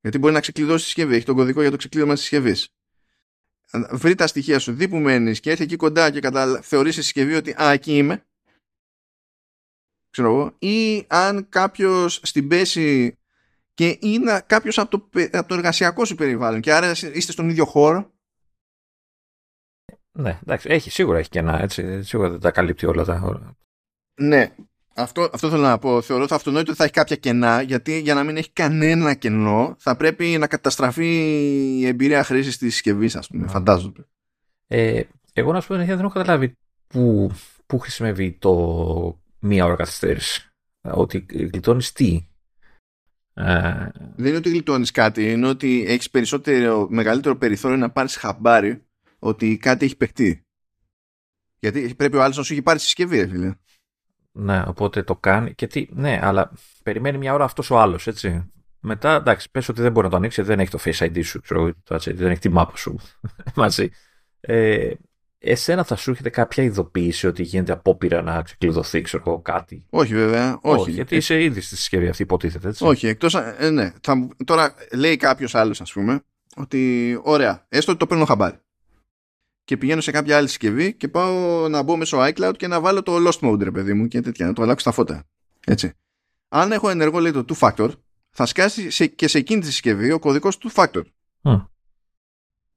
γιατί μπορεί να ξεκλειδώσει τη συσκευή, έχει τον κωδικό για το ξεκλείδωμα της συσκευής. Βρει τα στοιχεία σου, δει που μένεις και έρθει εκεί κοντά και κατα... θεωρήσει τη συσκευή ότι Α, εκεί είμαι. Ξέρω εγώ. Ή αν κάποιος στην πέση και είναι κάποιος από το, από το εργασιακό σου περιβάλλον και άρα είστε στον ίδιο χώρο ναι, εντάξει, έχει, σίγουρα έχει κενά, έτσι, σίγουρα δεν τα καλύπτει όλα τα Ναι, αυτό, αυτό θέλω να πω. Θεωρώ ότι αυτονόητο ότι θα έχει κάποια κενά, γιατί για να μην έχει κανένα κενό, θα πρέπει να καταστραφεί η εμπειρία χρήσης της συσκευής, ας πούμε. Ναι. Φαντάζομαι. Ε, εγώ να σου πω δεν έχω καταλάβει πού, πού χρησιμεύει το μία ώρα καθυστέρηση. Ότι γλιτώνεις τι; Ε... Δεν είναι ότι γλιτώνεις κάτι, είναι ότι έχεις περισσότερο, μεγαλύτερο περιθώριο να πάρεις χαμπάρι ότι κάτι έχει παιχτεί. Γιατί πρέπει ο άλλος να σου έχει πάρει συσκευή, φίλε. Ναι, οπότε το κάνει. Και τι, ναι, αλλά περιμένει μια ώρα αυτός ο άλλος, έτσι. Μετά, εντάξει, πες ότι δεν μπορεί να το ανοίξει, δεν έχει το Face ID σου, ξέρω, δεν έχει τη μάπα σου μαζί. Ε, εσένα θα σου έρχεται κάποια ειδοποίηση ότι γίνεται απόπειρα να ξεκλειδωθεί, ξέρω εγώ, κάτι; Όχι, βέβαια. Όχι. όχι γιατί είσαι ήδη στη συσκευή αυτή, υποτίθεται, έτσι. Όχι, εκτός. Ε, ναι. Θα, τώρα λέει κάποιος άλλος, ας πούμε, ότι ωραία, έστω ότι το παίρνω χαμπάρι και πηγαίνω σε κάποια άλλη συσκευή και πάω να μπω μέσω iCloud και να βάλω το Lost Mode, ρε παιδί μου, και τέτοια, να το αλλάξω στα φώτα. Έτσι. Αν έχω ενεργό, λέει το two factor, θα σκάσει σε, και σε εκείνη τη συσκευή ο κωδικός two factor.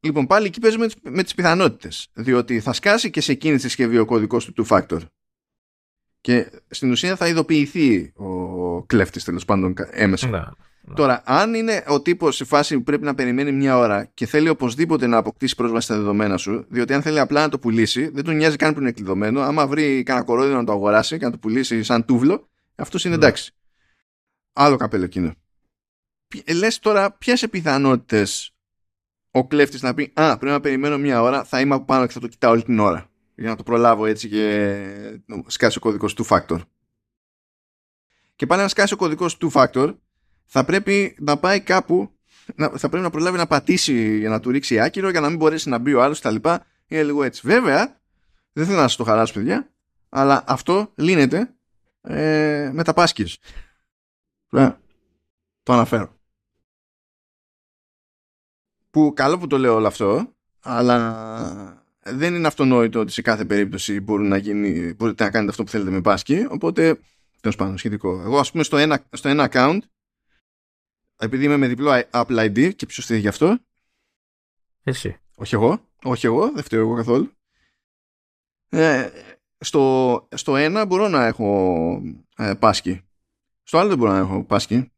Λοιπόν, πάλι εκεί παίζουμε με τις πιθανότητες. Διότι θα σκάσει και σε εκείνη τη συσκευή ο κωδικός του two factor. Και στην ουσία θα ειδοποιηθεί ο κλέφτης τέλος πάντων έμεσα. Ναι. Ναι. Τώρα, αν είναι ο τύπος σε φάση που πρέπει να περιμένει μια ώρα και θέλει οπωσδήποτε να αποκτήσει πρόσβαση στα δεδομένα σου, διότι αν θέλει απλά να το πουλήσει, δεν τον νοιάζει καν που είναι κλειδωμένο. Άμα βρει κανένα κορόδιο να το αγοράσει και να το πουλήσει σαν τούβλο, αυτός είναι ναι. εντάξει. Άλλο καπέλο εκείνο. Λες τώρα, ποιες πιθανότητες ο κλέφτης να πει Α, πρέπει να περιμένω μια ώρα, θα είμαι από πάνω και θα το κοιτάω όλη την ώρα. Για να το προλάβω έτσι και σκάσει ο κωδικό του factor. και πάλι να σκάσει ο κωδικός two factor, θα πρέπει να πάει κάπου, να, θα πρέπει να προλάβει να πατήσει για να του ρίξει άκυρο για να μην μπορέσει να μπει ο άλλος τα λοιπά. Είναι λίγο έτσι. Βέβαια, δεν θέλω να σας το χαράσω παιδιά, αλλά αυτό λύνεται ε, με τα πάσκες. το αναφέρω. Που καλό που το λέω όλο αυτό, αλλά δεν είναι αυτονόητο ότι σε κάθε περίπτωση μπορεί να γίνει, μπορείτε να κάνετε αυτό που θέλετε με πάσκη, οπότε τέλος πάντων σχετικό. Εγώ ας πούμε στο ένα, στο ένα account, επειδή είμαι με διπλό Apple ID και ποιος θέλει γι' αυτό. Εσύ. Όχι εγώ, όχι εγώ, δεν φταίω εγώ καθόλου. Ε, στο, στο ένα μπορώ να έχω ε, πάσκη. Στο άλλο δεν μπορώ να έχω πάσκη.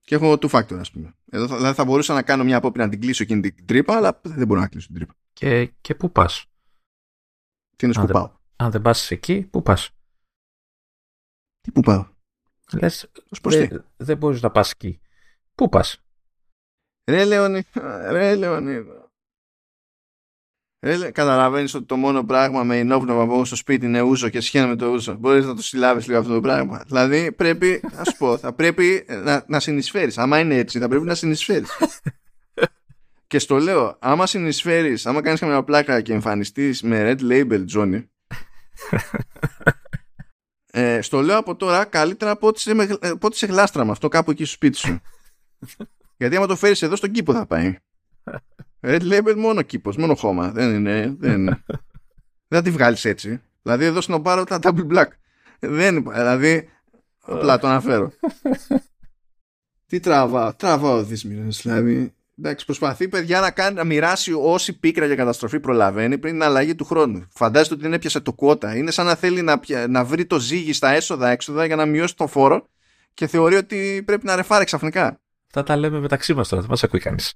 Και έχω two factor, ας πούμε. Εδώ θα, δηλαδή θα μπορούσα να κάνω μια απόπειρα να την κλείσω εκείνη την τρύπα, αλλά δεν μπορώ να κλείσω την τρύπα. Και, και πού πας; Τι είναι σκουπάω; Αν δεν πας εκεί, πού πας; Τι πού πάω; Λες, δεν δε μπορείς να πας εκεί. Πού πας; Ρε Λεωνί, ρε Λεωνί. Ρε, καταλαβαίνεις ότι το μόνο πράγμα με ενόπνευμα που έχω στο σπίτι είναι ούζο και σχένα με το ούζο. Μπορείς να το συλλάβεις λίγο αυτό το πράγμα. Δηλαδή πρέπει, να σου πω, θα πρέπει να, να συνεισφέρεις. Άμα είναι έτσι, θα πρέπει να συνεισφέρεις. και στο λέω, άμα συνεισφέρεις, άμα κάνεις καμιά πλάκα και εμφανιστείς με red label, Johnny, ε, στο λέω από τώρα καλύτερα από ό,τι σε, σε γλάστρα με αυτό κάπου εκεί στο σπίτι σου. Γιατί άμα το φέρεις εδώ στον κήπο θα πάει. Red label μόνο κήπος, μόνο χώμα. Δεν είναι. Δεν, δεν θα τη βγάλεις έτσι. Δηλαδή εδώ στην Οπάρο τα double black. Δεν δηλαδή. Απλά το αναφέρω. Τι τραβάω, τραβάω δυσμήνες δηλαδή. Εντάξει, προσπαθεί παιδιά να, κάνει, να μοιράσει όση πίκρα για καταστροφή προλαβαίνει πριν την αλλαγή του χρόνου. Φαντάζεται ότι δεν έπιασε το κότα. Είναι σαν να θέλει να, να βρει το ζύγι στα έσοδα-έξοδα για να μειώσει τον φόρο και θεωρεί ότι πρέπει να ρεφάρει ξαφνικά. Θα τα λέμε μεταξύ μας τώρα, δεν μας ακούει κανείς.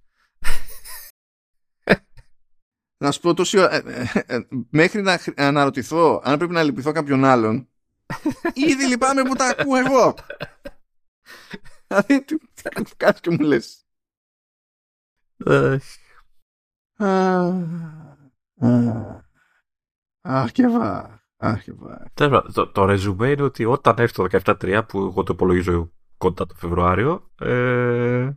Να σου πω τόση ώρα. Ε, ε, ε, μέχρι να αναρωτηθώ αν πρέπει να λυπηθώ κάποιον άλλον, ήδη λυπάμαι που τα ακούω εγώ. Δηλαδή, τι κάνεις και μου λες. Αχ και βά. Το, το ρεζουμέ είναι ότι όταν έρθει το 17-3 που εγώ το υπολογίζω κοντά το Φεβρουάριο ε,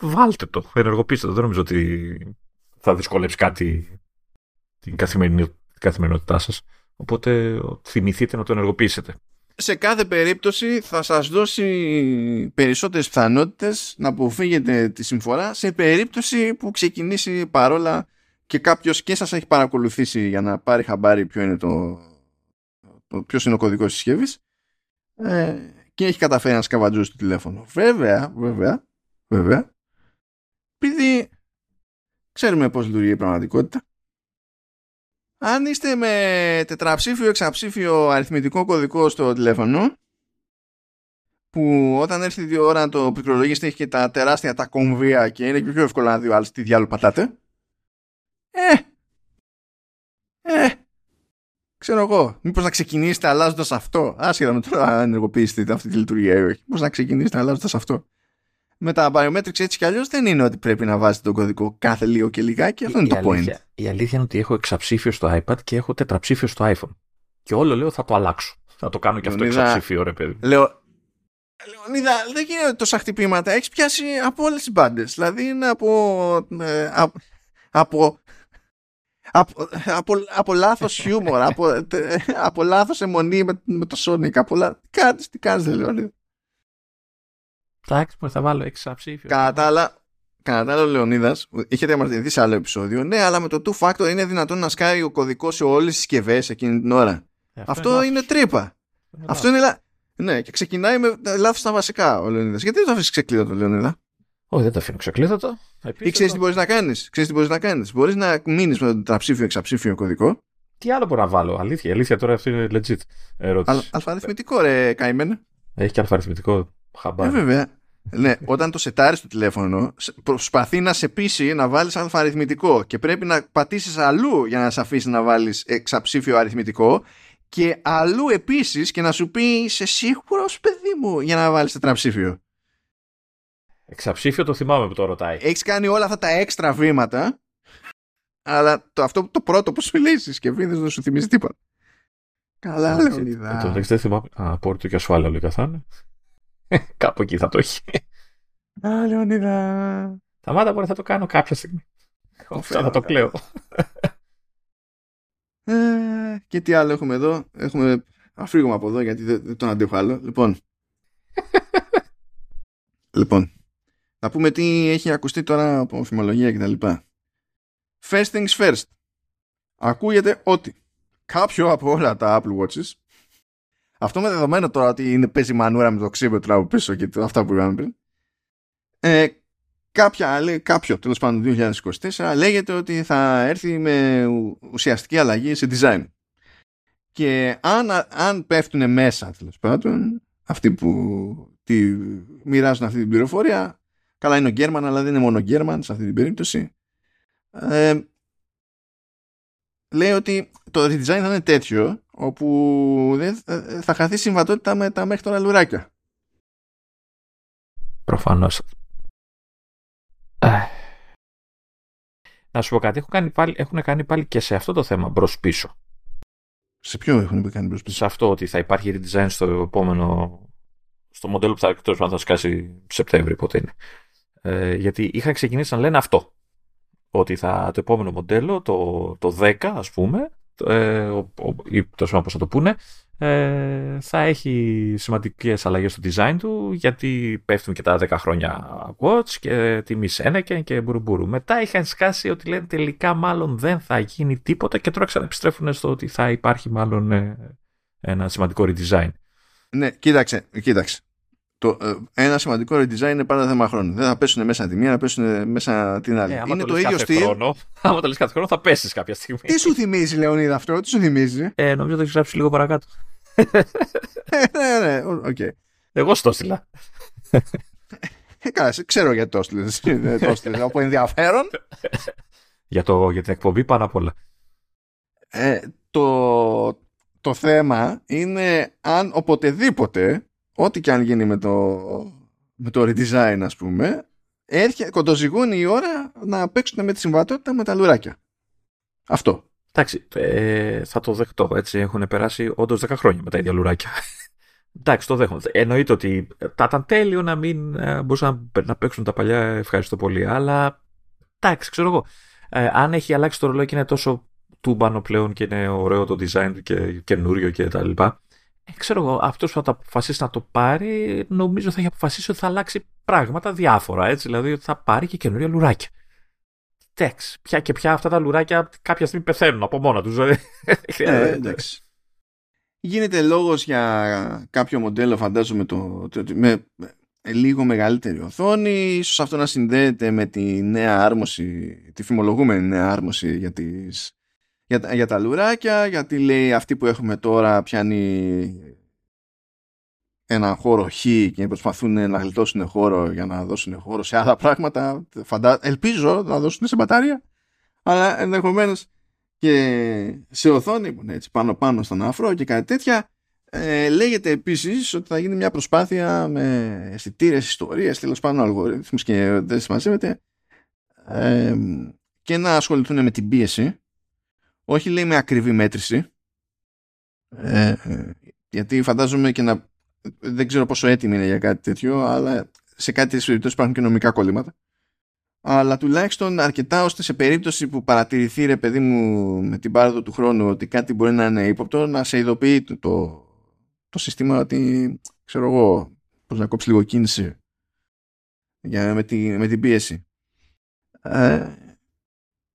βάλτε το, ενεργοποιήστε το. Δεν νομίζω ότι θα δυσκολέψει κάτι την καθημερινότητά σας. Οπότε θυμηθείτε να το ενεργοποιήσετε σε κάθε περίπτωση θα σας δώσει περισσότερες πιθανότητες να αποφύγετε τη συμφορά σε περίπτωση που ξεκινήσει παρόλα και κάποιος και σας έχει παρακολουθήσει για να πάρει χαμπάρι ποιο είναι το, το ποιος είναι ο κωδικός της συσκευής ε, και έχει καταφέρει να σκαβατζώσει το τηλέφωνο. Βέβαια, βέβαια, βέβαια, επειδή ξέρουμε πώς λειτουργεί η πραγματικότητα, αν είστε με τετραψήφιο, εξαψήφιο αριθμητικό κωδικό στο τηλέφωνο που όταν έρθει η ώρα να το πληκτρολογήσετε έχει και τα τεράστια τα κομβία και είναι και πιο εύκολο να δει ο άλλος τι διάλογο πατάτε. Ε, ε, ξέρω εγώ, μήπως να ξεκινήσετε αλλάζοντας αυτό. Άσχετα με το να ενεργοποιήσετε αυτή τη λειτουργία ή όχι, μήπως να ξεκινήσετε αλλάζοντας αυτό με τα biometrics έτσι κι αλλιώς δεν είναι ότι πρέπει να βάζετε τον κωδικό κάθε λίγο και λιγάκι. Αυτό είναι το point. Η αλήθεια είναι ότι έχω εξαψήφιο στο iPad και έχω τετραψήφιο στο iPhone. Και όλο λέω θα το αλλάξω. Θα το κάνω και αυτό εξαψήφιο, ρε παιδί. Λέω, Λεωνίδα, δεν γίνονται τόσα χτυπήματα. Έχεις πιάσει από όλες τις μπάντες. Δηλαδή είναι από. Ε, από, από από, από, από λάθος χιούμορ, από, από λάθος αιμονή με, με το Sonic, από λάθος... Τι κάνεις, τι κάνεις, Λεωνίδα. Εντάξει, θα βάλω εξαψήφιο. Κατά άλλα, κατά άλλα, ο Λεωνίδας είχε διαμαρτυρηθεί σε άλλο επεισόδιο. Ναι, αλλά με το two factor είναι δυνατόν να σκάει ο κωδικός σε όλες τις συσκευές εκείνη την ώρα. Ε, αυτό, αυτό είναι, τρύπα. αυτό είναι. Λα... Ναι, και ξεκινάει με λάθος στα βασικά ο Λεωνίδας. Γιατί δεν το αφήσεις ξεκλείδωτο, Λεωνίδα; Όχι, δεν το αφήνω ξεκλείδωτο. Ή ξέρεις τι μπορείς να κάνεις; Ξέρεις τι μπορείς να κάνεις; Μπορείς να μείνεις με το τετραψήφιο εξαψήφιο κωδικό. Τι άλλο μπορώ να βάλω; Αλήθεια, αλήθεια τώρα αυτή είναι legit ερώτηση. αλφαριθμητικό, ρε, καημένε. Έχει και αλφαριθμητικό. Ε, βέβαια. Ναι, όταν το σετάρεις το τηλέφωνο, προσπαθεί να σε πείσει να βάλεις αλφαριθμητικό και πρέπει να πατήσεις αλλού για να σε αφήσει να βάλεις εξαψήφιο αριθμητικό και αλλού επίσης και να σου πει είσαι σίγουρος, παιδί μου, για να βάλεις τετραψήφιο. Εξαψήφιο το θυμάμαι που το ρωτάει. Έχεις κάνει όλα αυτά τα έξτρα βήματα, αλλά το, αυτό το πρώτο που σου λύσεις και δεν σου θυμίζει τίποτα. Καλά, Λεωνίδα. Ε, το μεταξύ δεν θυμάμαι. Α, απόρριτο και ασφάλεια όλοι καθάνε. Κάπου εκεί θα το έχει. Α, Λεωνίδα. Τα μάτα μπορεί θα το κάνω κάποια στιγμή. Αυτό θα το κλαίω. Ε, και τι άλλο έχουμε εδώ; Έχουμε... Αφήγουμε από εδώ γιατί δεν, δεν τον αντέχω άλλο. Λοιπόν. λοιπόν. Να πούμε τι έχει ακουστεί τώρα από φημολογία κτλ. First things first. Ακούγεται ότι κάποιο από όλα τα Apple Watches αυτό με δεδομένο τώρα ότι είναι παίζει μανούρα με το ξύμπετρο από πίσω και αυτά που είπαμε πριν ε, κάποια, λέει, κάποιο τέλος πάντων 2024 λέγεται ότι θα έρθει με ουσιαστική αλλαγή σε design. Και αν, αν πέφτουν μέσα τέλος πάντων αυτοί που τη μοιράζουν αυτή την πληροφορία καλά είναι ο Γκέρμαν αλλά δεν είναι μόνο ο Γκέρμαν σε αυτή την περίπτωση ε, λέει ότι το redesign θα είναι τέτοιο όπου δεν θα χαθεί συμβατότητα με τα μέχρι τώρα λουράκια. Προφανώς. Να σου πω κάτι, έχουν κάνει, πάλι, έχουν κάνει πάλι και σε αυτό το θέμα μπρος πίσω. Σε ποιο έχουν κάνει μπρος πίσω; Σε αυτό ότι θα υπάρχει redesign στο επόμενο, στο μοντέλο που θα, εκτός, θα σκάσει Σεπτέμβρη, πότε είναι. Ε, γιατί είχαν ξεκινήσει να λένε αυτό. Ότι θα, το επόμενο μοντέλο, το, το 10 ας πούμε, ε, ή τόσο πώς θα το πούνε, ε, θα έχει σημαντικές αλλαγές στο design του γιατί πέφτουν και τα 10 χρόνια watch και τιμή Σένεκεν και μπουρμπούρου. Μετά είχαν σκάσει ότι λένε τελικά μάλλον δεν θα γίνει τίποτα και τώρα ξαναεπιστρέφουν στο ότι θα υπάρχει μάλλον ε, ένα σημαντικό redesign. Ναι, κοίταξε, κοίταξε. Το, ε, ένα σημαντικό redesign είναι πάντα θέμα χρόνου. Δεν θα πέσουν μέσα τη μία, θα πέσουν μέσα την άλλη. Ε, είναι το, το ίδιο στυλ. Χρόνο, άμα το λες κάθε χρόνο θα πέσεις κάποια στιγμή. Τι σου θυμίζει, Λεωνίδα, αυτό, τι σου θυμίζει; Ε, νομίζω το έχεις γράψει λίγο παρακάτω. ναι, ναι, OK. Okay. Εγώ στο έστειλα. Ε, καλά, ξέρω γιατί το έστειλες. το έστειλες από ενδιαφέρον. για, το, για την εκπομπή πάνω απ' όλα. Ε, το, το θέμα είναι αν οποτεδήποτε ό,τι και αν γίνει με το, με το redesign ας πούμε έρχε, κοντοζυγώνει η ώρα να παίξουν με τη συμβατότητα με τα λουράκια. Αυτό. Εντάξει, ε, θα το δεχτώ. Έτσι έχουν περάσει όντως 10 χρόνια με τα ίδια λουράκια. Εντάξει, το δέχομαι. Εννοείται ότι θα ήταν τέλειο να μην ε, μπορούσαν να, να παίξουν τα παλιά. Ευχαριστώ πολύ. Αλλά εντάξει, ξέρω εγώ. Ε, αν έχει αλλάξει το ρολόι και είναι τόσο τούμπανο πλέον και είναι ωραίο το design και καινούριο και τα λοιπά. Ε, ξέρω εγώ, αυτός που θα το αποφασίσει να το πάρει, νομίζω θα έχει αποφασίσει ότι θα αλλάξει πράγματα διάφορα. Έτσι, δηλαδή ότι θα πάρει και καινούρια λουράκια. Εντάξει, πια και πια αυτά τα λουράκια κάποια στιγμή πεθαίνουν από μόνα τους. Δηλαδή. Ε, εντάξει. Γίνεται λόγος για κάποιο μοντέλο, φαντάζομαι, το, το, με, με λίγο μεγαλύτερη οθόνη. Ίσως αυτό να συνδέεται με τη νέα άρμωση, τη φημολογούμενη νέα άρμωση για τις για, για τα λουράκια, γιατί λέει αυτή που έχουμε τώρα πιάνει ένα χώρο χ και προσπαθούν να γλιτώσουν χώρο για να δώσουν χώρο σε άλλα πράγματα. Φαντα... Ελπίζω να δώσουν σε μπατάρια, αλλά ενδεχομένως και σε οθόνη που είναι έτσι πάνω πάνω στον αφρό και κάτι τέτοια. Ε, λέγεται επίσης ότι θα γίνει μια προσπάθεια με αισθητήρες, ιστορίες, τέλος πάντων αλγορίθμους και δεν συμμαζεύεται ε, και να ασχοληθούν με την πίεση όχι λέει με ακριβή μέτρηση. Ε, γιατί φαντάζομαι και να δεν ξέρω πόσο έτοιμη είναι για κάτι τέτοιο αλλά σε κάτι τέτοιες περιπτώσεις υπάρχουν και νομικά κολλήματα αλλά τουλάχιστον αρκετά ώστε σε περίπτωση που παρατηρηθεί ρε παιδί μου με την πάροδο του χρόνου ότι κάτι μπορεί να είναι ύποπτο να σε ειδοποιεί το, το, το σύστημα ότι ξέρω εγώ πώς να κόψεις λίγο κίνηση για, με, τη, με την πίεση. Ε,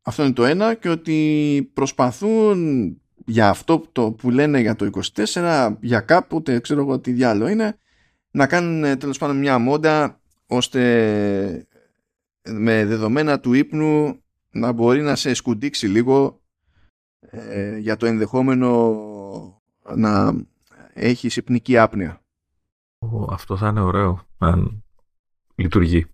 αυτό είναι το ένα και ότι προσπαθούν για αυτό το που λένε για το 24 για κάποτε ξέρω εγώ τι διάλογο είναι να κάνουν ε, τέλος πάντων μια μόντα ώστε με δεδομένα του ύπνου να μπορεί να σε σκουντίξει λίγο ε, για το ενδεχόμενο να έχεις υπνική άπνοια. Αυτό θα είναι ωραίο αν λειτουργεί.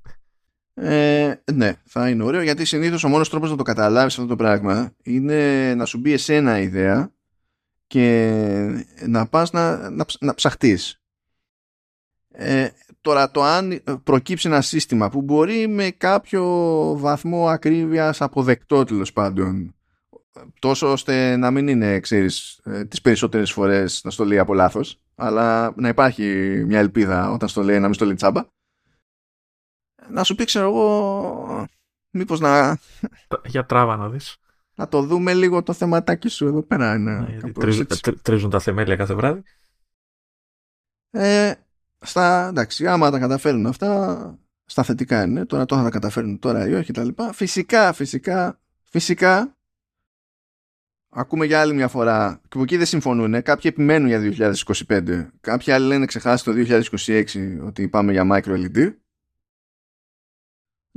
Ε, ναι, θα είναι ωραίο γιατί συνήθως ο μόνος τρόπος να το καταλάβεις αυτό το πράγμα είναι να σου μπει εσένα ιδέα και να πας να, να, να ψαχτείς. Ε, τώρα το αν προκύψει ένα σύστημα που μπορεί με κάποιο βαθμό ακρίβειας αποδεκτό τέλος πάντων τόσο ώστε να μην είναι, ξέρεις, ε, τις περισσότερες φορές να στο λέει από λάθος, αλλά να υπάρχει μια ελπίδα όταν στο λέει να μην στο λέει τσάμπα. Να σου πει, ξέρω εγώ, μήπως να... Για τράβα να δεις. Να το δούμε λίγο το θεματάκι σου εδώ πέρα. Είναι ναι, τρίζουν, τρίζουν τα θεμέλια κάθε βράδυ. Ε, στα, εντάξει, άμα τα καταφέρουν αυτά, στα θετικά είναι. Τώρα το θα τα καταφέρουν τώρα ή όχι τα λοιπά. Φυσικά, φυσικά, φυσικά, ακούμε για άλλη μια φορά, και από εκεί δεν συμφωνούν, κάποιοι επιμένουν για 2025, κάποιοι άλλοι λένε ξεχάσει το 2026 ότι πάμε για micro LED.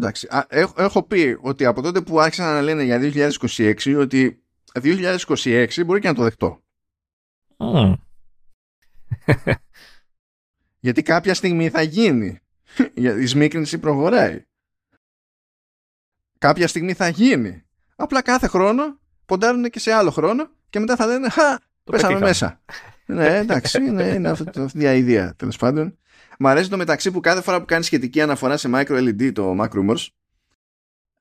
Εντάξει, έχω, έχω πει ότι από τότε που άρχισαν να λένε για 2026 ότι 2026 μπορεί και να το δεχτώ. Mm. Γιατί κάποια στιγμή θα γίνει. Η σμίκρινση προχωράει. Κάποια στιγμή θα γίνει. Απλά κάθε χρόνο ποντάρουν και σε άλλο χρόνο και μετά θα λένε Χα, πέσαμε μέσα. ναι, εντάξει, είναι, είναι αυτή, αυτή η ιδέα τέλος πάντων. Μ' αρέσει το μεταξύ που κάθε φορά που κάνεις σχετική αναφορά σε micro LED το Mac Rumors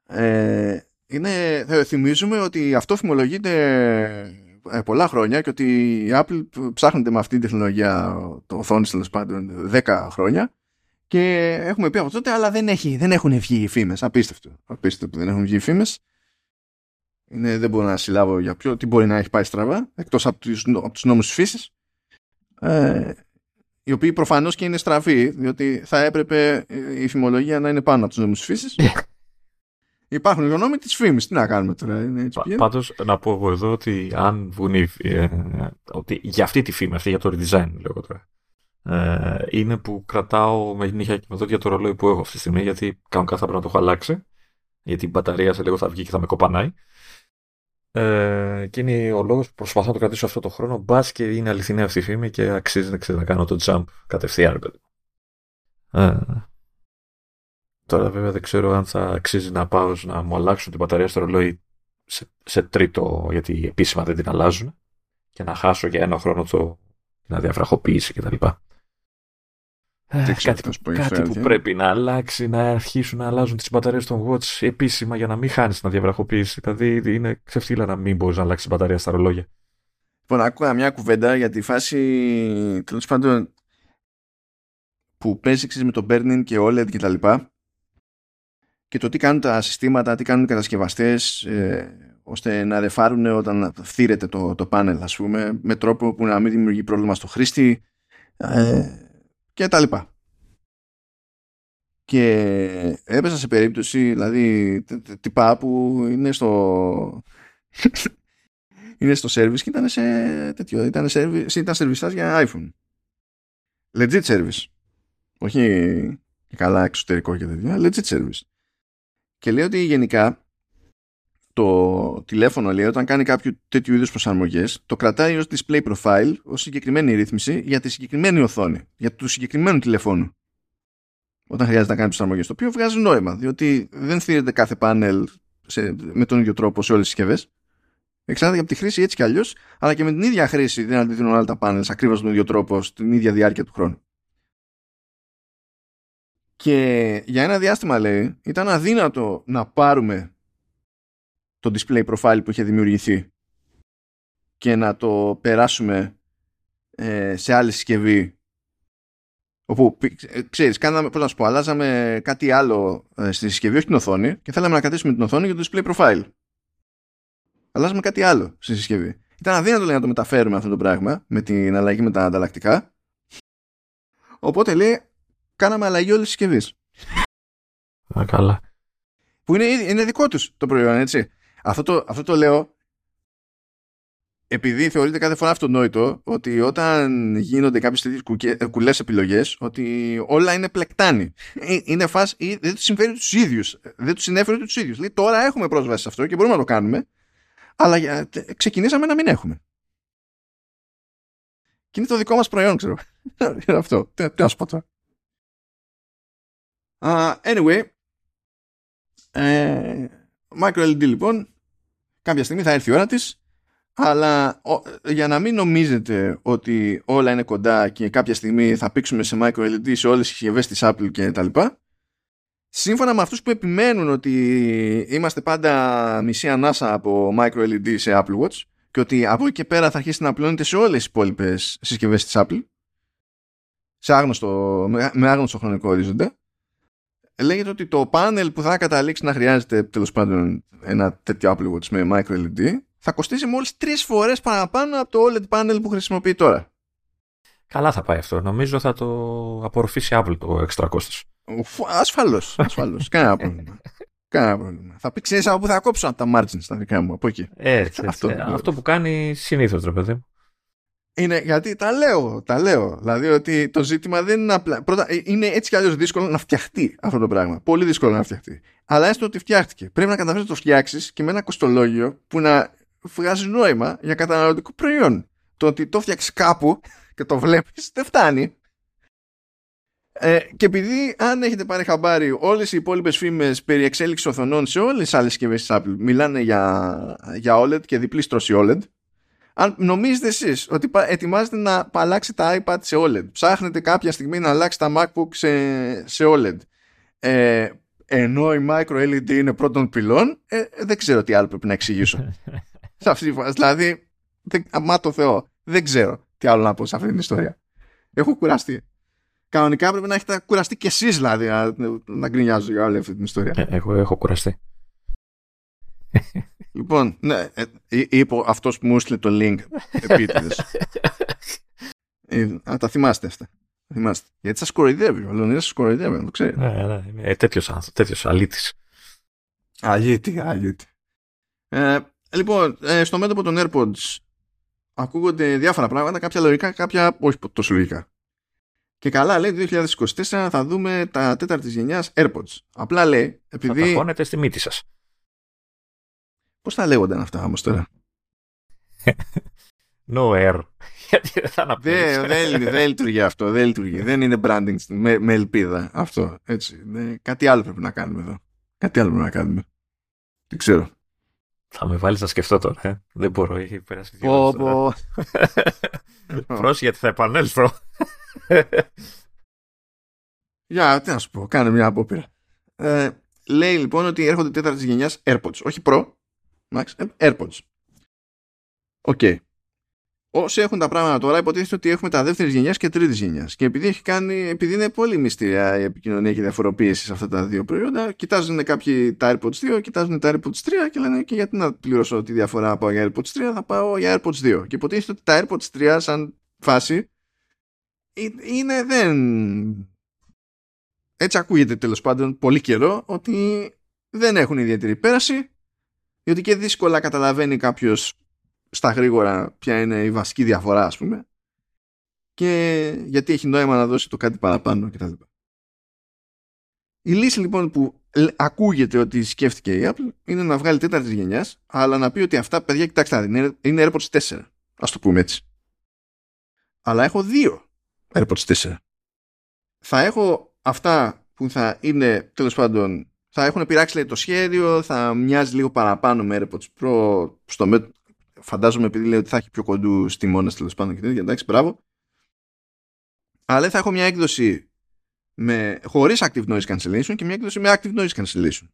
ε, είναι, θυμίζουμε ότι αυτό φημολογείται ε, πολλά χρόνια και ότι η Apple ψάχνεται με αυτή την τεχνολογία το οθόνη τέλος πάντων 10 χρόνια και έχουμε πει από τότε αλλά δεν, έχει, δεν έχουν βγει οι φήμες. Απίστευτο, απίστευτο που δεν έχουν βγει οι φήμες. Είναι, δεν μπορώ να συλλάβω για ποιο τι μπορεί να έχει πάει στραβά εκτός από τους, από τους νόμους της φύσης. Ε, οι οποίοι προφανώς και είναι στραβοί διότι θα έπρεπε η φημολογία να είναι πάνω από τους νόμους της φύσης Υπάρχουν οι γνώμη της φήμης. Τι να κάνουμε τώρα. Είναι έτσι Πάντως, να πω εγώ εδώ ότι αν βγουν. Ε, ότι για αυτή τη φήμη, αυτή για το redesign, λέω τώρα. Ε, είναι που κρατάω με νύχια και με δόντια το ρολόι που έχω αυτή τη στιγμή, γιατί κάνω κάθε πρέπει να το έχω αλλάξει. Γιατί η μπαταρία σε λίγο θα βγει και θα με κοπανάει. Ε, και είναι ο λόγος που προσπαθώ να το κρατήσω αυτό το χρόνο. Μπας και είναι αληθινή αυτή η φήμη και αξίζει να, να κάνω το jump κατευθείαν, παιδί. Ε, Τώρα βέβαια δεν ξέρω αν θα αξίζει να πάω να μου αλλάξουν την μπαταρία στο ρολόι σε, σε τρίτο, γιατί επίσημα δεν την αλλάζουν και να χάσω για ένα χρόνο το, την αδιαφραχοποίηση κτλ. Ε, κάτι, που, κάτι που πρέπει να αλλάξει, να αρχίσουν να αλλάζουν τις μπαταρίες των Watch επίσημα για να μην χάνεις την αδιαφραχοποίηση. Δηλαδή είναι ξεφτύλα να μην μπορείς να αλλάξεις την μπαταρία στα ρολόγια. Λοιπόν, άκουγα μια κουβέντα για τη φάση τέλος πάντων που παίζει με το burning και OLED και και το τι κάνουν τα συστήματα, τι κάνουν οι κατασκευαστές ε, ώστε να ρεφάρουν όταν φθήρεται το, το πάνελ ας πούμε με τρόπο που να μην δημιουργεί πρόβλημα στο χρήστη ε, και τα λοιπά. Και έπεσα σε περίπτωση δηλαδή τυπά που είναι στο είναι στο service και ήταν σε τέτοιο ήταν, service, ήταν service για iPhone. Legit service. Όχι καλά εξωτερικό και τέτοια. Legit service. Και λέει ότι γενικά το τηλέφωνο λέει όταν κάνει κάποιο τέτοιου είδους προσαρμογές το κρατάει ως display profile ως συγκεκριμένη ρύθμιση για τη συγκεκριμένη οθόνη, για του συγκεκριμένου τηλεφώνου. Όταν χρειάζεται να κάνει προσαρμογές, το οποίο βγάζει νόημα, διότι δεν θύρεται κάθε πάνελ σε, με τον ίδιο τρόπο σε όλες τις συσκευές. Εξάρτητα από τη χρήση έτσι κι αλλιώς, αλλά και με την ίδια χρήση δεν αντιδρούν όλα τα πάνελ ακριβώς τον ίδιο τρόπο στην ίδια διάρκεια του χρόνου. Και για ένα διάστημα λέει ήταν αδύνατο να πάρουμε το display profile που είχε δημιουργηθεί και να το περάσουμε ε, σε άλλη συσκευή όπου ε, ξέρεις, κάναμε, πώς να σου πω, αλλάζαμε κάτι άλλο ε, στη συσκευή, όχι την οθόνη και θέλαμε να κρατήσουμε την οθόνη για το display profile. Αλλάζαμε κάτι άλλο στη συσκευή. Ήταν αδύνατο λέει, να το μεταφέρουμε αυτό το πράγμα με την αλλαγή με τα ανταλλακτικά. Οπότε λέει κάναμε αλλαγή όλης της συσκευής. Α, καλά. Που είναι, είναι δικό τους το προϊόν, έτσι. Αυτό το, αυτό το λέω επειδή θεωρείται κάθε φορά αυτονόητο ότι όταν γίνονται κάποιες τέτοιες κουλές επιλογές, ότι όλα είναι πλεκτάνη. Ε, είναι φάση, δεν τους συμφέρει τους ίδιους. Δεν τους συνέφερε τους ίδιους. Λέει τώρα έχουμε πρόσβαση σε αυτό και μπορούμε να το κάνουμε, αλλά ξεκινήσαμε να μην έχουμε. Και είναι το δικό μας προϊόν, ξέρω. αυτό. Τι να σου πω τώρα. Uh, anyway, ε, micro LED λοιπόν, κάποια στιγμή θα έρθει η ώρα της, αλλά για να μην νομίζετε ότι όλα είναι κοντά και κάποια στιγμή θα πήξουμε σε micro LED σε όλες τις συσκευές της Apple και τα λοιπά, σύμφωνα με αυτούς που επιμένουν ότι είμαστε πάντα μισή ανάσα από micro LED σε Apple Watch και ότι από εκεί και πέρα θα αρχίσει να απλώνεται σε όλες τις υπόλοιπες συσκευές της Apple σε άγνωστο, με άγνωστο χρονικό ορίζοντα λέγεται ότι το πάνελ που θα καταλήξει να χρειάζεται τέλος πάντων ένα τέτοιο Apple Watch με micro LED θα κοστίζει μόλις τρεις φορές παραπάνω από το OLED πάνελ που χρησιμοποιεί τώρα. Καλά θα πάει αυτό. Νομίζω θα το απορροφήσει Apple το έξτρα κόστος. Ασφαλώς, ασφαλώς. Κανένα πρόβλημα. Κανένα πρόβλημα. Θα πει, ξέρεις από πού θα κόψω; Από τα margins τα δικά μου, από εκεί. Έτσι, αυτό, αυτό που κάνει συνήθως, ρε παιδί Είναι γιατί τα λέω, τα λέω. Δηλαδή ότι το ζήτημα δεν είναι απλά. Πρώτα, ε, είναι έτσι κι αλλιώς δύσκολο να φτιαχτεί αυτό το πράγμα. Πολύ δύσκολο να φτιαχτεί. Αλλά έστω ότι φτιάχτηκε. Πρέπει να καταφέρεις να το φτιάξεις και με ένα κοστολόγιο που να βγάζει νόημα για καταναλωτικό προϊόν. Το ότι το φτιάξεις κάπου και το βλέπεις δεν φτάνει. Ε, και επειδή αν έχετε πάρει χαμπάρι όλες οι υπόλοιπες φήμες περί εξέλιξης οθονών σε όλες τις άλλες συσκευές της Apple μιλάνε για, για OLED και διπλή στρώση OLED αν νομίζετε εσείς ότι ετοιμάζετε να αλλάξει τα iPad σε OLED ψάχνετε κάποια στιγμή να αλλάξει τα MacBook σε, σε OLED ε, ενώ η Micro LED είναι πρώτον πυλών ε, δεν ξέρω τι άλλο πρέπει να εξηγήσω σε αυτή τη φάση δηλαδή αμά το Θεό δεν ξέρω τι άλλο να πω σε αυτή την ιστορία έχω κουραστεί κανονικά πρέπει να έχετε κουραστεί κι εσείς δηλαδή να, να γκρινιάζω για όλη αυτή την ιστορία. Ε, εγώ έχω κουραστεί. Λοιπόν, ναι, ε, είπε αυτός που μου έστειλε το link επίτηδες. ε, α, τα θυμάστε αυτά. Θυμάστε. Γιατί σας κοροϊδεύει, ο Λεωνίδας σας κοροϊδεύει, το ξέρετε. Ναι, ναι, ε, τέτοιος άνθρωπος, τέτοιος αλήτης. Αλήτη, αλήτη. Ε, λοιπόν, ε, στο μέτωπο των AirPods ακούγονται διάφορα πράγματα, κάποια λογικά, κάποια όχι τόσο λογικά. Και καλά λέει 2024 θα δούμε τα τέταρτης γενιάς AirPods. Απλά λέει, επειδή... Θα ταχώνετε στη μύτη σας. Πώς θα λέγονταν αυτά όμως τώρα; no air. Γιατί δεν θα αναπτύξεις. Δεν, δεν, λειτουργεί αυτό. Δεν λειτουργεί. δεν είναι branding με, με ελπίδα αυτό. Έτσι. κάτι άλλο πρέπει να κάνουμε εδώ. Κάτι άλλο πρέπει να κάνουμε. Δεν ξέρω. Θα με βάλεις να σκεφτώ τώρα. Ε. Δεν μπορώ. Έχει περάσει δύο πω, πω. γιατί θα επανέλθω. Για, τι να σου πω, κάνε μια απόπειρα. Ε, λέει λοιπόν ότι έρχονται τέταρτης γενιάς AirPods. Όχι Pro, Max, ε, AirPods. OK. Okay. Όσοι έχουν τα πράγματα τώρα, υποτίθεται ότι έχουμε τα δεύτερης γενιάς και τρίτης γενιάς. Και επειδή, έχει κάνει, επειδή είναι πολύ μυστήρια η επικοινωνία και η διαφοροποίηση σε αυτά τα δύο προϊόντα, κοιτάζουν κάποιοι τα AirPods 2, κοιτάζουν τα AirPods 3 και λένε και γιατί να πληρώσω τη διαφορά από για AirPods 3, θα πάω για AirPods 2. Και υποτίθεται ότι τα AirPods 3, σαν φάση, ε, είναι δεν... Έτσι ακούγεται τέλος πάντων πολύ καιρό ότι δεν έχουν ιδιαίτερη πέραση γιατί και δύσκολα καταλαβαίνει κάποιος στα γρήγορα ποια είναι η βασική διαφορά ας πούμε και γιατί έχει νόημα να δώσει το κάτι παραπάνω κτλ. Η λύση λοιπόν που ακούγεται ότι σκέφτηκε η Apple είναι να βγάλει τέταρτης γενιάς, αλλά να πει ότι αυτά παιδιά κοιτάξτε είναι, είναι AirPods 4 ας το πούμε έτσι αλλά έχω δύο AirPods 4. Θα έχω αυτά που θα είναι τέλος πάντων θα έχουν πειράξει λέει, το σχέδιο, θα μοιάζει λίγο παραπάνω με AirPods Pro στο μέτρο. Φαντάζομαι επειδή λέει ότι θα έχει πιο κοντού τιμώνε τέλος πάντων και τέτοια. Εντάξει, μπράβο. Αλλά θα έχω μια έκδοση με, χωρίς active noise cancellation και μια έκδοση με active noise cancellation.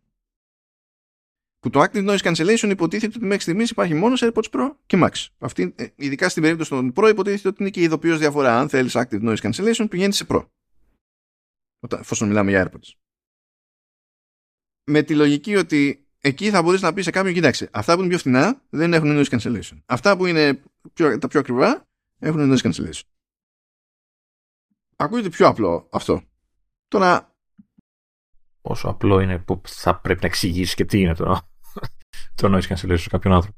Που το active noise cancellation υποτίθεται ότι μέχρι στιγμής υπάρχει μόνος σε AirPods Pro και Max. Αυτή, ε, ειδικά στην περίπτωση των Pro υποτίθεται ότι είναι και ειδοποιώς διαφορά. Αν θέλεις active noise cancellation, πηγαίνεις σε Pro. Όταν, εφόσον μιλάμε για AirPods. Με τη λογική ότι εκεί θα μπορείς να πεις σε κάποιον: Κοίταξε, αυτά που είναι πιο φθηνά δεν έχουν noise cancellation. Αυτά που είναι πιο, τα πιο ακριβά έχουν noise cancellation. Ακούγεται πιο απλό αυτό. Τώρα. Πόσο απλό είναι που θα πρέπει να εξηγήσεις και τι είναι τώρα το noise cancellation σε κάποιον άνθρωπο.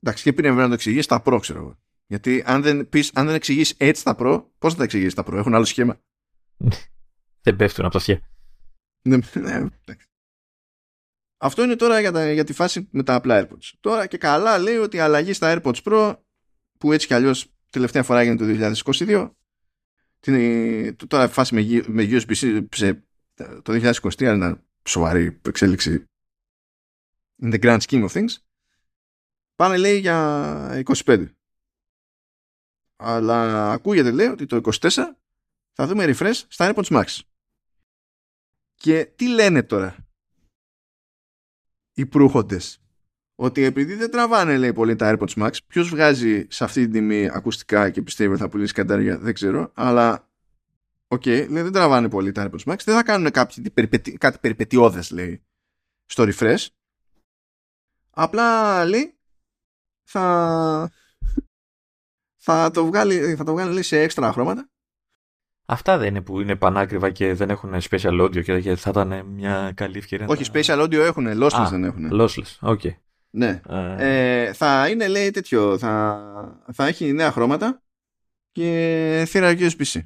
Εντάξει, και πριν να το εξηγήσει τα προ, ξέρω εγώ. Γιατί αν δεν, πεις, αν δεν εξηγήσεις έτσι τα προ, πώς θα τα εξηγήσεις τα προ, έχουν άλλο σχήμα. δεν πέφτουν από τα σχέδια. Ναι, ναι, Αυτό είναι τώρα για, τα, για τη φάση με τα απλά AirPods. Τώρα και καλά λέει ότι η αλλαγή στα AirPods Pro, που έτσι κι αλλιώς τελευταία φορά έγινε το 2022, την, τώρα φάση με, με USB-C το 2023 είναι σοβαρή εξέλιξη in the grand scheme of things. Πάνε λέει για 25 αλλά ακούγεται λέει ότι το 24 θα δούμε refresh στα AirPods Max Και τι λένε τώρα οι προύχοντες; Ότι επειδή δεν τραβάνε λέει πολύ τα AirPods Max ποιος βγάζει σε αυτή την τιμή ακουστικά και πιστεύει ότι θα πουλήσει καντάρια δεν ξέρω αλλά OK okay, δεν τραβάνε πολύ τα AirPods Max δεν θα κάνουν κάτι, κάτι περιπετειώδες λέει στο refresh. Απλά λέει θα θα το βγάλει, θα το βγάλει λέει, σε έξτρα χρώματα Αυτά δεν είναι που είναι πανάκριβα και δεν έχουν spatial audio και θα ήταν μια καλή ευκαιρία. Όχι, spatial audio έχουν, lossless δεν έχουν. Lossless, OK. Okay. Ναι. Ε... Ε, θα είναι, λέει, τέτοιο. Θα, θα έχει νέα χρώματα και θύρα USB-C.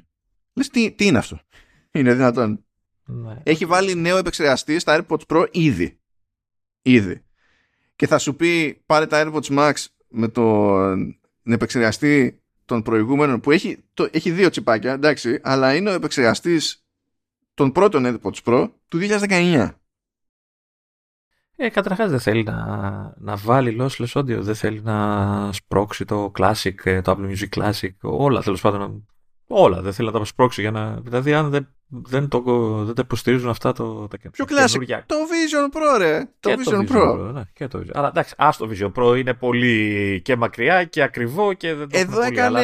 Λες, τι, τι είναι αυτό; Είναι δυνατόν. Ναι. Έχει βάλει νέο επεξεργαστή στα AirPods Pro ήδη. Ήδη. Και θα σου πει πάρε τα AirPods Max με τον επεξεργαστή των προηγούμενων που έχει, το, έχει δύο τσιπάκια, εντάξει, αλλά είναι ο επεξεργαστής των πρώτων AirPods Pro του 2019. Ε, καταρχάς δεν θέλει να, να βάλει lossless audio, δεν θέλει να σπρώξει το Classic, ε, το Apple Music Classic, όλα τέλος πάντων. Όλα δεν θέλει να τα σπρώξει για να. Δηλαδή, αν δεν, δεν, το, δεν τα υποστηρίζουν αυτά το, τα Ποιο Classic, το Vision Pro, ρε. Το Vision, το Vision Pro. ναι, και το Vision. Αλλά εντάξει, ας το Vision Pro είναι πολύ και μακριά και ακριβό και δεν το Εδώ έκανε, αλλά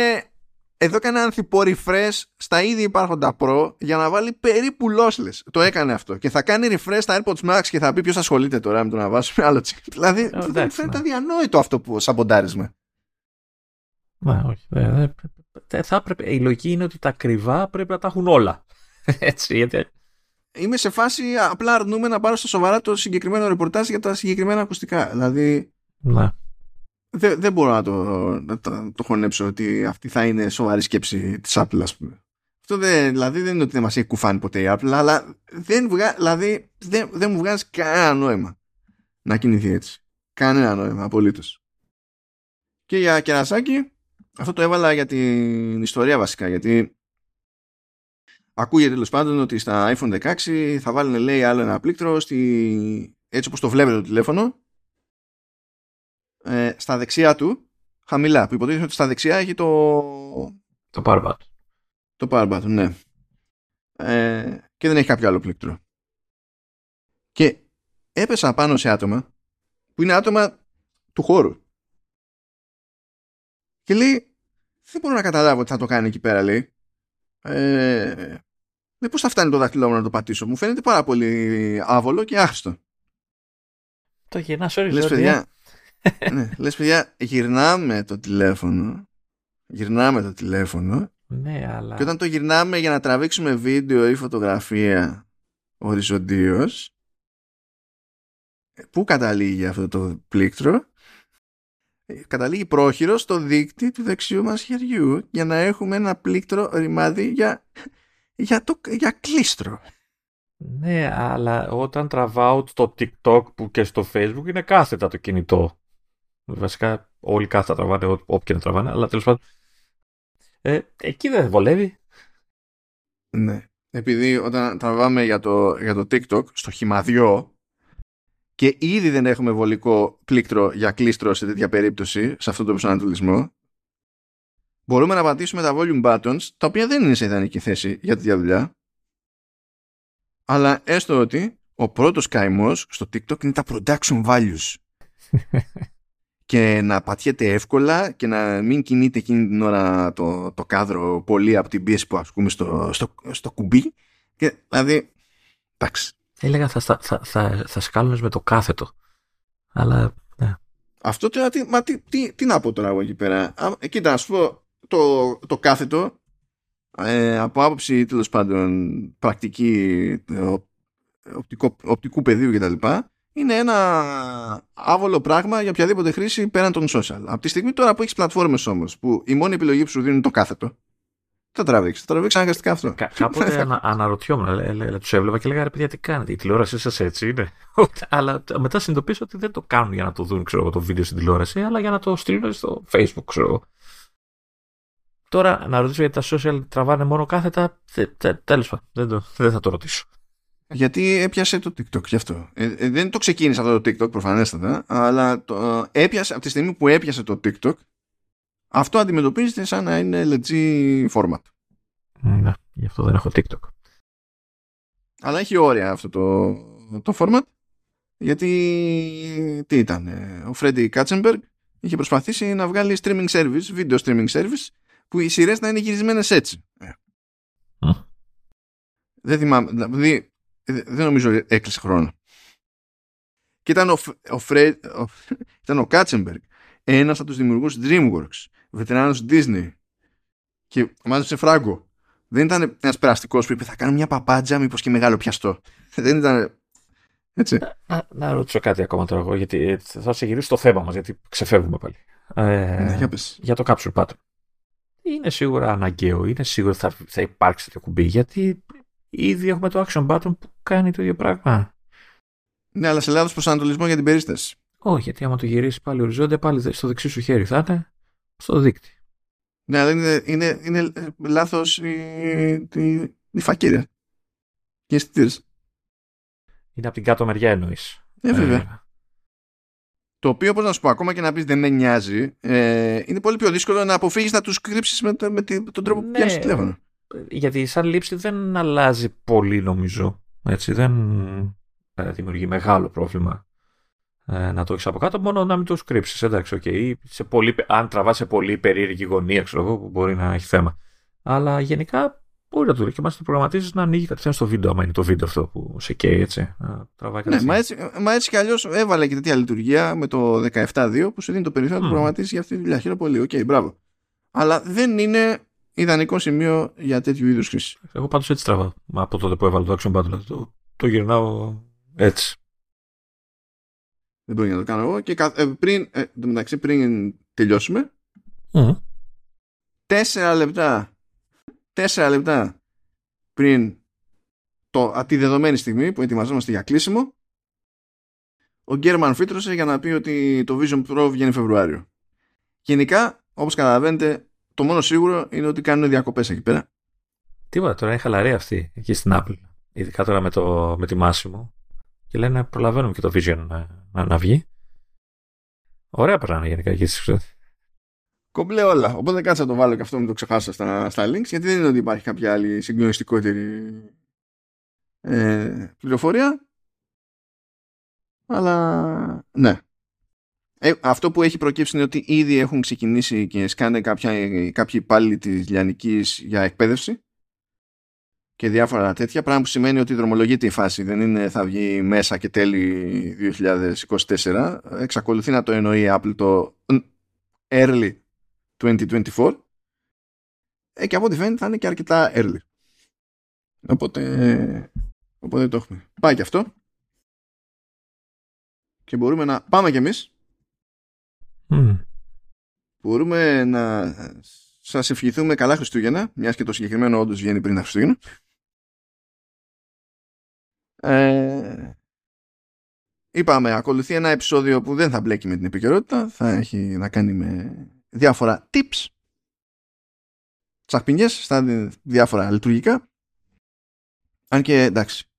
εδώ έκανε ανθιπό refresh στα ήδη υπάρχοντα Pro για να βάλει περίπου lossless. Το έκανε αυτό. Και θα κάνει refresh στα AirPods Max και θα πει ποιος ασχολείται τώρα με το να βάσουμε άλλο τσικ. Δηλαδή ε, δεν φαίνεται ναι. αδιανόητο αυτό που σαμποντάρισμα. Μα όχι. Δεν, θα έπρεπε, η λογική είναι ότι τα ακριβά πρέπει να τα έχουν όλα. Έτσι, γιατί... Είμαι σε φάση απλά αρνούμε να πάρω στα σοβαρά το συγκεκριμένο ρεπορτάζ για τα συγκεκριμένα ακουστικά. Δηλαδή. Ναι δεν, δεν μπορώ να το, να το, το χωνέψω ότι αυτή θα είναι σοβαρή σκέψη της Apple ας πούμε. Αυτό δεν, δηλαδή δεν είναι ότι δεν μας έχει κουφάνει ποτέ η Apple αλλά δεν, βγα, δηλαδή, δεν, δεν μου βγάζει κανένα νόημα να κινηθεί έτσι. Κανένα νόημα απολύτως. Και για κερασάκι αυτό το έβαλα για την ιστορία βασικά γιατί ακούγεται τέλος πάντων ότι στα iPhone 16 θα βάλουν λέει άλλο ένα πλήκτρο στη... έτσι όπως το βλέπετε το τηλέφωνο ε, στα δεξιά του, χαμηλά, που υποτίθεται ότι στα δεξιά έχει το... Το power button. Το power button, ναι. Ε, και δεν έχει κάποιο άλλο πλήκτρο. Και έπεσα πάνω σε άτομα που είναι άτομα του χώρου. Και λέει, δεν μπορώ να καταλάβω τι θα το κάνει εκεί πέρα, λέει. Ε, δεν πώς θα φτάνει το δάχτυλό μου να το πατήσω; Μου φαίνεται πάρα πολύ άβολο και άχρηστο. Το γεννάς όρις, Λες, παιδιά, ναι, λες παιδιά, γυρνάμε το τηλέφωνο. Γυρνάμε το τηλέφωνο. Ναι, αλλά... Και όταν το γυρνάμε για να τραβήξουμε βίντεο ή φωτογραφία οριζοντίως, πού καταλήγει αυτό το πλήκτρο, καταλήγει πρόχειρο στο δίκτυ του δεξιού μας χεριού για να έχουμε ένα πλήκτρο ρημάδι για, για, το, για κλίστρο. Ναι, αλλά όταν τραβάω το TikTok που και στο Facebook είναι κάθετα το κινητό. Βασικά όλοι κάθετα τραβάνε, όποια να τραβάνε, αλλά τέλος πάντων. Ε, εκεί δεν βολεύει. Ναι. Επειδή όταν τραβάμε για το, για το TikTok στο χυμαδιό και ήδη δεν έχουμε βολικό πλήκτρο για κλίστρο σε τέτοια περίπτωση, σε αυτό το προσανατολισμό, μπορούμε να πατήσουμε τα volume buttons, τα οποία δεν είναι σε ιδανική θέση για τέτοια δουλειά, αλλά έστω ότι ο πρώτος καημός στο TikTok είναι τα production values. και να πατιέται εύκολα και να μην κινείται εκείνη την ώρα το, το κάδρο πολύ από την πίεση που ασκούμε στο, στο, στο κουμπί. Και, δηλαδή, εντάξει. Έλεγα θα, θα, θα, θα, θα με το κάθετο. Αλλά, ναι. Αυτό τώρα, τι, μα, τι, τι, τι να πω τώρα εγώ εκεί πέρα. Α, κοίτα, να σου πω, το, το κάθετο, ε, από άποψη τέλος πάντων πρακτική οπτικό, οπτικού πεδίου κτλ είναι ένα άβολο πράγμα για οποιαδήποτε χρήση πέραν των social. Από τη στιγμή τώρα που έχεις πλατφόρμες όμως, που η μόνη επιλογή που σου δίνουν είναι το κάθετο, θα τραβήξεις. Θα τραβήξεις αναγκαστικά αυτό. Κα- κάποτε ανα, αναρωτιόμουν, τους έβλεπα και λέγανε ρε παιδιά τι κάνετε, η τηλεόρασή σας έτσι είναι. αλλά μετά συνειδητοποίησα ότι δεν το κάνουν για να το δουν ξέρω, το βίντεο στην τηλεόραση, αλλά για να το στείλουν στο Facebook, ξέρω Τώρα να ρωτήσω γιατί τα social τραβάνε μόνο κάθετα, τέλος πάντων, δεν θα το ρωτήσω. Γιατί έπιασε το TikTok γι' αυτό. Ε, ε, δεν το ξεκίνησε αυτό το TikTok προφανέστατα, αλλά το, έπιασε, από τη στιγμή που έπιασε το TikTok, αυτό αντιμετωπίζεται σαν να είναι legit format. Ναι, γι' αυτό δεν έχω TikTok. Αλλά έχει όρια αυτό το, το format γιατί τι ήταν ο Φρέντι Κάτσεμπεργκ είχε προσπαθήσει να βγάλει streaming service, video streaming service που οι σειρές να είναι γυρισμένες έτσι. Δεν θυμάμαι, δηλαδή δεν νομίζω έκλεισε χρόνο. Και ήταν ο, ο, Φρέ, ο, ήταν ο Κάτσεμπεργκ, ένας από τους δημιουργούς DreamWorks, βετεράνος Disney και μάζεψε φράγκο. Δεν ήταν ένας περαστικός που είπε θα κάνω μια παπάντζα μήπως και μεγάλο πιαστό. Δεν ήταν έτσι. Να, να ρωτήσω κάτι ακόμα τώρα εγώ, γιατί θα σε γυρίσει το θέμα μας, γιατί ξεφεύγουμε πάλι. Ε, ναι, για, για το Capture Pattern. Είναι σίγουρα αναγκαίο, είναι σίγουρο θα, θα υπάρξει τέτοιο κουμπί, γιατί ήδη έχουμε το Action Button που κάνει το ίδιο πράγμα. Ναι, αλλά σε λάθος προσανατολισμό για την περίσταση. Όχι, γιατί άμα το γυρίσεις πάλι οριζόντια, πάλι στο δεξί σου χέρι θα είναι στο δίκτυο. Ναι, αλλά είναι, είναι, είναι λάθος η, η, η φακύρια. Και αισθητήρες. Είναι από την κάτω μεριά εννοείς. Ε, βέβαια. Ε, το οποίο, όπω να σου πω, ακόμα και να πεις δεν με νοιάζει, ε, είναι πολύ πιο δύσκολο να αποφύγεις να τους κρύψεις με, με, τον τρόπο που ναι, πιάνει το τηλέφωνο. Γιατί σαν λήψη δεν αλλάζει πολύ, νομίζω. Έτσι, δεν ε, δημιουργεί μεγάλο πρόβλημα ε, να το έχεις από κάτω, μόνο να μην το κρύψεις. Εντάξει, okay. σε πολύ, αν τραβάς σε πολύ περίεργη γωνία, ξέρω εγώ, που μπορεί να έχει θέμα. Αλλά γενικά μπορεί να το λέει και μάλιστα το προγραμματίζεις να ανοίγει κατευθείαν στο βίντεο, άμα είναι το βίντεο αυτό που σε καίει έτσι. Να τραβάει ναι, μα έτσι, μα έτσι κι αλλιώς έβαλε και τέτοια λειτουργία με το 17.2 που σου δίνει το περιθώριο να το προγραμματίσει για αυτή τη δουλειά. Χαίρομαι πολύ. OK, okay, μπράβο. Αλλά δεν είναι ιδανικό σημείο για τέτοιου είδους χρήση. Εγώ πάντως έτσι τραβάω. Από τότε που έβαλε το Action Battle. Το, το γυρνάω έτσι. Δεν μπορεί να το κάνω εγώ. Και ε, πριν, ε, μεταξύ, πριν τελειώσουμε, τέσσερα λεπτά, τέσσερα λεπτά πριν το, τη δεδομένη στιγμή που ετοιμαζόμαστε για κλείσιμο, ο Γκέρμαν φύτρωσε για να πει ότι το Vision Pro βγαίνει Φεβρουάριο. Γενικά, όπως καταλαβαίνετε, το μόνο σίγουρο είναι ότι κάνουν διακοπές εκεί πέρα. Τίποτα, τώρα είναι χαλαρή αυτή εκεί στην Apple. Ειδικά τώρα με, το, με τη Massimo και λένε προλαβαίνουμε και το Vision να, να, να βγει. Ωραία περνάνε γενικά εκεί στις Κομπλέ όλα. Οπότε κάτσε να το βάλω και αυτό μην το ξεχάσω στα, στα links γιατί δεν είναι ότι υπάρχει κάποια άλλη συγκλονιστικότερη ε, πληροφορία. Αλλά ναι. Ε, αυτό που έχει προκύψει είναι ότι ήδη έχουν ξεκινήσει και σκάνε κάποια, κάποιοι υπάλληλοι της Λιανικής για εκπαίδευση και διάφορα τέτοια, πράγμα που σημαίνει ότι δρομολογείται η φάση, δεν είναι θα βγει μέσα και τέλη 2024. Εξακολουθεί να το εννοεί η Apple το early 2024 ε, και από ό,τι φαίνεται θα είναι και αρκετά early. Οπότε, οπότε το έχουμε. Πάει και αυτό. Και μπορούμε να πάμε κι εμείς. Μπορούμε να σας ευχηθούμε καλά Χριστούγεννα, μιας και το συγκεκριμένο όντως βγαίνει πριν τα Χριστούγεννα. Ε, είπαμε, ακολουθεί ένα επεισόδιο που δεν θα μπλέκει με την επικαιρότητα, θα έχει να κάνει με διάφορα tips, τσαχπινιές στα διάφορα λειτουργικά. Αν και εντάξει,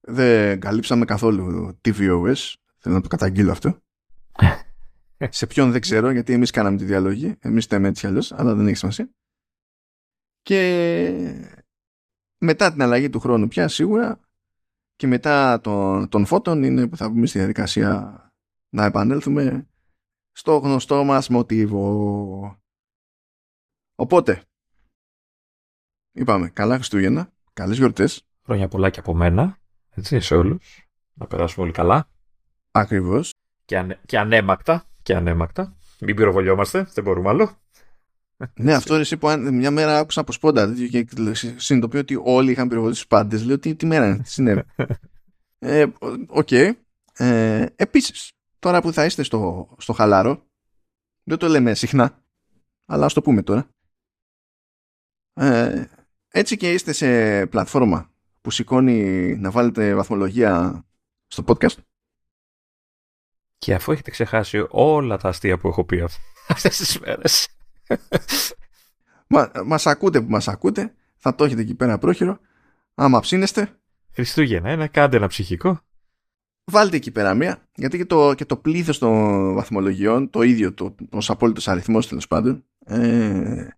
δεν καλύψαμε καθόλου tvOS, θέλω να το καταγγείλω αυτό. Σε ποιον δεν ξέρω, γιατί εμείς κάναμε τη διαλογή, εμείς τα έτσι αλλιώς, αλλά δεν έχει σημασία. Και μετά την αλλαγή του χρόνου πια σίγουρα και μετά των, των φώτων είναι που θα πούμε στη διαδικασία να επανέλθουμε στο γνωστό μας μοτίβο. Οπότε, είπαμε, καλά Χριστούγεννα, καλές γιορτές. Χρόνια πολλά και από μένα, έτσι, σε όλους. Να περάσουμε όλοι καλά. Ακριβώς. Και, ανε, και αναίμακτα, και αναίμακτα. Μην πυροβολιόμαστε, δεν μπορούμε άλλο. ναι, αυτό είναι εσύ που μια μέρα άκουσα από σπόντα και συνειδητοποιώ ότι όλοι είχαν πυροβολήσει τους πάντες. Λέω τι, τι μέρα είναι, τι συνέβη. ε, OK. Okay. Ε, Επίσης, τώρα που θα είστε στο, στο χαλάρο, δεν το λέμε συχνά, αλλά ας το πούμε τώρα. Ε, έτσι και είστε σε πλατφόρμα που σηκώνει να βάλετε βαθμολογία στο podcast. Και αφού έχετε ξεχάσει όλα τα αστεία που έχω πει αυτές τις μέρες Μα, μας ακούτε που μας ακούτε, θα το έχετε εκεί πέρα πρόχειρο. Άμα ψήνεστε. Χριστούγεννα, ένα, κάντε ένα ψυχικό. Βάλτε εκεί πέρα μία, γιατί και το, και το πλήθος των βαθμολογιών, το ίδιο, το, ως απόλυτος αριθμός τέλος πάντων, ε,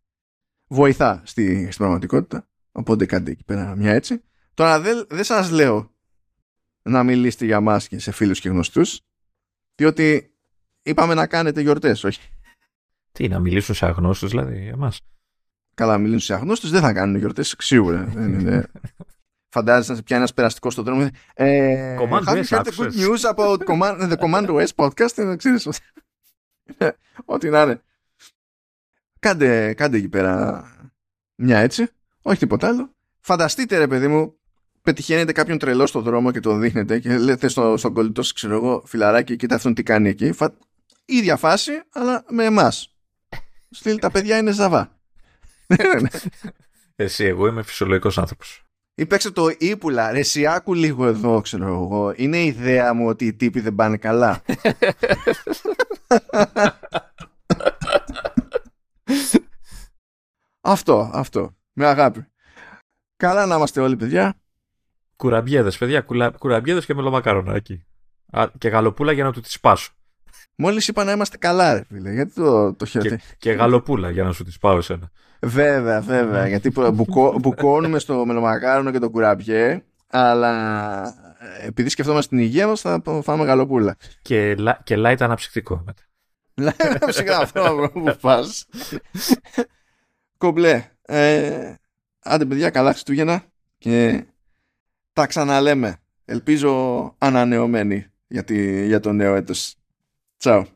βοηθά στη, στην πραγματικότητα. Οπότε κάντε εκεί πέρα μια έτσι. Τώρα δεν, δεν σας λέω να μιλήσετε για μας και σε φίλους και γνωστούς, διότι είπαμε να κάνετε γιορτές, όχι. Τι, να μιλήσουν σε αγνώστους δηλαδή για μας. Καλά, μιλήσουν σε αγνώστους, δεν θα κάνουν γιορτές, σίγουρα. δεν είναι. Φαντάζεσαι να σε πιάνει ένας περαστικός στον δρόμο. Ε, Command have you S, heard the άκουσες; good news about command, the Command OS podcast? Ε, ξέρεις, ότι- Ε, Ό,τι να είναι. Κάντε, κάντε εκεί πέρα μια έτσι. Όχι τίποτα άλλο. Φανταστείτε ρε παιδί μου, πετυχαίνετε κάποιον τρελό στον δρόμο και το δείχνετε και λέτε στο, στον κολλητό σας, ξέρω εγώ, φιλαράκι, κοίτα αυτόν τι κάνει εκεί. Φα... Ίδια φάση, αλλά με εμάς. Στείλ, τα παιδιά είναι ζαβά. Εσύ, εγώ είμαι φυσιολογικός άνθρωπος. Ή παίξε το ύπουλα. Ρε, εσύ άκου λίγο εδώ, ξέρω εγώ. Είναι η ιδέα μου ότι οι τύποι δεν πάνε καλά. αυτό, αυτό. Με αγάπη. Καλά να είμαστε όλοι, παιδιά. Κουραμπιέδες, παιδιά, κουλα... κουραμπιέδες και μελομακαρονάκι. Α, και γαλοπούλα για να του τη σπάσω. Μόλις είπα να είμαστε καλά, ρε φίλε. Γιατί το, το χαίρετε. Και, και γαλοπούλα για να σου τη πάω εσένα. Βέβαια, βέβαια. γιατί προ- μπουκώ- μπουκώνουμε στο μελομακάρονο και το κουραμπιέ. Αλλά ε, επειδή σκεφτόμαστε την υγεία μας, θα φάμε γαλοπούλα. Και, λα- και light αναψυκτικό μετά. Ψυχά αυτό που πας. Κομπλέ. Ε, άντε παιδιά, καλά Χριστούγεννα και τα ξαναλέμε. Ελπίζω ανανεωμένοι για, τη- για το νέο έτος. Τσάου.